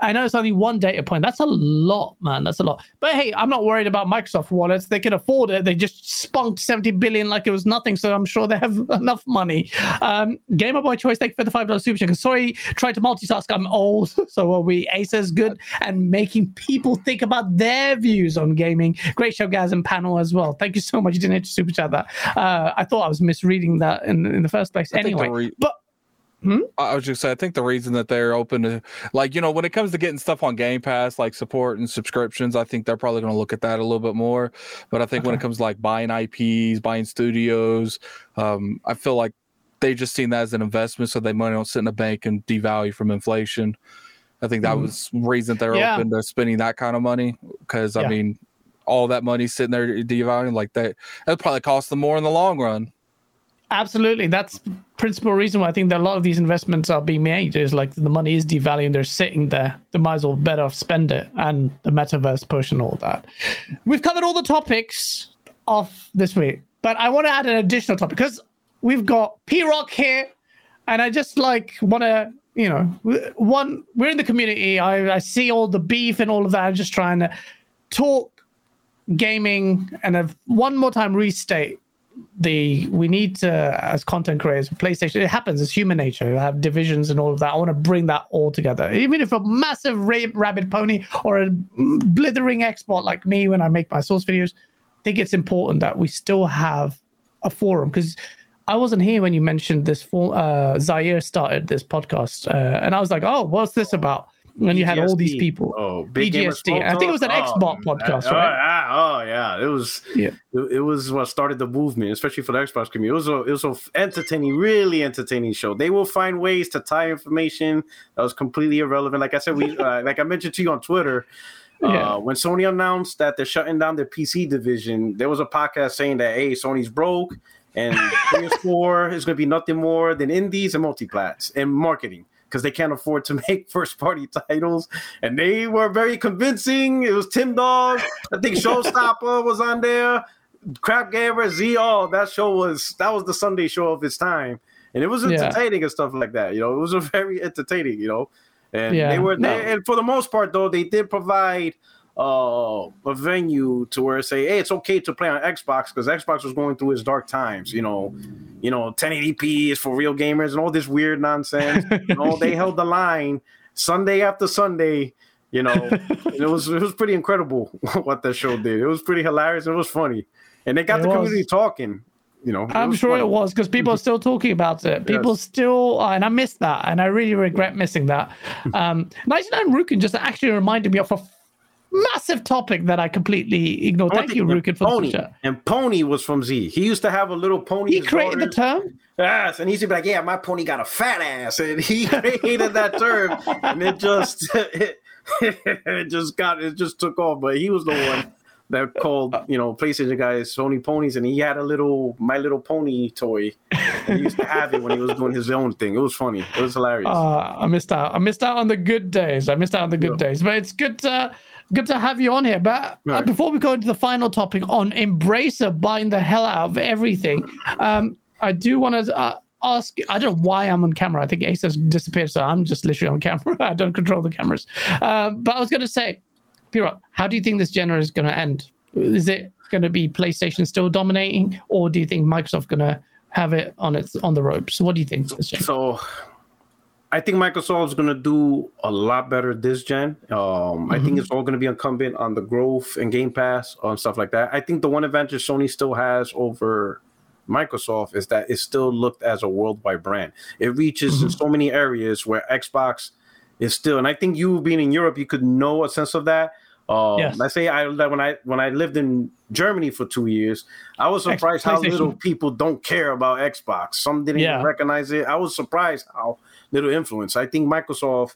I know it's only one data point. That's a lot, man. That's a lot. But hey, I'm not worried about Microsoft wallets. They can afford it. They just spunked 70 billion like it was nothing. So I'm sure they have [LAUGHS] enough money. Um, Gamer Boy Choice, thank you for the $5 super chat. Sorry, try to multitask. I'm old. [LAUGHS] So are we. Acer's good and making people think about their views on gaming. Great show, guys, and panel as well. Thank you so much. You didn't have to super chat that. Uh, I thought I was misreading that in, in the first place. I anyway, re- but Hmm? I was just saying, I think the reason that they're open to, like, you know, when it comes to getting stuff on Game Pass, like support and subscriptions, I think they're probably going to look at that a little bit more. But I think okay. when it comes to like buying IPs, buying studios, um, I feel like they just seen that as an investment, so they money don't sit in a bank and devalue from inflation. I think that mm. was reason they're yeah. open to spending that kind of money because I mean, all that money sitting there devaluing like that, that probably cost them more in the long run. Absolutely, that's principal reason why I think that a lot of these investments are being made is like the money is devaluing, they're sitting there. They might as well better off spend it and the metaverse push and all that. We've covered all the topics of this week, but I want to add an additional topic because we've got P Rock here, and I just like want to, you know, one we're in the community. I, I see all the beef and all of that. I'm just trying to talk gaming and have one more time restate the we need to as content creators playstation it happens it's human nature you have divisions and all of that i want to bring that all together even if a massive ra- rabbit pony or a blithering expert like me when i make my source videos i think it's important that we still have a forum because I wasn't here when you mentioned this. For, uh, Zaire started this podcast, uh, and I was like, "Oh, what's this about?" And you had all these people. Oh, Big BGSD. I think it was an oh, Xbox podcast, oh, right? Oh, yeah. It was. Yeah. It, it, was what started the movement, especially for the Xbox community. It was a it was a entertaining, really entertaining show. They will find ways to tie information that was completely irrelevant. Like I said, we [LAUGHS] uh, like I mentioned to you on Twitter. Uh, yeah. when Sony announced that they're shutting down their PC division, there was a podcast saying that hey, Sony's broke and [LAUGHS] PS4 is going to be nothing more than indies and multiplats and marketing because they can't afford to [LAUGHS] make first party titles. And they were very convincing. It was Tim Dog. I think Showstopper [LAUGHS] was on there. Crap Gamer Z. all that show was that was the Sunday show of its time. And it was entertaining yeah. and stuff like that. You know, it was a [LAUGHS] very entertaining, you know. And yeah, they were no. and for the most part though, they did provide uh, a venue to where say, hey, it's okay to play on Xbox because Xbox was going through its dark times. You know, you know, 1080p is for real gamers and all this weird nonsense. [LAUGHS] you know, they held the line Sunday after Sunday. You know, it was it was pretty incredible [LAUGHS] what that show did. It was pretty hilarious. It was funny, and they got It the was. community talking. You know, I'm sure funny. it was because people are still talking about it. People Yes. still, uh, and I missed that, and I really regret missing that. Um, [LAUGHS] 99 Rukin just actually reminded me of a massive topic that I completely ignored. Thank you, Rukin, for the Pony. And Pony was from Z. He used to have a little pony. He created the term. Yes, and he used to be like, "Yeah, my pony got a fat ass," and he [LAUGHS] created that term, and it just it, [LAUGHS] it just got it just took off. But he was the one that called you know PlayStation guys Sony ponies, and he had a little My Little Pony toy. he used to have it when he was doing his own thing. It was funny. It was hilarious. Uh, I missed out. I missed out on the good days. I missed out on the good days. But it's good to good to have you on here. But uh, Right. before we go into the final topic on Embracer buying the hell out of everything, um, I do want to uh, ask. I don't know why I'm on camera. I think Ace has disappeared, so I'm just literally on camera. [LAUGHS] I don't control the cameras. Um, but I was going to say, Piro, how do you think this genre is going to end? Is it going to be PlayStation still dominating, or do you think Microsoft going to have it on its on the ropes? What do you think? So I think Microsoft's going to do a lot better this gen. Um, I think it's all going to be incumbent on the growth and Game Pass and stuff like that. I think the one advantage Sony still has over Microsoft is that it's still looked as a worldwide brand. It reaches in so many areas where Xbox is still, and I think you being in Europe, you could know a sense of that. Um, Yes. I say I that when I when I lived in Germany for two years, I was X- surprised how little people don't care about Xbox. Some didn't Yeah. even recognize it. I was surprised how little influence. I think Microsoft,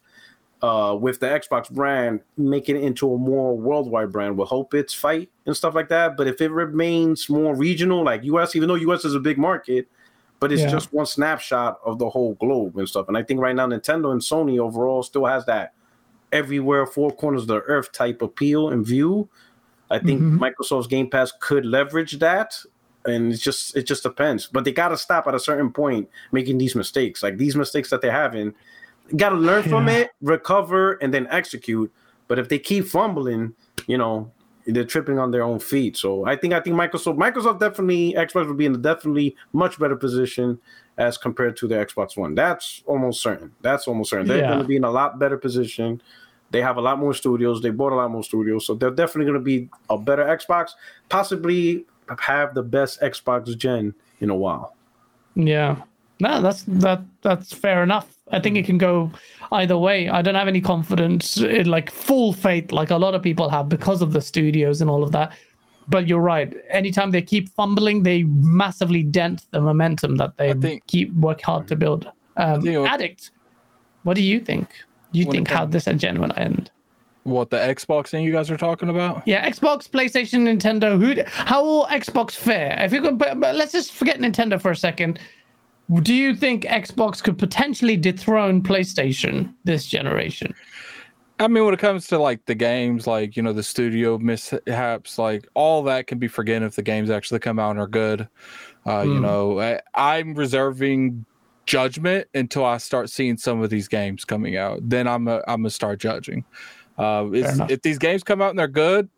uh, with the Xbox brand, making it into a more worldwide brand will help its fight and stuff like that. But if it remains more regional, like US, even though US is a big market, but it's Yeah. just one snapshot of the whole globe and stuff. And I think right now Nintendo and Sony overall still has that everywhere, four corners of the earth type appeal and view. I think Mhm. Microsoft's Game Pass could leverage that, and it's just it just depends. But they got to stop at a certain point making these mistakes. Like these mistakes that they're having, got to learn from Yeah. it, recover, and then execute. But if they keep fumbling, you know, they're tripping on their own feet. So I think I think Microsoft Microsoft definitely Xbox will be in a definitely much better position as compared to the Xbox One. That's almost certain. That's almost certain. They're Yeah. going to be in a lot better position. They have a lot more studios. They bought a lot more studios, so they're definitely going to be a better Xbox. Possibly have the best Xbox gen in a while. Yeah. No, that's that that's fair enough. I think it can go either way. I don't have any confidence in like full faith like a lot of people have because of the studios and all of that. But you're right. Anytime they keep fumbling, they massively dent the momentum that they think- keep work hard to build. Um, think it Addict, what do you think? Do you think how this gen will end? What the Xbox thing you guys are talking about? Yeah, Xbox, PlayStation, Nintendo. Who? How will Xbox fare? If you could, but, but let's just forget Nintendo for a second. Do you think Xbox could potentially dethrone PlayStation this generation? I mean, when it comes to like the games, like you know, the studio mishaps, like all that can be forgiven if the games actually come out and are good. Uh, You Hmm. know, I, I'm reserving judgment until I start seeing some of these games coming out. Then I'm a, I'm gonna start judging. Uh, if these games come out and they're good,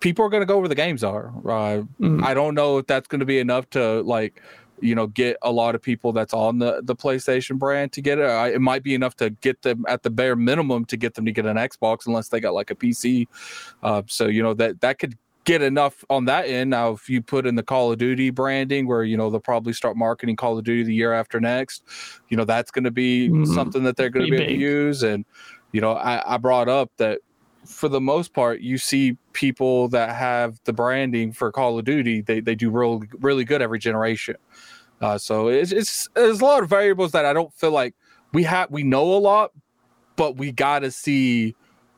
people are gonna go where the games are. Uh, Mm. I don't know if that's gonna be enough to like you know get a lot of people that's on the the PlayStation brand to get it. I, it might be enough to get them at the bare minimum to get them to get an Xbox unless they got like a PC. Uh, so you know that that could get enough on that end. Now if you put in the Call of Duty branding where you know they'll probably start marketing Call of Duty the year after next, you know that's going to be Mhm. something that they're going to Be be able to use and you know I, I brought up that for the most part, you see people that have the branding for Call of Duty, they, they do real really good every generation. Uh, so it's, it's there's a lot of variables that I don't feel like we have we know a lot, but we gotta see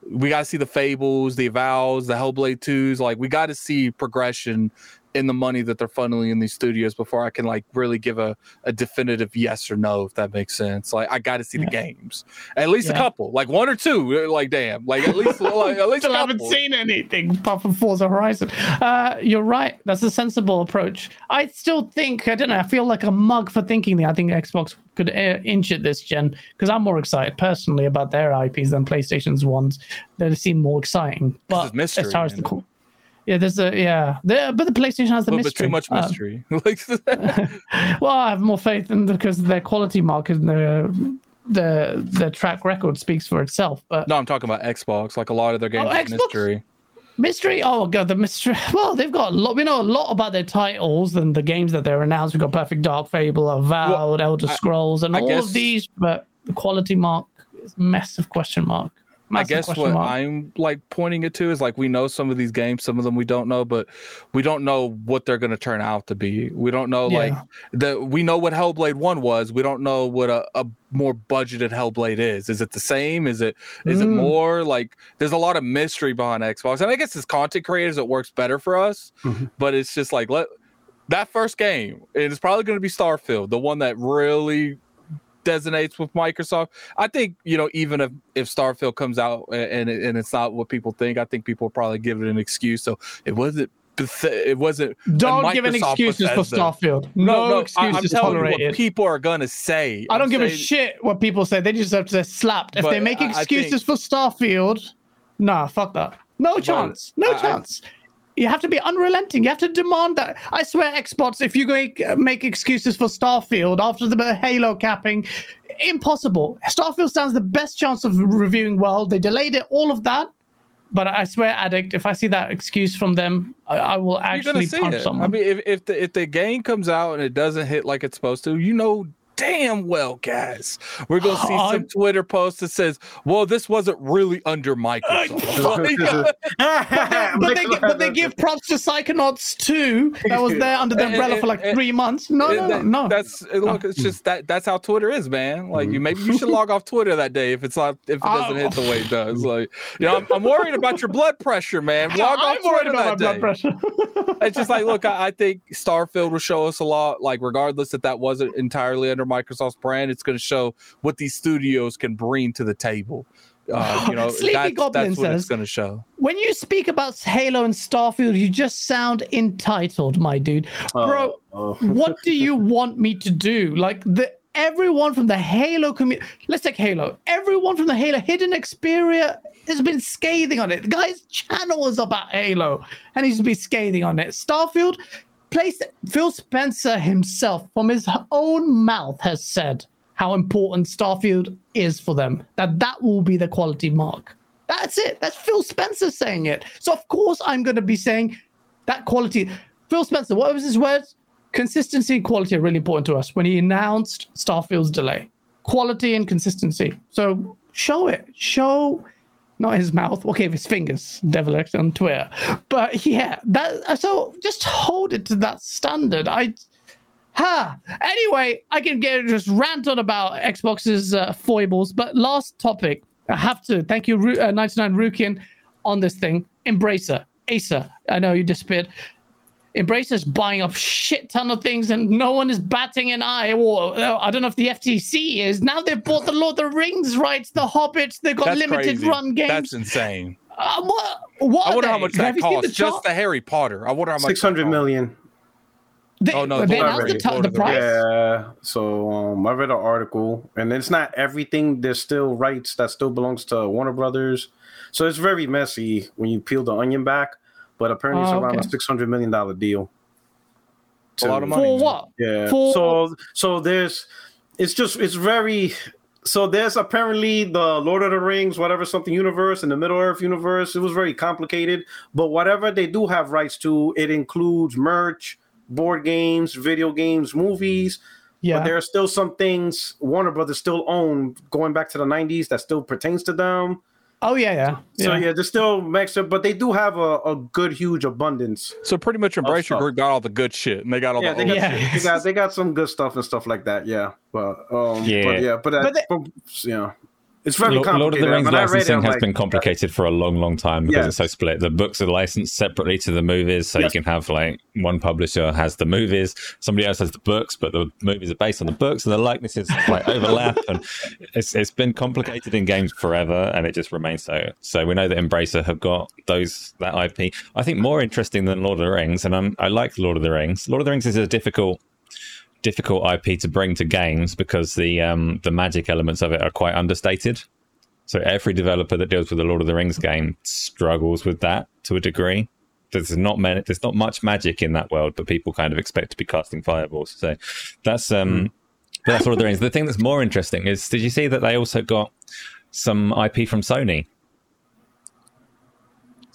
we gotta see the fables, the vows, the Hellblade twos. Like we gotta see progression in the money that they're funneling in these studios before I can like really give a, a definitive yes or no, if that makes sense. Like I got to see yeah. the games, at least yeah. a couple, like one or two. Uh, like damn, like at least like, at least. I haven't seen anything apart from Forza Horizon. Uh, you're right. That's a sensible approach. I still think I don't know. I feel like a mug for thinking that. I think Xbox could uh, inch at this gen because I'm more excited personally about their IPs than PlayStation's ones. They seem more exciting. But mystery, as far as the cool. Yeah, there's a yeah, there, but the PlayStation has the a mystery. too much um, mystery. [LAUGHS] [LAUGHS] well, I have more faith in because their quality mark and their the the track record speaks for itself. But no, I'm talking about Xbox. Like a lot of their games, oh, mystery. Mystery? Oh god, the mystery. [LAUGHS] Well, they've got a lot. We know a lot about their titles and the games that they're announced. We've got Perfect Dark Fable, Avowed, well, Elder Scrolls, and I all guess, of these. But the quality mark is massive question mark. I guess what mark. I'm like pointing it to is like we know some of these games, some of them we don't know, but we don't know what they're going to turn out to be. We don't know yeah. like the we know what Hellblade One was. We don't know what a, a more budgeted Hellblade is. Is it the same? Is it is mm. it more like there's a lot of mystery behind Xbox, and I guess as content creators it works better for us. Mm-hmm. But it's just like let that first game. It's probably going to be Starfield, the one that really designates with Microsoft. I think you know even if if Starfield comes out and and it's not what people think, I think people will probably give it an excuse. So it wasn't it wasn't. Don't give an excuses for Starfield. No, no, no excuses I'm telling you what people are gonna say. I don't I'm give saying, a shit what people say. They just have to slapped. If they make excuses think, for Starfield, nah, fuck that. No chance. No I, chance. You have to be unrelenting. You have to demand that. I swear, Xbox, if you go make excuses for Starfield after the Halo capping, impossible. Starfield stands the best chance of reviewing well. They delayed it, all of that. But I swear, addict, if I see that excuse from them, I, I will actually punch it. someone. I mean, if, if the if the game comes out and it doesn't hit like it's supposed to, you know damn well, guys, we're gonna see some Twitter post that says, "Well, this wasn't really under Microsoft." [LAUGHS] [LAUGHS] but, they, but they give props to Psychonauts too. That was there under the [LAUGHS] umbrella for like three months. No, no, no, no. That's look. It's mm. just that. That's how Twitter is, man. Like you, maybe you should log off Twitter that day if it's not if it doesn't hit the way it does. Like you know, I'm, I'm worried about your blood pressure, man. Log I'm off Twitter that day. Blood pressure. it's just like, look, I, I think Starfield will show us a lot. Like regardless that that wasn't entirely under Microsoft's brand, it's going to show what these studios can bring to the table. Uh, you know, Sleepy that's, Goblin that's what says, it's going to show. When you speak about Halo and Starfield, you just sound entitled, my dude. Bro, oh. [LAUGHS] what do you want me to do? Like the everyone from the Halo community. Let's take Halo. Everyone from the Halo Hidden Xperia has been scathing on it. The guy's channel is about Halo, and he's been scathing on it. Starfield, place Phil Spencer himself from his own mouth has said how important Starfield is for them. That that will be the quality mark. That's it. That's Phil Spencer saying it. So of course I'm going to be saying that quality. Phil Spencer, what was his words? Consistency and quality are really important to us. When he announced Starfield's delay, quality and consistency. So show it. Show not his mouth. Okay, his fingers, Devil X on Twitter. But yeah, that so just hold it to that standard. I ha. Anyway, I can get just rant on about Xbox's uh, foibles. But last topic, I have to thank you, uh, 99 Rukin, on this thing. Embracer, Acer. I know you disappeared. Embracer's buying up shit ton of things and no one is batting an eye. Or uh, I don't know if the FTC is. Now they've bought the Lord of the Rings rights, the Hobbits. They've got That's limited crazy. run games. That's insane. Uh, what? What? I wonder how much that costs. Just the Harry Potter. I wonder how much. Six hundred million. They, oh no, they announced the, t- the price. Yeah, so um, I read an article, and it's not everything. There's still rights that still belongs to Warner Brothers, so it's very messy when you peel the onion back but apparently it's oh, around okay. a six hundred million dollar deal. To, a lot of money. For what? Yeah. For... So so there's it's just it's very so there's apparently the Lord of the Rings, whatever something universe and the Middle Earth universe. It was very complicated, but whatever they do have rights to, it includes merch, board games, video games, movies. Yeah. But there are still some things Warner Brothers still own going back to the 90s that still pertains to them. Oh yeah, yeah. So yeah, there's still makes it, but they do have a, a good, huge abundance. So pretty much Embracer Group got all the good shit, and they got all yeah, the they got, yeah. they got they got [LAUGHS] some good stuff and stuff like that. Yeah, but um, yeah, but yeah, but, that, but they, yeah, It's very Lord, Lord of complicated. the Rings it, licensing has like, been complicated for a long, long time because it's so split. The books are licensed separately to the movies, so Yes. you can have like one publisher has the movies, somebody else has the books, but the movies are based on the books, and the likenesses like [LAUGHS] overlap, and it's it's been complicated in games forever, and it just remains so. So we know that Embracer have got those that IP. I think more interesting than Lord of the Rings, and I'm, I like Lord of the Rings. Lord of the Rings is a difficult difficult IP to bring to games because the um, the magic elements of it are quite understated. So every developer that deals with the Lord of the Rings game struggles with that to a degree. There's not many, there's not much magic in that world, but people kind of expect to be casting fireballs. So that's um that's Lord of the Rings. The thing that's more interesting is did you see that they also got some IP from Sony?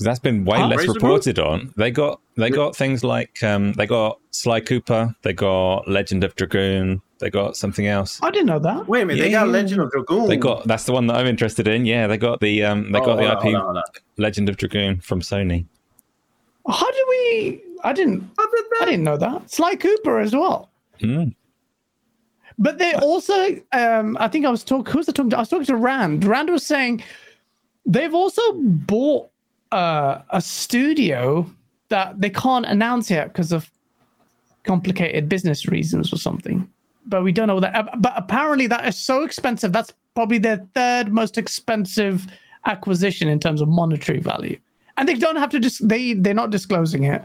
'Cause That's been way Huh? less Razor Group? reported on. They got they got things like um, they got Sly Cooper, they got Legend of Dragoon, they got something else. I didn't know that. Wait a minute, they got Legend of Dragoon. They got that's the one that I'm interested in. Yeah, they got the um, they Oh, got the hold on, IP on, on. Legend of Dragoon from Sony. How do we? I didn't. How did I didn't know that. Sly Cooper as well. Hmm. But they also, um, I think I was talking. Who's the talking? To? I was talking to Rand. Rand was saying they've also bought uh, a studio that they can't announce yet because of complicated business reasons or something. But we don't know that. Uh, But apparently, that is so expensive. That's probably their third most expensive acquisition in terms of monetary value. And they don't have to just they they're not disclosing it.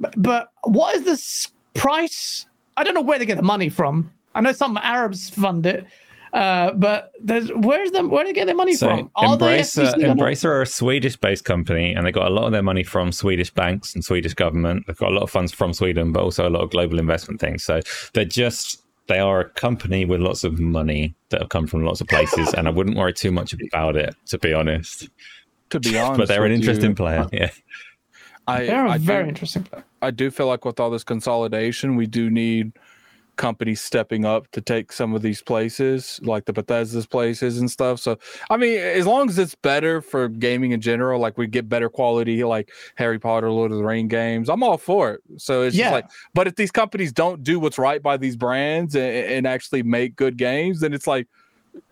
But, but what is this price? I don't know where they get the money from. I know some Arabs fund it, uh, but there's where's them where do they get their money So from? Are they Embracer, Embracer are a Swedish-based company, and they got a lot of their money from Swedish banks and Swedish government. They've got a lot of funds from Sweden, but also a lot of global investment things. So they're just they are a company with lots of money that have come from lots of places, and I wouldn't worry too much about it, to be honest. To be [LAUGHS] honest, But they're an interesting you, player. Yeah. I, They're a I very do, interesting player. I do feel like with all this consolidation, we do need companies stepping up to take some of these places, like the Bethesda's places and stuff. So, I mean, as long as it's better for gaming in general, like we get better quality, like Harry Potter, Lord of the Ring games, I'm all for it. So it's Yeah. just like, but if these companies don't do what's right by these brands and, and actually make good games, then it's like,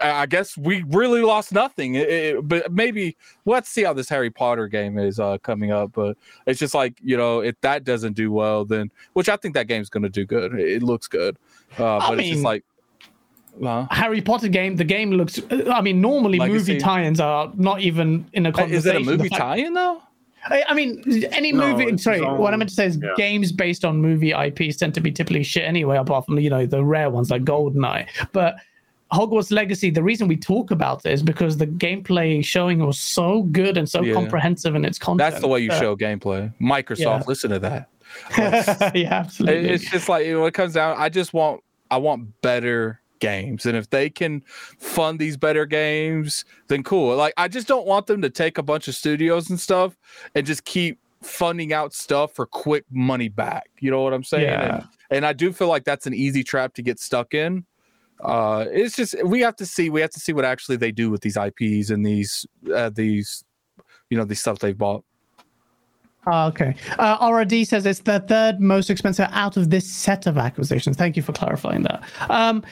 I I guess we really lost nothing. It- it- but maybe let's see how this Harry Potter game is uh, coming up. But it's just like you know, if that doesn't do well, then which I think that game's going to do good. It, it looks good, uh, I but it's just like, uh, Harry Potter game. The game looks. I mean, normally Legacy. movie tie-ins are not even in a conversation. is it a movie fact- tie-in though? I, I mean, any No, movie. it's Sorry, its what I own- meant to say is yeah. games based on movie IPs tend to be typically shit anyway, apart from you know the rare ones like Goldeneye. But Hogwarts Legacy, the reason we talk about it is because the gameplay showing was so good and so Yeah. comprehensive in its content. That's the way you Uh, show gameplay. Microsoft, Yeah. listen to that. [LAUGHS] yeah, absolutely. It's just like when it comes down, I just want I want better games, and if they can fund these better games, then cool. Like I just don't want them to take a bunch of studios and stuff and just keep funding out stuff for quick money back. You know what I'm saying? Yeah. And, and I do feel like that's an easy trap to get stuck in. Uh, it's just we have to see we have to see what actually they do with these IPs and these uh, these you know these stuff they've bought. Ah, okay. Uh, RRD says it's the third most expensive out of this set of acquisitions. Thank you for clarifying that. Um,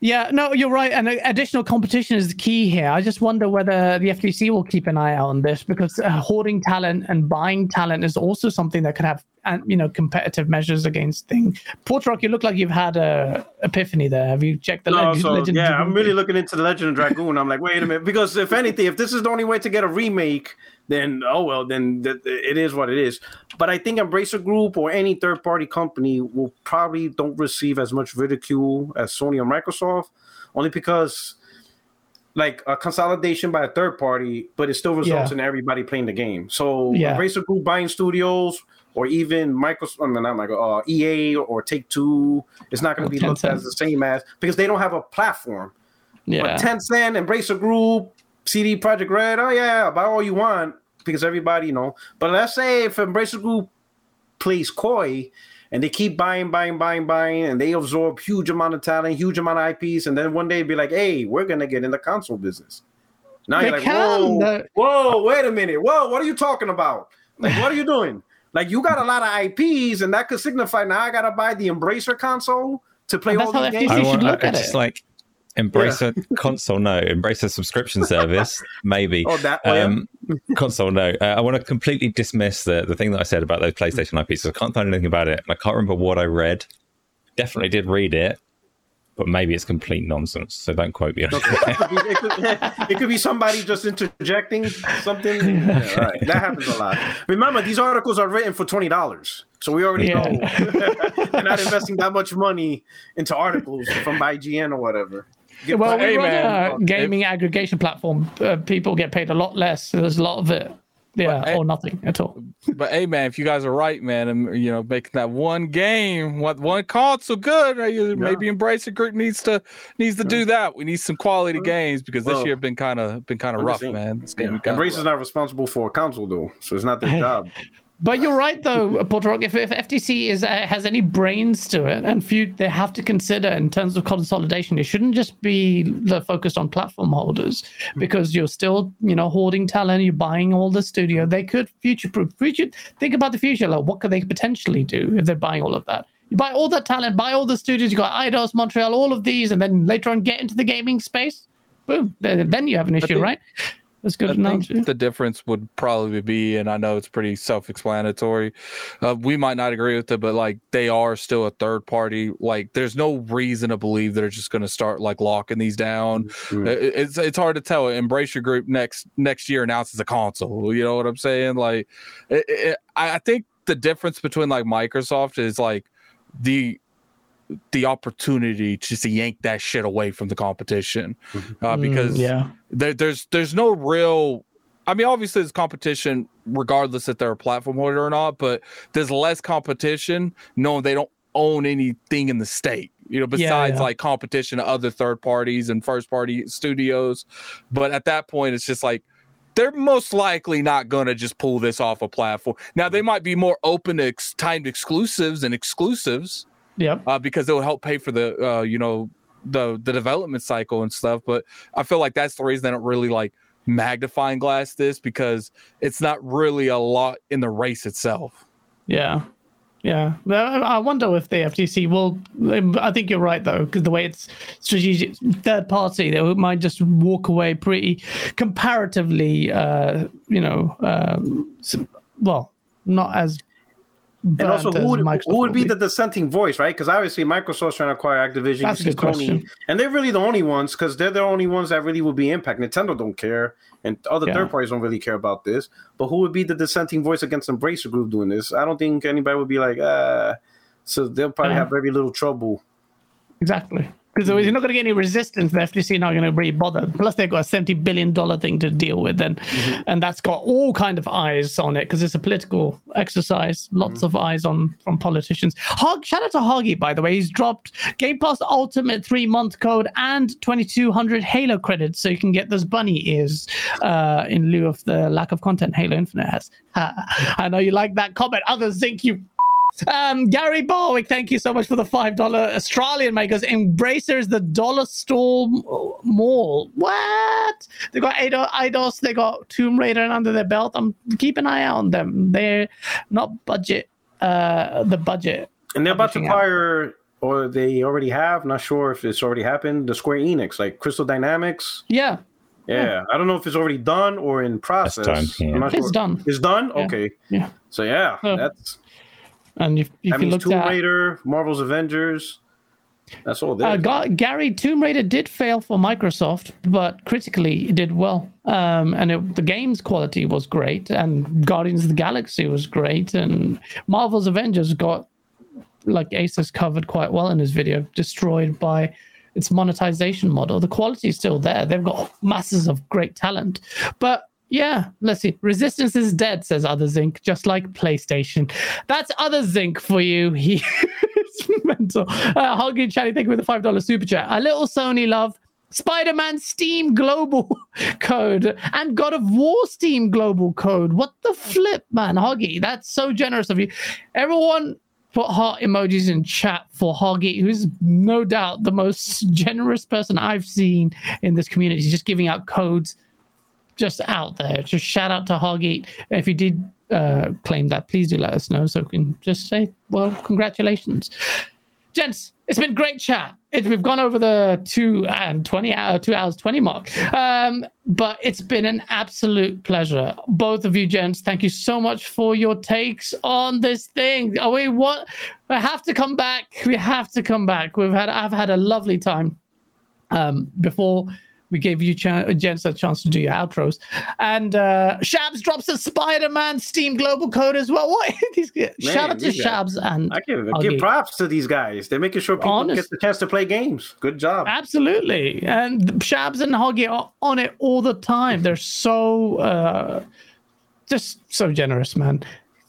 yeah, no, you're right. And uh, additional competition is the key here. I just wonder whether the FTC will keep an eye out on this because uh, hoarding talent and buying talent is also something that could have, uh, you know, competitive measures against things. Porter Rock, you look like you've had a epiphany there. Have you checked the No, leg- so Legend? yeah, of I'm really looking into the Legend of Dragoon. I'm like, wait a minute, because if anything, if this is the only way to get a remake, then oh well, then th- it is what it is. But I think Embracer Group or any third party company will probably don't receive as much ridicule as Sony or Microsoft, only because like a consolidation by a third party, but it still results Yeah. in everybody playing the game. So Yeah. Embracer Group buying studios. Or even Microsoft, I mean, not Microsoft, uh, EA or Take Two, it's not going to be looked Tencent. as the same as because they don't have a platform. Yeah. But Tencent, Embracer Group, CD Projekt Red, oh yeah, buy all you want because everybody, you know. But let's say if Embracer Group plays coy and they keep buying, buying, buying, buying, and they absorb huge amount of talent, huge amount of IPs, and then one day be like, hey, we're gonna get in the console business. Now They you're like, whoa, the- whoa, wait a minute, whoa, what are you talking about? Like, what are you doing? Like, you got a lot of IPs, and that could signify now I gotta buy the Embracer console to play And all that's how these FTC games. should look I at just it. like Embrace a console, no. Embrace a subscription service, maybe. [LAUGHS] Oh, that way. Um, console, no. Uh, I want to completely dismiss the, the thing that I said about those PlayStation IPs. I can't find anything about it. I can't remember what I read. Definitely did read it, but maybe it's complete nonsense. So don't quote me. on it. [LAUGHS] it, could be, it, could, it could be somebody just interjecting something. [LAUGHS] Yeah, right. That happens a lot. Remember, these articles are written for twenty dollars, so we already Yeah. know they're not investing that much money into articles from IGN or whatever. Get Well, paid. Hey, we run man, a gaming aggregation platform. Uh, people get paid a lot less. So there's a lot of it. Yeah, But, or nothing at all. But hey, man, if you guys are right, man, and you know, making that one game, what one console good, uh, you- maybe Embracer Group needs to needs to do that. We need some quality games because this Well, year been kind of been kind of rough, man. This Yeah. game kinda Embrace is not responsible for a console though, so it's not their [LAUGHS] job. But you're right, though, Porter Rock. If, if FTC is uh, has any brains to it, and few they have to consider in terms of consolidation, it shouldn't just be the focused on platform holders because you're still, you know, hoarding talent. You're buying all the studio. They could future-proof. Future. Think about the future. Like, what could they potentially do if they're buying all of that? You buy all that talent, buy all the studios. You got Eidos, Montreal, all of these, and then later on get into the gaming space. Boom. Then then you have an issue, right? That's good I analogy. think the difference would probably be, and I know it's pretty self-explanatory. Uh, we might not agree with it, but like they are still a third party. Like, there's no reason to believe they're just going to start like locking these down. Mm. It- it's it's hard to tell. Embracer Group next next year announces a console. You know what I'm saying? Like, it, it, I I think the difference between like Microsoft is like the the opportunity just to just yank that shit away from the competition uh, Mm, because yeah. there, there's there's no real I mean, obviously, there's competition regardless if they're a platform holder or not, but there's less competition knowing they don't own anything in the state, you know, Yeah, besides yeah. like competition to other third parties and first party studios. But at that point, it's just like they're most likely not going to just pull this off a platform. Now, they might be more open to ex- timed exclusives and exclusives Yep. uh, because it will help pay for the uh, you know the the development cycle and stuff. But I feel like that's the reason they don't really like magnifying glass this because it's not really a lot in the race itself. Yeah. Yeah. I wonder if the FTC will. I think you're right, though, because the way it's strategic, third party, they might just walk away pretty comparatively, uh, you know, um, well, not as. And also, who would, who would will be the dissenting voice, right? Because obviously, Microsoft's trying to acquire Activision, That's see question. and they're really the only ones because they're the only ones that really would be impact. Nintendo don't care, and other Yeah. third parties don't really care about this. But who would be the dissenting voice against Embracer Group doing this? I don't think anybody would be like, ah. So they'll probably Yeah. have very little trouble. Exactly. Because mm-hmm. you're not going to get any resistance. The FTC not going to really bother. Plus, they've got a seventy billion dollar thing to deal with, and mm-hmm. and that's got all kind of eyes on it because it's a political exercise. Lots mm-hmm. of eyes on from politicians. Hog, shout out to Hoggy by the way. He's dropped Game Pass Ultimate three month code and twenty two hundred Halo credits, so you can get those bunny ears uh, in lieu of the lack of content Halo Infinite has. I know you like that comment. Others think you um, Gary Barwick, thank you so much for the five dollar Australian makers. Embracers, the dollar store mall. What? They got Eido- Eidos, they got Tomb Raider under their belt. I'm keep an eye out on them. They're not budget. Uh, the budget. And they're about to Publishing out. or they already have. Not sure if it's already happened. The Square Enix, like Crystal Dynamics. Yeah, Yeah, I don't know if it's already done or in process. done, yeah. It's sure. done. It's done. Okay. Yeah. So yeah, Oh. that's And if, if that you means look Tomb at Raider, Marvel's Avengers. That's all there. Uh, Ga- Gary Tomb Raider did fail for Microsoft, but critically it did well. Um, and it, the game's quality was great, and Guardians of the Galaxy was great, and Marvel's Avengers got, like has covered quite well in his video, destroyed by its monetization model. The quality is still there. They've got masses of great talent, but. Yeah, let's see. Resistance is dead, says Other Zinc, just like PlayStation. That's Other Zinc for you. [LAUGHS] He is mental. Uh, Huggy Chatty, thank you for the $5 super chat. A little Sony love. Spider Man Steam Global [LAUGHS] code and God of War Steam Global code. What the flip, man? Hoggy, that's so generous of you. Everyone put heart emojis in chat for Hoggy, who's no doubt the most [LAUGHS] generous person I've seen in this community. He's just giving out codes just out there. Just shout out to Hoggy. If you did uh, claim that, please do let us know so we can just say, well, congratulations. Gents, it's been great chat. it, we've gone over the two and 20 hour, two hours 20 mark. Um, but it's been an absolute pleasure. Both of you gents, thank you so much for your takes on this thing. Oh, we what we have to come back. We have to come back. We've had I've had a lovely time. Um, before we gave you ch- gents a chance to do your outros. And uh, Shabs drops a Spider-Man Steam global code as well. What? [LAUGHS] these, shout out to Shabs and I give, give props to these guys. They're making sure people Honest. get the chance to play games. Good job. Absolutely. And Shabs and Hoggy are on it all the time. They're so uh, just so generous, man.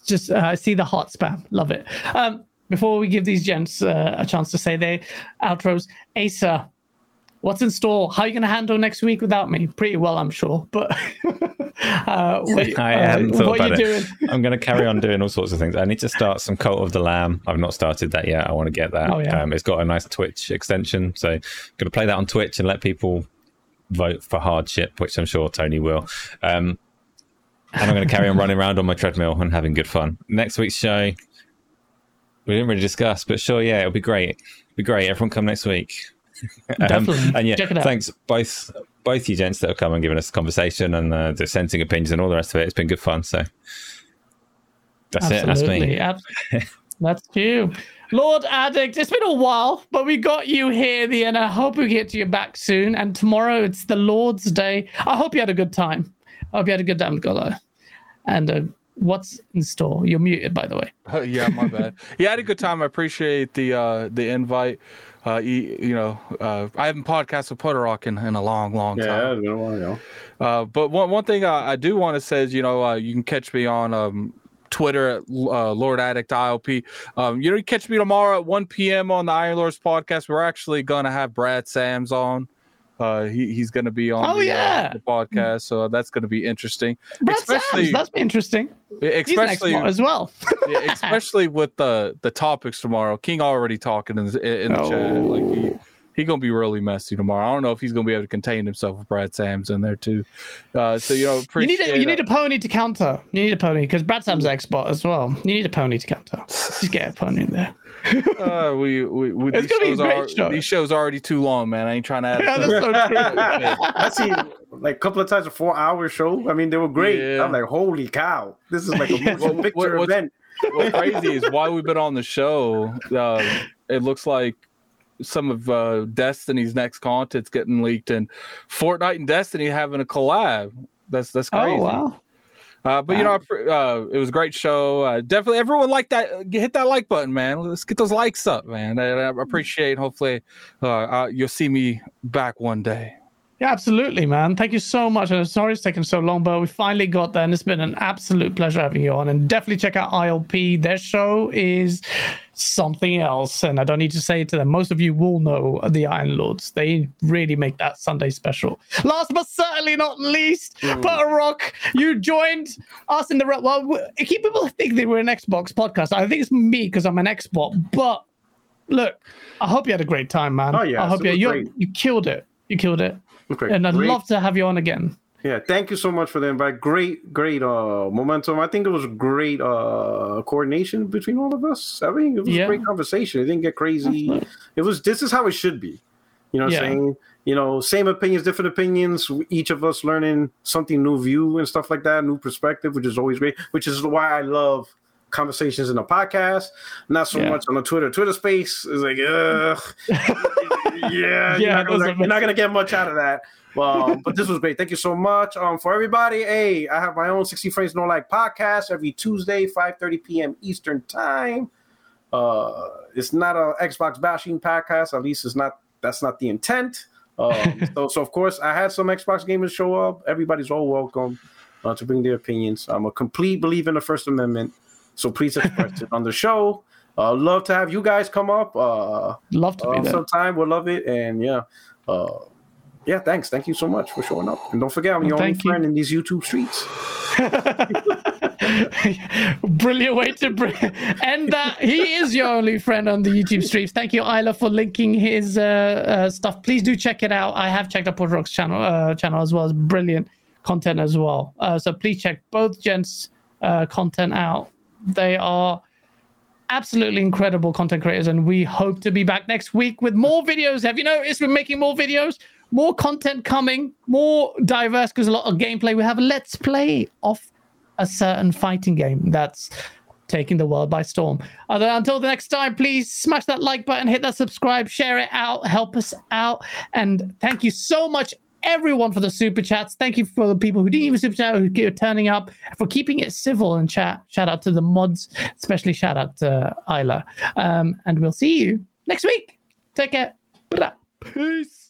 Just uh, see the hot spam. Love it. Um, before we give these gents uh, a chance to say their outros, Acer, what's in store? How are you going to handle next week without me? Pretty well, I'm sure. But [LAUGHS] uh, what, I uh, haven't thought about it. Doing? I'm going to carry on [LAUGHS] doing all sorts of things. I need to start some Cult of the Lamb. I've not started that yet. I want to get that. Oh, yeah. Um, it's got a nice Twitch extension, so I'm going to play that on Twitch and let people vote for hardship, which I'm sure Tony will. Um, and I'm going to carry on running around on my treadmill and having good fun. Next week's show, we didn't really discuss, but sure, yeah, it'll be great. It'll be great. Everyone come next week. Um, and yeah, thanks both both you gents that have come and given us a conversation and uh, dissenting opinions and all the rest of it. It's been good fun. So that's Absolutely. it. That's me. [LAUGHS] that's you. Lord Addict, it's been a while, but we got you here, the and I hope we get you back soon. And tomorrow it's the Lord's Day. I hope you had a good time. I hope you had a good time, Golo. And uh, what's in store? You're muted, by the way. Oh, [LAUGHS] yeah, my bad. yeah, I had a good time. I appreciate the uh, the invite uh, you, you know, uh, I haven't podcasted with in, in a long, long yeah, time. Yeah, it's been a while. Uh, but one one thing I, I do want to say is, you know, uh, you can catch me on um, Twitter at uh, Lord Addict ILP. Um, you know, you catch me tomorrow at 1 p.m. on the Iron Lords podcast. We're actually going to have Brad Sams on. Uh, he, he's going to be on oh, the, yeah. uh, the podcast, so that's going to be interesting. Brad especially, Sams, that's interesting. Especially as well. [LAUGHS] especially with the the topics tomorrow. King already talking in the, in the oh. chat. Like he, he gonna be really messy tomorrow. I don't know if he's gonna be able to contain himself with Brad Sams in there too. Uh, so you know, you need a, you need a pony to counter. You need a pony because Brad Sams expert as well. You need a pony to counter. Just get a pony in there [LAUGHS] uh, we, we, we these, shows are, show. these shows are already too long, man. I ain't trying to add. Yeah, that's so true. [LAUGHS] I see like a couple of times a four hour show. I mean, they were great. Yeah. I'm like, holy cow, this is like a [LAUGHS] motion what, picture what, event. What's crazy is while we've been on the show, uh, it looks like some of uh, Destiny's next content's getting leaked, and Fortnite and Destiny having a collab. That's that's oh, crazy. Oh wow! Uh, but you know, uh, it was a great show. Uh, definitely, everyone like that. Hit that like button, man. Let's get those likes up, man. I, I appreciate. Hopefully, uh, uh, you'll see me back one day. Yeah, absolutely, man. Thank you so much. And sorry it's taken so long, but we finally got there, and it's been an absolute pleasure having you on. And definitely check out ILP. Their show is something else, and I don't need to say it to them. Most of you will know the Iron Lords. They really make that Sunday special. Last but certainly not least, mm. Porter Rock, you joined us in the well. Keep people think that we're an Xbox podcast. I think it's me because I'm an Xbox, but look, I hope you had a great time, man. Oh yeah, I hope you you, you killed it. You killed it. Okay. And I'd great. love to have you on again. Yeah, thank you so much for the invite. Great, great uh momentum. I think it was great uh coordination between all of us. I mean, it was yeah. a great conversation. It didn't get crazy. It was this is how it should be. You know what yeah. I'm saying? You know, same opinions, different opinions, each of us learning something new view and stuff like that, new perspective, which is always great, which is why I love conversations in the podcast, not so yeah. much on the Twitter. Twitter space is like, ugh. yeah, [LAUGHS] yeah, you're not, gonna, you're not gonna get much out of that. Well, [LAUGHS] but this was great. Thank you so much. Um, for everybody, hey, I have my own 60 Frames No Like podcast every Tuesday, 5 30 p.m. Eastern time. Uh, it's not a Xbox bashing podcast, at least it's not that's not the intent. Um, [LAUGHS] so, so of course, I had some Xbox gamers show up. Everybody's all welcome uh, to bring their opinions. I'm a complete believer in the First Amendment, so please express it on the show. Uh, love to have you guys come up. Uh, love to be uh, there. sometime. We'll love it. And yeah, uh, yeah. Thanks. Thank you so much for showing up. And don't forget, I'm your only you. friend in these YouTube streets. [LAUGHS] Brilliant way to bring and that he is your only friend on the YouTube streams. Thank you, Isla, for linking his uh, uh, stuff. Please do check it out. I have checked out Rock's channel uh, channel as well. It's brilliant content as well. Uh, so please check both gents' uh, content out. They are absolutely incredible content creators, and we hope to be back next week with more videos. Have you noticed we're making more videos? More content coming, more diverse because a lot of gameplay. We have a let's play of a certain fighting game that's taking the world by storm. Until the next time, please smash that like button, hit that subscribe, share it out, help us out. And thank you so much, everyone, for the super chats. Thank you for the people who didn't even super chat, who are turning up, for keeping it civil and chat. Shout out to the mods, especially shout out to Isla. Um, and we'll see you next week. Take care. Peace.